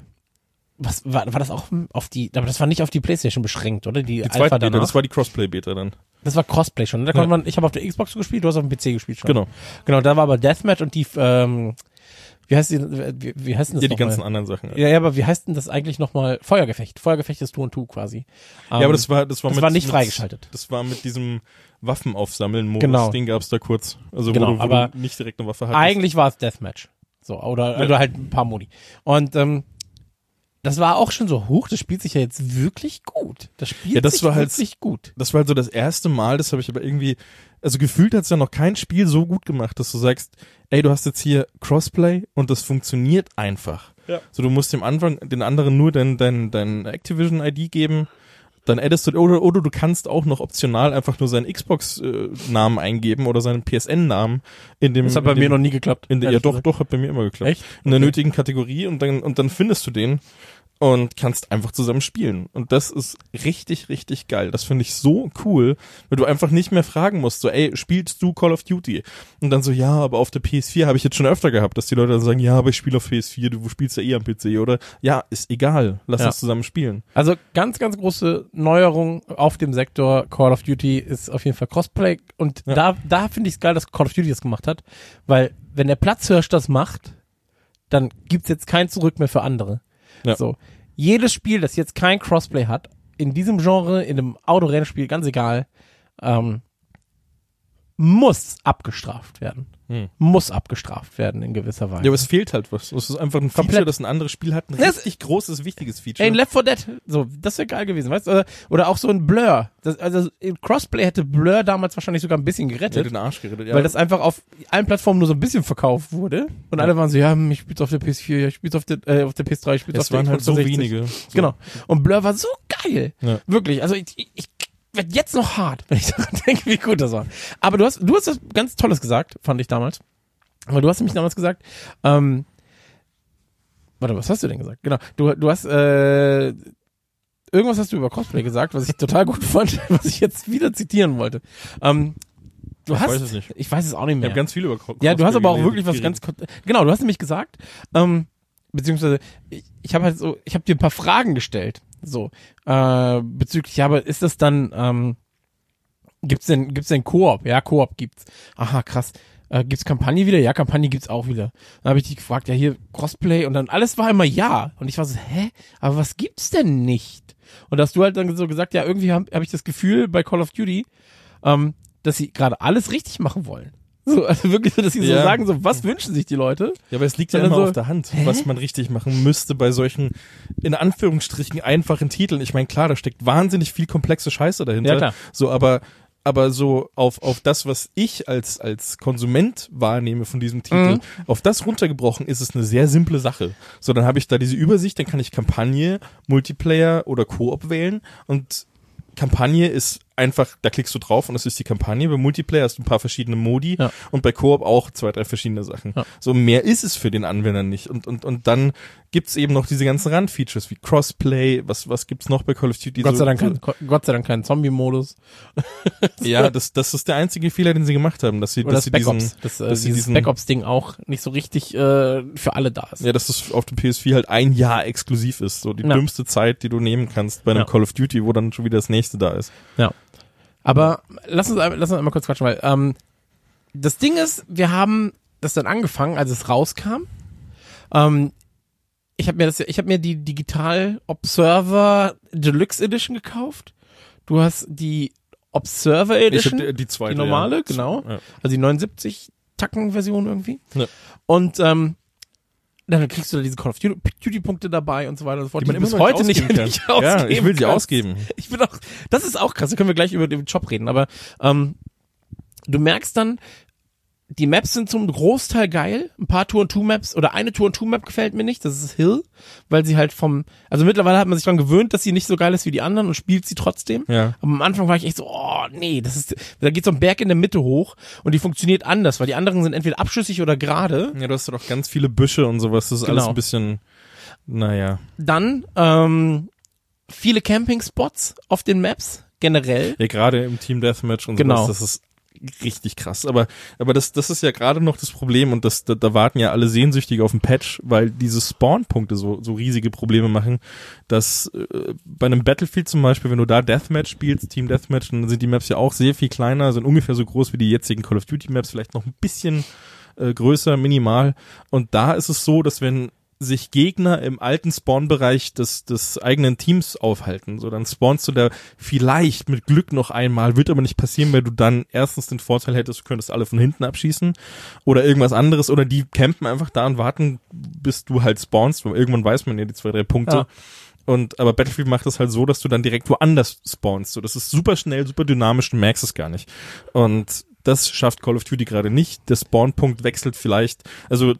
Speaker 5: was war, war das auch auf die, aber das war nicht auf die Playstation beschränkt, oder? Die,
Speaker 6: die zweite Alpha Beta, das war die Crossplay-Beta dann.
Speaker 5: Das war Crossplay schon. Da konnte ja. man, ich habe auf der Xbox gespielt, du hast auf dem PC gespielt schon.
Speaker 6: Genau.
Speaker 5: Genau, da war aber Deathmatch und die, ähm, wie heißt die, wie, wie heißt denn das
Speaker 6: Ja, die ganzen mal? anderen Sachen.
Speaker 5: Ja, ja, aber wie heißt denn das eigentlich nochmal? Feuergefecht. Feuergefecht ist 2 und 2 quasi.
Speaker 6: ja, aber das war, das war
Speaker 5: das
Speaker 6: mit,
Speaker 5: war nicht freigeschaltet.
Speaker 6: Das war mit diesem Waffen aufsammeln Modus.
Speaker 5: Genau.
Speaker 6: Den gab's da kurz. Also
Speaker 5: genau,
Speaker 6: wo, du, wo
Speaker 5: aber
Speaker 6: du nicht direkt eine Waffe hattest.
Speaker 5: Eigentlich war es Deathmatch. So, oder, ja. oder halt ein paar Modi. Und, ähm,
Speaker 4: das war auch schon so hoch, das spielt sich ja jetzt wirklich gut. Das spielt
Speaker 6: ja, das
Speaker 4: sich
Speaker 6: war halt,
Speaker 4: wirklich gut.
Speaker 6: Das war halt so das erste Mal, das habe ich aber irgendwie, also gefühlt hat es ja noch kein Spiel so gut gemacht, dass du sagst, ey, du hast jetzt hier Crossplay und das funktioniert einfach. Ja. So, du musst dem Anfang, den anderen nur dein, dein, dein Activision-ID geben dann addest du, oder, oder du kannst auch noch optional einfach nur seinen Xbox-Namen eingeben oder seinen PSN-Namen in dem.
Speaker 4: Das hat bei
Speaker 6: dem,
Speaker 4: mir noch nie geklappt.
Speaker 6: In der, ja, doch, doch, hat bei mir immer geklappt.
Speaker 4: Echt?
Speaker 6: In der nötigen Kategorie und dann, und dann findest du den und kannst einfach zusammen spielen. Und das ist richtig, richtig geil. Das finde ich so cool, weil du einfach nicht mehr fragen musst, so, ey, spielst du Call of Duty? Und dann so, ja, aber auf der PS4 habe ich jetzt schon öfter gehabt, dass die Leute dann sagen, ja, aber ich spiele auf PS4, du spielst ja eh am PC, oder? Ja, ist egal, lass ja. uns zusammen spielen.
Speaker 4: Also ganz, ganz große Neuerung auf dem Sektor Call of Duty ist auf jeden Fall Crossplay. Und ja. da, da finde ich es geil, dass Call of Duty das gemacht hat, weil wenn der Platzhirsch das macht, dann gibt's jetzt kein Zurück mehr für andere. Ja. So. Jedes Spiel, das jetzt kein Crossplay hat, in diesem Genre, in einem Autorennspiel, ganz egal, ähm, muss abgestraft werden. Hm. Muss abgestraft werden in gewisser Weise.
Speaker 6: Ja, aber es fehlt halt was. Es ist einfach ein Feature, Komplett. das ein anderes Spiel hat. Ein richtig großes, wichtiges Feature.
Speaker 4: Ey, in Left 4 Dead, so, das wäre geil gewesen, weißt du? Oder, oder auch so ein Blur. Das, also in Crossplay hätte Blur damals wahrscheinlich sogar ein bisschen gerettet.
Speaker 6: Ja, den Arsch gerettet,
Speaker 4: ja. Weil das einfach auf allen Plattformen nur so ein bisschen verkauft wurde. Und ja. alle waren so, ja, ich spiel's auf der PS4, ich spiel's auf der, äh, auf der PS3, ich spiel's
Speaker 6: es
Speaker 4: auf der
Speaker 6: waren halt so wenige. So.
Speaker 4: Genau. Und Blur war so geil. Ja. Wirklich. Also ich, ich wird jetzt noch hart, wenn ich daran denke, wie gut das war. Aber du hast, du hast das ganz Tolles gesagt, fand ich damals. Aber du hast nämlich damals gesagt, ähm, warte, was hast du denn gesagt? Genau, du, du hast, äh, irgendwas hast du über Cosplay gesagt, was ich total gut fand, was ich jetzt wieder zitieren wollte. Ähm, du ich hast, weiß es nicht. Ich weiß es auch nicht mehr.
Speaker 6: Ich habe ganz viel über Cosplay
Speaker 4: Ja, du hast aber auch wirklich was ganz, genau, du hast nämlich gesagt, ähm, beziehungsweise ich, ich habe halt so, ich habe dir ein paar Fragen gestellt, so äh, bezüglich, aber ist das dann, ähm, gibt's denn, gibt's denn Koop? Ja, Koop gibt's. Aha, krass. Äh, gibt's Kampagne wieder? Ja, Kampagne gibt's auch wieder. Dann habe ich dich gefragt, ja hier Crossplay und dann alles war immer ja und ich war so, hä? Aber was gibt's denn nicht? Und hast du halt dann so gesagt, ja, irgendwie habe hab ich das Gefühl bei Call of Duty, ähm, dass sie gerade alles richtig machen wollen. So, also wirklich so, dass sie ja. so sagen, so, was wünschen sich die Leute?
Speaker 6: Ja, aber es liegt ja immer so, auf der Hand, hä? was man richtig machen müsste bei solchen, in Anführungsstrichen, einfachen Titeln. Ich meine, klar, da steckt wahnsinnig viel komplexe Scheiße dahinter. Ja, klar. So, aber aber so auf, auf das, was ich als, als Konsument wahrnehme von diesem Titel, mhm. auf das runtergebrochen ist es eine sehr simple Sache. So, dann habe ich da diese Übersicht, dann kann ich Kampagne, Multiplayer oder Koop wählen und Kampagne ist einfach, da klickst du drauf und das ist die Kampagne. Bei Multiplayer hast du ein paar verschiedene Modi ja. und bei Koop auch zwei, drei verschiedene Sachen. Ja. So mehr ist es für den Anwender nicht. Und, und, und dann gibt's eben noch diese ganzen Randfeatures wie Crossplay, was, was gibt's noch bei Call of Duty?
Speaker 4: Gott sei Dank, kein, Gott sei Dank keinen Zombie-Modus.
Speaker 6: ja, das, das ist der einzige Fehler, den sie gemacht haben, dass sie,
Speaker 4: Oder dass
Speaker 6: das
Speaker 4: sie diesen, das, äh, dass dieses diesen, Backups-Ding auch nicht so richtig äh, für alle da ist.
Speaker 6: Ja, dass das auf dem PS4 halt ein Jahr exklusiv ist, so die ja. dümmste Zeit, die du nehmen kannst bei einem. Call of Duty, wo dann schon wieder das nächste da ist.
Speaker 4: Ja. Aber lass uns, lass uns einmal kurz quatschen, weil ähm, das Ding ist, wir haben das dann angefangen, als es rauskam. Ähm, ich habe mir das, ich habe mir die Digital Observer Deluxe Edition gekauft. Du hast die Observer Edition,
Speaker 6: die, die, zweite,
Speaker 4: die normale,
Speaker 6: ja.
Speaker 4: genau, ja. also die 79 Tacken Version irgendwie. Ja. Und ähm, dann kriegst du da diese Call of Duty Punkte dabei und so weiter und so fort.
Speaker 6: Die man die bis heute nicht, nicht ausgeben Ja, ich will sie ausgeben.
Speaker 4: Ich bin auch, das ist auch krass, da können wir gleich über den Job reden, aber ähm, du merkst dann, die Maps sind zum Großteil geil. Ein paar Tour- und Two-Maps oder eine Tour- und Two-Map gefällt mir nicht. Das ist Hill, weil sie halt vom, also mittlerweile hat man sich dran gewöhnt, dass sie nicht so geil ist wie die anderen und spielt sie trotzdem.
Speaker 6: Ja.
Speaker 4: Aber am Anfang war ich echt so, oh nee, das ist, da geht so ein Berg in der Mitte hoch und die funktioniert anders, weil die anderen sind entweder abschüssig oder gerade.
Speaker 6: Ja, du hast doch ganz viele Büsche und sowas. Das ist genau. alles ein bisschen, naja.
Speaker 4: Dann, ähm, viele Camping-Spots auf den Maps generell.
Speaker 6: Ja, gerade im Team Deathmatch und
Speaker 4: genau.
Speaker 6: sowas, das ist richtig krass. Aber, aber das, das ist ja gerade noch das Problem und das, da, da warten ja alle sehnsüchtig auf ein Patch, weil diese Spawn-Punkte so, so riesige Probleme machen, dass äh, bei einem Battlefield zum Beispiel, wenn du da Deathmatch spielst, Team Deathmatch, dann sind die Maps ja auch sehr viel kleiner, sind ungefähr so groß wie die jetzigen Call of Duty Maps, vielleicht noch ein bisschen äh, größer, minimal. Und da ist es so, dass wenn sich Gegner im alten Spawn-Bereich des, des eigenen Teams aufhalten. So, dann spawnst du da vielleicht mit Glück noch einmal, wird aber nicht passieren, weil du dann erstens den Vorteil hättest, du könntest alle von hinten abschießen oder irgendwas anderes oder die campen einfach da und warten, bis du halt spawnst, weil irgendwann weiß man ja die zwei, drei Punkte. Ja. Und aber Battlefield macht es halt so, dass du dann direkt woanders spawnst. So, das ist super schnell, super dynamisch, du merkst es gar nicht. Und das schafft Call of Duty gerade nicht. Der Spawnpunkt wechselt vielleicht. Also äh,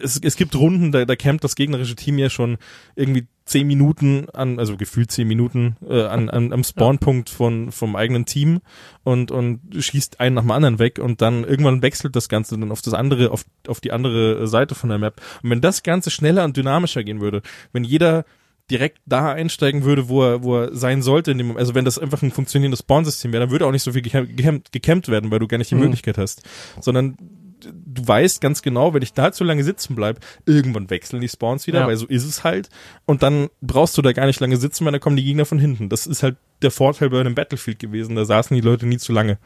Speaker 6: es, es gibt Runden, da, da campt das gegnerische Team ja schon irgendwie zehn Minuten an, also gefühlt zehn Minuten äh, an, an am Spawnpunkt von vom eigenen Team und und schießt einen nach dem anderen weg und dann irgendwann wechselt das Ganze dann auf das andere, auf auf die andere Seite von der Map. Und wenn das Ganze schneller und dynamischer gehen würde, wenn jeder direkt da einsteigen würde, wo er, wo er sein sollte. In dem, also wenn das einfach ein funktionierendes Spawn-System wäre, dann würde auch nicht so viel gecampt werden, weil du gar nicht die mhm. Möglichkeit hast. Sondern du weißt ganz genau, wenn ich da zu lange sitzen bleib, irgendwann wechseln die Spawns wieder, ja. weil so ist es halt. Und dann brauchst du da gar nicht lange sitzen, weil dann kommen die Gegner von hinten. Das ist halt der Vorteil bei einem Battlefield gewesen. Da saßen die Leute nie zu lange.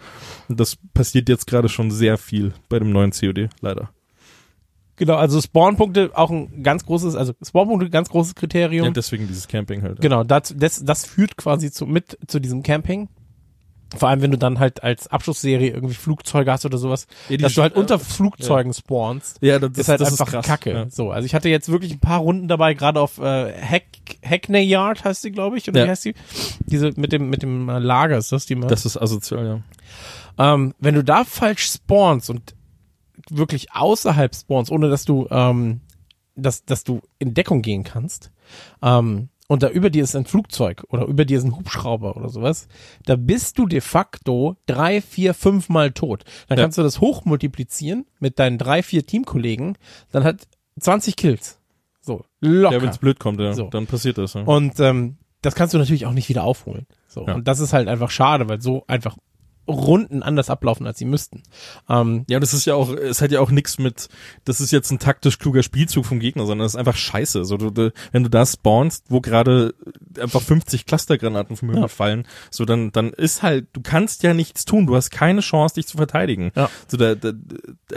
Speaker 6: Und das passiert jetzt gerade schon sehr viel bei dem neuen COD, leider.
Speaker 4: Genau, also Spawnpunkte auch ein ganz großes, also Spawnpunkte ganz großes Kriterium. Ja,
Speaker 6: deswegen dieses Camping halt. Ja.
Speaker 4: Genau, das, das, das führt quasi zu, mit zu diesem Camping. Vor allem, wenn du dann halt als Abschlussserie irgendwie Flugzeuge hast oder sowas, ja, dass du halt unter Flugzeugen ja. spawnst,
Speaker 6: ja, das,
Speaker 4: ist halt
Speaker 6: das
Speaker 4: einfach
Speaker 6: ist
Speaker 4: Kacke. Ja. So, also ich hatte jetzt wirklich ein paar Runden dabei, gerade auf äh, Hack, Hackney Yard heißt die, glaube ich, oder wie heißt die? Diese mit dem mit dem Lager ist das die
Speaker 6: mal? Das ist asozial, ja.
Speaker 4: Ähm, wenn du da falsch spawnst und wirklich außerhalb Spawns, ohne dass du, ähm, dass, dass du in Deckung gehen kannst, ähm, und da über dir ist ein Flugzeug oder über dir ist ein Hubschrauber oder sowas, da bist du de facto drei, vier, fünf Mal tot. Dann ja. kannst du das hochmultiplizieren mit deinen drei, vier Teamkollegen, dann hat 20 Kills. So, locker.
Speaker 6: Ja, wenn es blöd kommt, ja. So. dann passiert das. Ja.
Speaker 4: Und ähm, das kannst du natürlich auch nicht wieder aufholen. So. Ja. Und das ist halt einfach schade, weil so einfach Runden anders ablaufen, als sie müssten.
Speaker 6: Ähm, ja, das ist ja auch, es hat ja auch nichts mit, das ist jetzt ein taktisch kluger Spielzug vom Gegner, sondern es ist einfach scheiße. So, du, du, wenn du da spawnst, wo gerade einfach 50 Clustergranaten vom Himmel ja. fallen, so dann, dann ist halt, du kannst ja nichts tun, du hast keine Chance, dich zu verteidigen. Ja. So, da, da,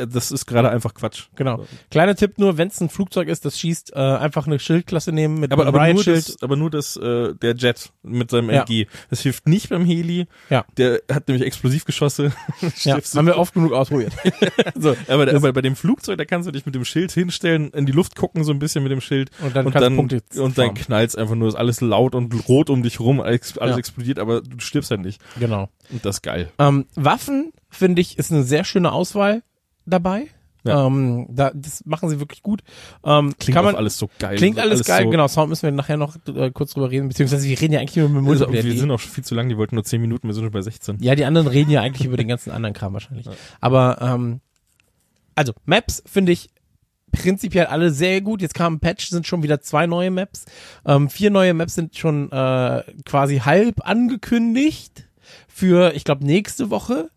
Speaker 6: das ist gerade einfach Quatsch.
Speaker 4: Genau. Kleiner Tipp nur, wenn es ein Flugzeug ist, das schießt, äh, einfach eine Schildklasse nehmen mit
Speaker 6: aber, einem aber nur das, aber nur das, äh, der Jet mit seinem ja. MG. Das hilft nicht beim Heli. Ja. Der hat nämlich Explosivgeschosse.
Speaker 4: ja, haben wir oft genug ausprobiert.
Speaker 6: so, aber, aber bei dem Flugzeug, da kannst du dich mit dem Schild hinstellen, in die Luft gucken so ein bisschen mit dem Schild
Speaker 4: und dann, und dann, Punkte
Speaker 6: und dann knallt's einfach nur, ist alles laut und rot um dich rum, alles, alles ja. explodiert, aber du stirbst halt nicht.
Speaker 4: Genau.
Speaker 6: Und das ist geil.
Speaker 4: Ähm, Waffen, finde ich, ist eine sehr schöne Auswahl dabei. Ja. Ähm, da, das machen sie wirklich gut. Ähm,
Speaker 6: klingt
Speaker 4: man,
Speaker 6: alles so geil.
Speaker 4: Klingt alles, alles geil, so genau. Sound müssen wir nachher noch äh, kurz drüber reden, beziehungsweise wir reden ja eigentlich nur mit
Speaker 6: Multiplayer. Also, wir sind auch viel zu lang, die wollten nur 10 Minuten, wir sind schon bei 16.
Speaker 4: Ja, die anderen reden ja eigentlich über den ganzen anderen Kram wahrscheinlich. Ja. Aber ähm, also Maps finde ich prinzipiell alle sehr gut. Jetzt kam ein Patch, sind schon wieder zwei neue Maps. Ähm, vier neue Maps sind schon äh, quasi halb angekündigt für, ich glaube, nächste Woche.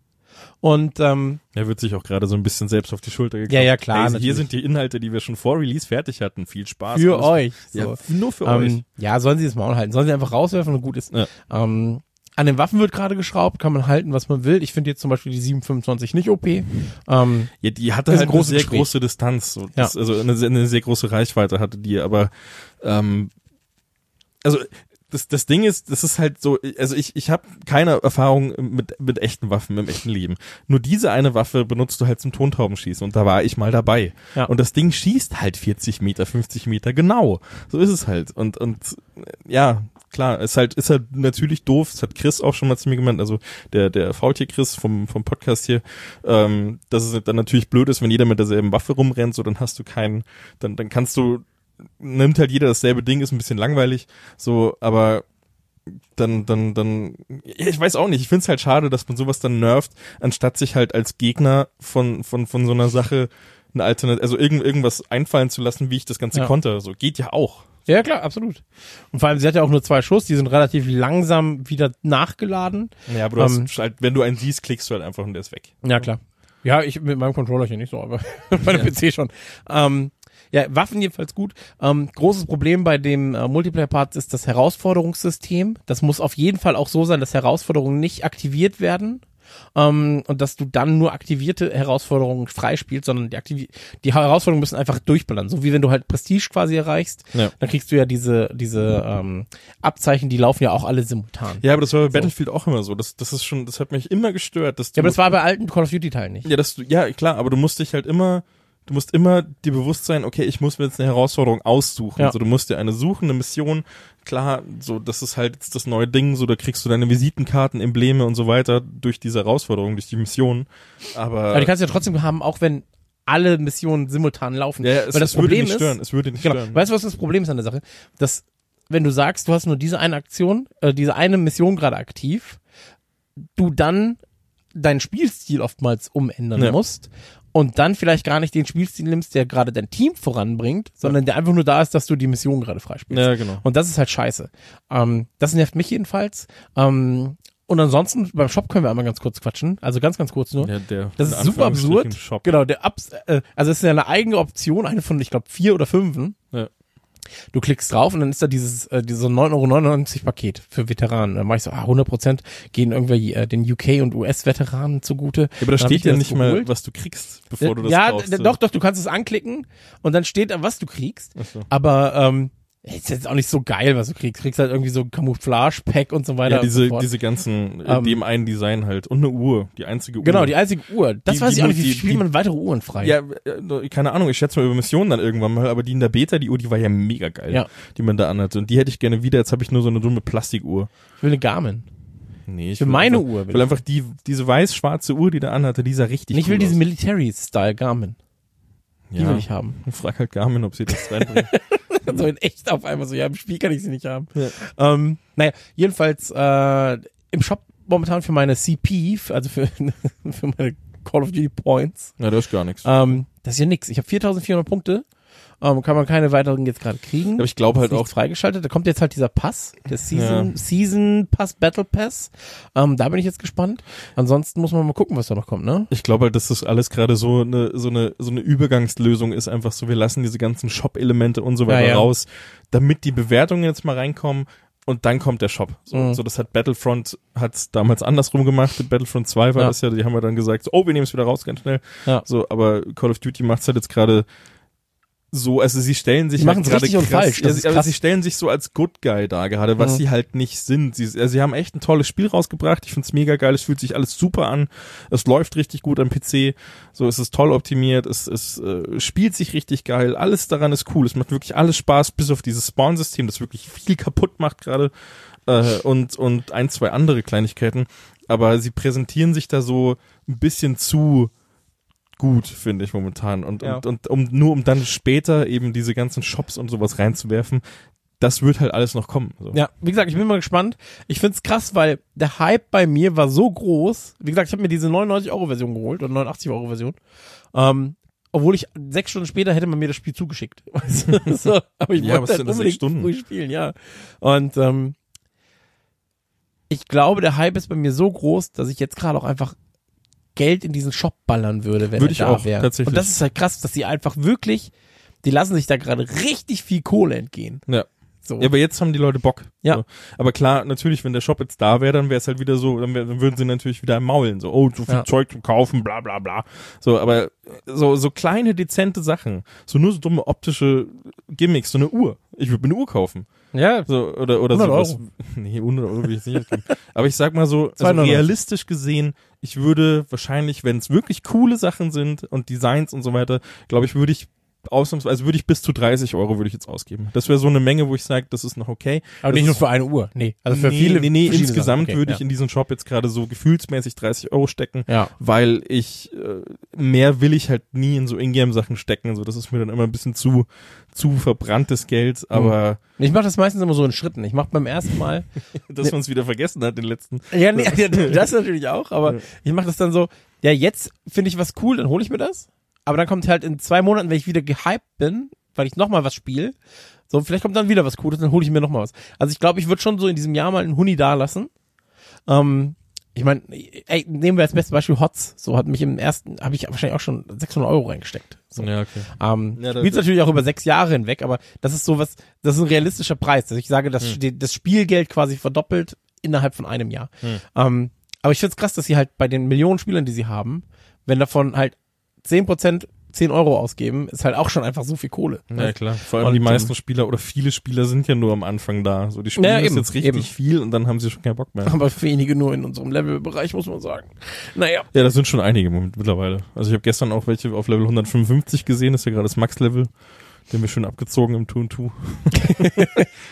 Speaker 4: Und ähm,
Speaker 6: er wird sich auch gerade so ein bisschen selbst auf die Schulter geklappt.
Speaker 4: Ja, ja, klar.
Speaker 6: Hey, hier sind die Inhalte, die wir schon vor Release fertig hatten. Viel Spaß.
Speaker 4: Für euch.
Speaker 6: So. Ja, nur für
Speaker 4: ähm,
Speaker 6: euch.
Speaker 4: Ja, sollen sie das Maul halten. Sollen sie einfach rauswerfen und gut ist. Ja. Ähm, an den Waffen wird gerade geschraubt, kann man halten, was man will. Ich finde jetzt zum Beispiel die 725 nicht OP. Ähm,
Speaker 6: ja, die hatte halt eine sehr Gespräch. große Distanz. So. Das, ja. Also eine, eine, sehr große Reichweite hatte die, aber ähm, also das, das Ding ist, das ist halt so, also ich, ich habe keine Erfahrung mit, mit echten Waffen im echten Leben. Nur diese eine Waffe benutzt du halt zum Tontaubenschießen und da war ich mal dabei. Ja. Und das Ding schießt halt 40 Meter, 50 Meter, genau. So ist es halt. Und, und ja, klar, ist halt, ist halt natürlich doof. Das hat Chris auch schon mal zu mir gemeint, also der, der Faultier Chris vom, vom Podcast hier, ähm, dass es dann natürlich blöd ist, wenn jeder mit derselben Waffe rumrennt, so dann hast du keinen, dann, dann kannst du nimmt halt jeder dasselbe Ding, ist ein bisschen langweilig, so, aber dann, dann, dann, ich weiß auch nicht, ich find's halt schade, dass man sowas dann nervt, anstatt sich halt als Gegner von, von, von so einer Sache eine Alternative, also irgend, irgendwas einfallen zu lassen, wie ich das Ganze ja. konnte. So geht ja auch.
Speaker 4: Ja, klar, absolut. Und vor allem, sie hat ja auch nur zwei Schuss, die sind relativ langsam wieder nachgeladen.
Speaker 6: Ja, aber du ähm, hast halt, wenn du einen siehst, klickst du halt einfach und der ist weg.
Speaker 4: Ja, klar. Ja, ich mit meinem Controller hier nicht so, aber bei dem ja. PC schon. Ähm, ja, Waffen jedenfalls gut. Ähm, großes Problem bei dem äh, Multiplayer-Part ist das Herausforderungssystem. Das muss auf jeden Fall auch so sein, dass Herausforderungen nicht aktiviert werden. ähm, und dass du dann nur aktivierte Herausforderungen freispielst, sondern die, Aktiv die Herausforderungen müssen einfach durchballern. So wie wenn du halt Prestige quasi erreichst, ja. dann kriegst du ja diese, diese ähm, Abzeichen, die laufen ja auch alle simultan.
Speaker 6: Ja, aber das war bei so. Battlefield auch immer so. Das, das ist schon, das hat mich immer gestört. Dass
Speaker 4: ja, aber das war bei alten Call of Duty Teilen nicht.
Speaker 6: Ja, dass du, ja, klar, aber du musst dich halt immer du musst immer dir bewusst sein, okay, ich muss mir jetzt eine Herausforderung aussuchen. Ja. Also du musst dir eine suchen, eine Mission. Klar, so das ist halt jetzt das neue Ding, so da kriegst du deine Visitenkarten, Embleme und so weiter durch diese Herausforderung, durch die Mission. Aber,
Speaker 4: Aber die kannst du ja trotzdem haben, auch wenn alle Missionen simultan laufen.
Speaker 6: Ja, es,
Speaker 4: Weil
Speaker 6: das es Problem würde nicht stören. es würde nicht
Speaker 4: genau,
Speaker 6: stören.
Speaker 4: Weißt du, was das Problem ist an der Sache? Dass wenn du sagst, du hast nur diese eine Aktion, äh, diese eine Mission gerade aktiv, du dann deinen Spielstil oftmals umändern ja. musst und dann vielleicht gar nicht den Spielstil nimmst, der gerade dein Team voranbringt, sondern der einfach nur da ist, dass du die Mission gerade freispielst.
Speaker 6: Ja, genau.
Speaker 4: Und das ist halt scheiße. Ähm, das nervt mich jedenfalls. Ähm, und ansonsten, beim Shop können wir einmal ganz kurz quatschen. Also ganz, ganz kurz nur.
Speaker 6: Ja, der,
Speaker 4: das ist super absurd. Genau, der Abs äh, also es ist ja eine eigene Option, eine von, ich glaube, vier oder fünfen. Ja. Du klickst drauf und dann ist da dieses, äh, dieses 9,99 Euro Paket für Veteranen. Dann mach ich so, ah, 100% gehen irgendwie äh, den UK- und US-Veteranen zugute. Ja,
Speaker 6: aber da steht ja nicht geholt. mal, was du kriegst, bevor du das
Speaker 4: Ja, brauchst, doch, doch, du kannst es anklicken und dann steht da, was du kriegst. Ach so. Aber ähm, ist jetzt auch nicht so geil, was du kriegst. Du kriegst halt irgendwie so Camouflage-Pack und so weiter.
Speaker 6: Ja, diese, so diese ganzen, äh, um, dem einen Design halt. Und eine Uhr. Die einzige Uhr.
Speaker 4: Genau, die einzige Uhr. Das die, weiß die, ich auch nicht. Wie spielt man weitere Uhren frei?
Speaker 6: Ja, äh, keine Ahnung. Ich schätze mal über Missionen dann irgendwann mal. Aber die in der Beta, die Uhr, die war ja mega geil. Ja. Die man da anhatte. Und die hätte ich gerne wieder. Jetzt habe ich nur so eine dumme Plastikuhr.
Speaker 4: Ich will eine Garmin.
Speaker 6: Nee, ich
Speaker 4: will meine
Speaker 6: einfach,
Speaker 4: Uhr.
Speaker 6: Will, will einfach die, diese weiß-schwarze Uhr, die da anhatte, die sah richtig
Speaker 4: Ich
Speaker 6: will
Speaker 4: cool diese Military-Style Garmin. Die ja. will ich haben.
Speaker 6: Ich frag halt Garmin, ob sie das reinbringen.
Speaker 4: so in echt auf einmal so, ja, im Spiel kann ich sie nicht haben. Ja. Ähm, naja, jedenfalls äh, im Shop momentan für meine CP, also für, für meine Call of Duty Points.
Speaker 6: Ja, das ist gar nichts.
Speaker 4: Ähm, das ist ja nix. Ich habe 4400 Punkte ähm, kann man keine weiteren jetzt gerade kriegen.
Speaker 6: Aber ich glaube halt auch
Speaker 4: freigeschaltet. Da kommt jetzt halt dieser Pass, der Season ja. Season Pass Battle Pass. Ähm, da bin ich jetzt gespannt. Ansonsten muss man mal gucken, was da noch kommt, ne?
Speaker 6: Ich glaube halt, dass das alles gerade so eine so eine so eine Übergangslösung ist. Einfach so, wir lassen diese ganzen Shop-Elemente und so weiter ja, ja. raus, damit die Bewertungen jetzt mal reinkommen und dann kommt der Shop. So, mhm. so das hat Battlefront hat damals andersrum gemacht. Battlefront 2 war ja. das ja, die haben wir dann gesagt, so, oh, wir nehmen es wieder raus ganz schnell. Ja. So, aber Call of Duty macht's halt jetzt gerade so, also sie stellen sich
Speaker 4: halt gerade krass, falsch.
Speaker 6: Das ja, aber sie stellen sich so als Good Guy da gerade, was mhm. sie halt nicht sind. Sie, also sie haben echt ein tolles Spiel rausgebracht. Ich find's mega geil. Es fühlt sich alles super an. Es läuft richtig gut am PC. So, es ist toll optimiert. Es, es äh, spielt sich richtig geil. Alles daran ist cool. Es macht wirklich alles Spaß, bis auf dieses Spawn-System, das wirklich viel kaputt macht gerade. Äh, und, und ein, zwei andere Kleinigkeiten. Aber sie präsentieren sich da so ein bisschen zu gut, finde ich momentan. Und, ja. und, und um, nur um dann später eben diese ganzen Shops und sowas reinzuwerfen, das wird halt alles noch kommen. So.
Speaker 4: Ja, wie gesagt, ich bin mal gespannt. Ich find's krass, weil der Hype bei mir war so groß. Wie gesagt, ich habe mir diese 99-Euro-Version geholt oder 89-Euro-Version. Ähm, obwohl ich sechs Stunden später hätte man mir das Spiel zugeschickt. so, aber ich
Speaker 6: ja, wollte halt unbedingt
Speaker 4: früh spielen, ja. Und ähm, ich glaube, der Hype ist bei mir so groß, dass ich jetzt gerade auch einfach Geld in diesen Shop ballern würde, wenn
Speaker 6: würde
Speaker 4: er
Speaker 6: da wäre.
Speaker 4: Und das ist halt krass, dass sie einfach wirklich, die lassen sich da gerade richtig viel Kohle entgehen.
Speaker 6: Ja. So. Ja, aber jetzt haben die Leute Bock.
Speaker 4: Ja.
Speaker 6: So. Aber klar, natürlich, wenn der Shop jetzt da wäre, dann wäre es halt wieder so, dann, wär, dann würden sie natürlich wieder maulen, so, oh, so viel ja. Zeug zum Kaufen, bla bla bla. So, aber so, so kleine, dezente Sachen, so nur so dumme optische Gimmicks, so eine Uhr. Ich würde mir eine Uhr kaufen.
Speaker 4: Ja.
Speaker 6: So, oder, oder 100 sowas. Euro. Nee, 100 Euro will ich nicht Aber ich sag mal so, also realistisch gesehen, ich würde wahrscheinlich, wenn es wirklich coole Sachen sind und Designs und so weiter, glaube ich, würde ich ausnahmsweise würde ich bis zu 30 Euro würde ich jetzt ausgeben. Das wäre so eine Menge, wo ich sage, das ist noch okay.
Speaker 4: Aber
Speaker 6: das
Speaker 4: nicht nur für eine Uhr, nee.
Speaker 6: Also für nee, viele. Nee, nee, insgesamt okay, würde ich in diesen Shop jetzt gerade so gefühlsmäßig 30 Euro stecken,
Speaker 4: ja.
Speaker 6: weil ich äh, mehr will ich halt nie in so Ingame-Sachen stecken. Also das ist mir dann immer ein bisschen zu zu verbranntes Geld, aber
Speaker 4: ich mache das meistens immer so in Schritten. Ich mache beim ersten Mal,
Speaker 6: dass man es wieder vergessen hat, den letzten.
Speaker 4: Ja, nee, das natürlich auch, aber ja. ich mache das dann so. Ja, jetzt finde ich was cool, dann hole ich mir das aber dann kommt halt in zwei Monaten, wenn ich wieder gehypt bin, weil ich nochmal was spiele, so, vielleicht kommt dann wieder was Cooles, dann hole ich mir nochmal was. Also ich glaube, ich würde schon so in diesem Jahr mal einen Huni da lassen. Ähm, ich meine, ey, nehmen wir als bestes Beispiel Hots. So hat mich im ersten, habe ich wahrscheinlich auch schon 600 Euro reingesteckt. So.
Speaker 6: Ja, okay.
Speaker 4: Ähm, ja, spielt natürlich auch über sechs Jahre hinweg, aber das ist so was, das ist ein realistischer Preis. Dass ich sage, dass hm. das Spielgeld quasi verdoppelt innerhalb von einem Jahr. Hm. Ähm, Aber ich find's krass, dass sie halt bei den Millionen Spielern, die sie haben, wenn davon halt zehn Prozent 10 Euro ausgeben, ist halt auch schon einfach so viel Kohle.
Speaker 6: Ja, klar. Vor allem und die meisten Spieler oder viele Spieler sind ja nur am Anfang da. So, die spielen ja, eben, jetzt richtig eben. viel und dann haben sie schon keinen Bock mehr.
Speaker 4: Aber wenige nur in unserem Levelbereich, muss man sagen. Naja.
Speaker 6: Ja, das sind schon einige mittlerweile. Also ich habe gestern auch welche auf Level 155 gesehen, das ist ja gerade das Max-Level. Den wir schön abgezogen im 2 und 2.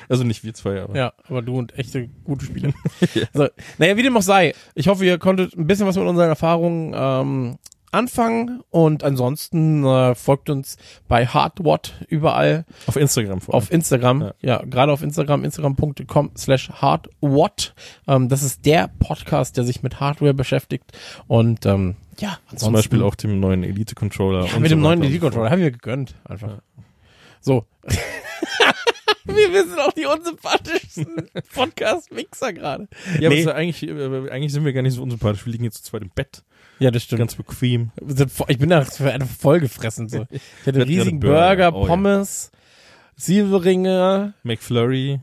Speaker 6: also nicht wir zwei, aber.
Speaker 4: Ja, aber du und echte gute Spieler. ja. also, naja, wie dem auch sei. Ich hoffe, ihr konntet ein bisschen was mit unseren Erfahrungen ähm, anfangen und ansonsten äh, folgt uns bei Hardwatt überall.
Speaker 6: Auf Instagram
Speaker 4: vor allem. Auf Instagram, ja, ja gerade auf Instagram, instagram.com slash hardwatt. Ähm, das ist der Podcast, der sich mit Hardware beschäftigt und ähm, ja,
Speaker 6: ansonsten. Zum Beispiel auch dem neuen Elite-Controller.
Speaker 4: Ja, mit so dem neuen Elite-Controller, haben wir gegönnt, einfach. Ja. So. wir sind auch die unsympathischsten Podcast-Mixer gerade.
Speaker 6: Ja, nee. aber eigentlich, äh, eigentlich sind wir gar nicht so unsympathisch. Wir liegen jetzt zu zweit im Bett.
Speaker 4: Ja, das stimmt.
Speaker 6: Ganz bequem.
Speaker 4: Ich bin da vollgefressen. So. Ich hatte riesigen Burger, oh, Pommes, ja. Silberringe,
Speaker 6: McFlurry,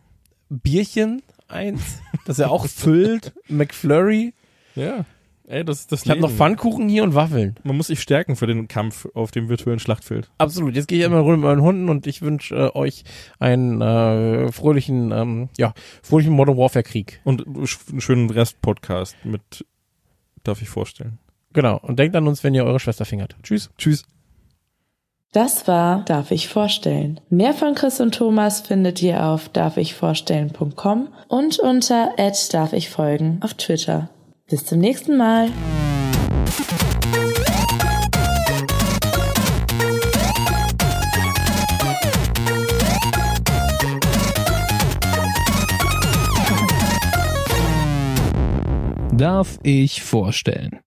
Speaker 4: Bierchen, eins, das er auch füllt, McFlurry.
Speaker 6: Ja. Ey, das ist das
Speaker 4: Ich habe noch Pfannkuchen hier und Waffeln.
Speaker 6: Man muss sich stärken für den Kampf auf dem virtuellen Schlachtfeld.
Speaker 4: Absolut. Jetzt gehe ich immer runter mit meinen Hunden und ich wünsche äh, euch einen äh, fröhlichen, ähm, ja, fröhlichen Modern Warfare Krieg.
Speaker 6: Und einen schönen Rest-Podcast mit, darf ich vorstellen.
Speaker 4: Genau. Und denkt an uns, wenn ihr eure Schwester fingert. Tschüss.
Speaker 6: Tschüss.
Speaker 7: Das war Darf ich vorstellen. Mehr von Chris und Thomas findet ihr auf darfichvorstellen.com und unter darf ich folgen auf Twitter. Bis zum nächsten Mal.
Speaker 1: Darf ich vorstellen?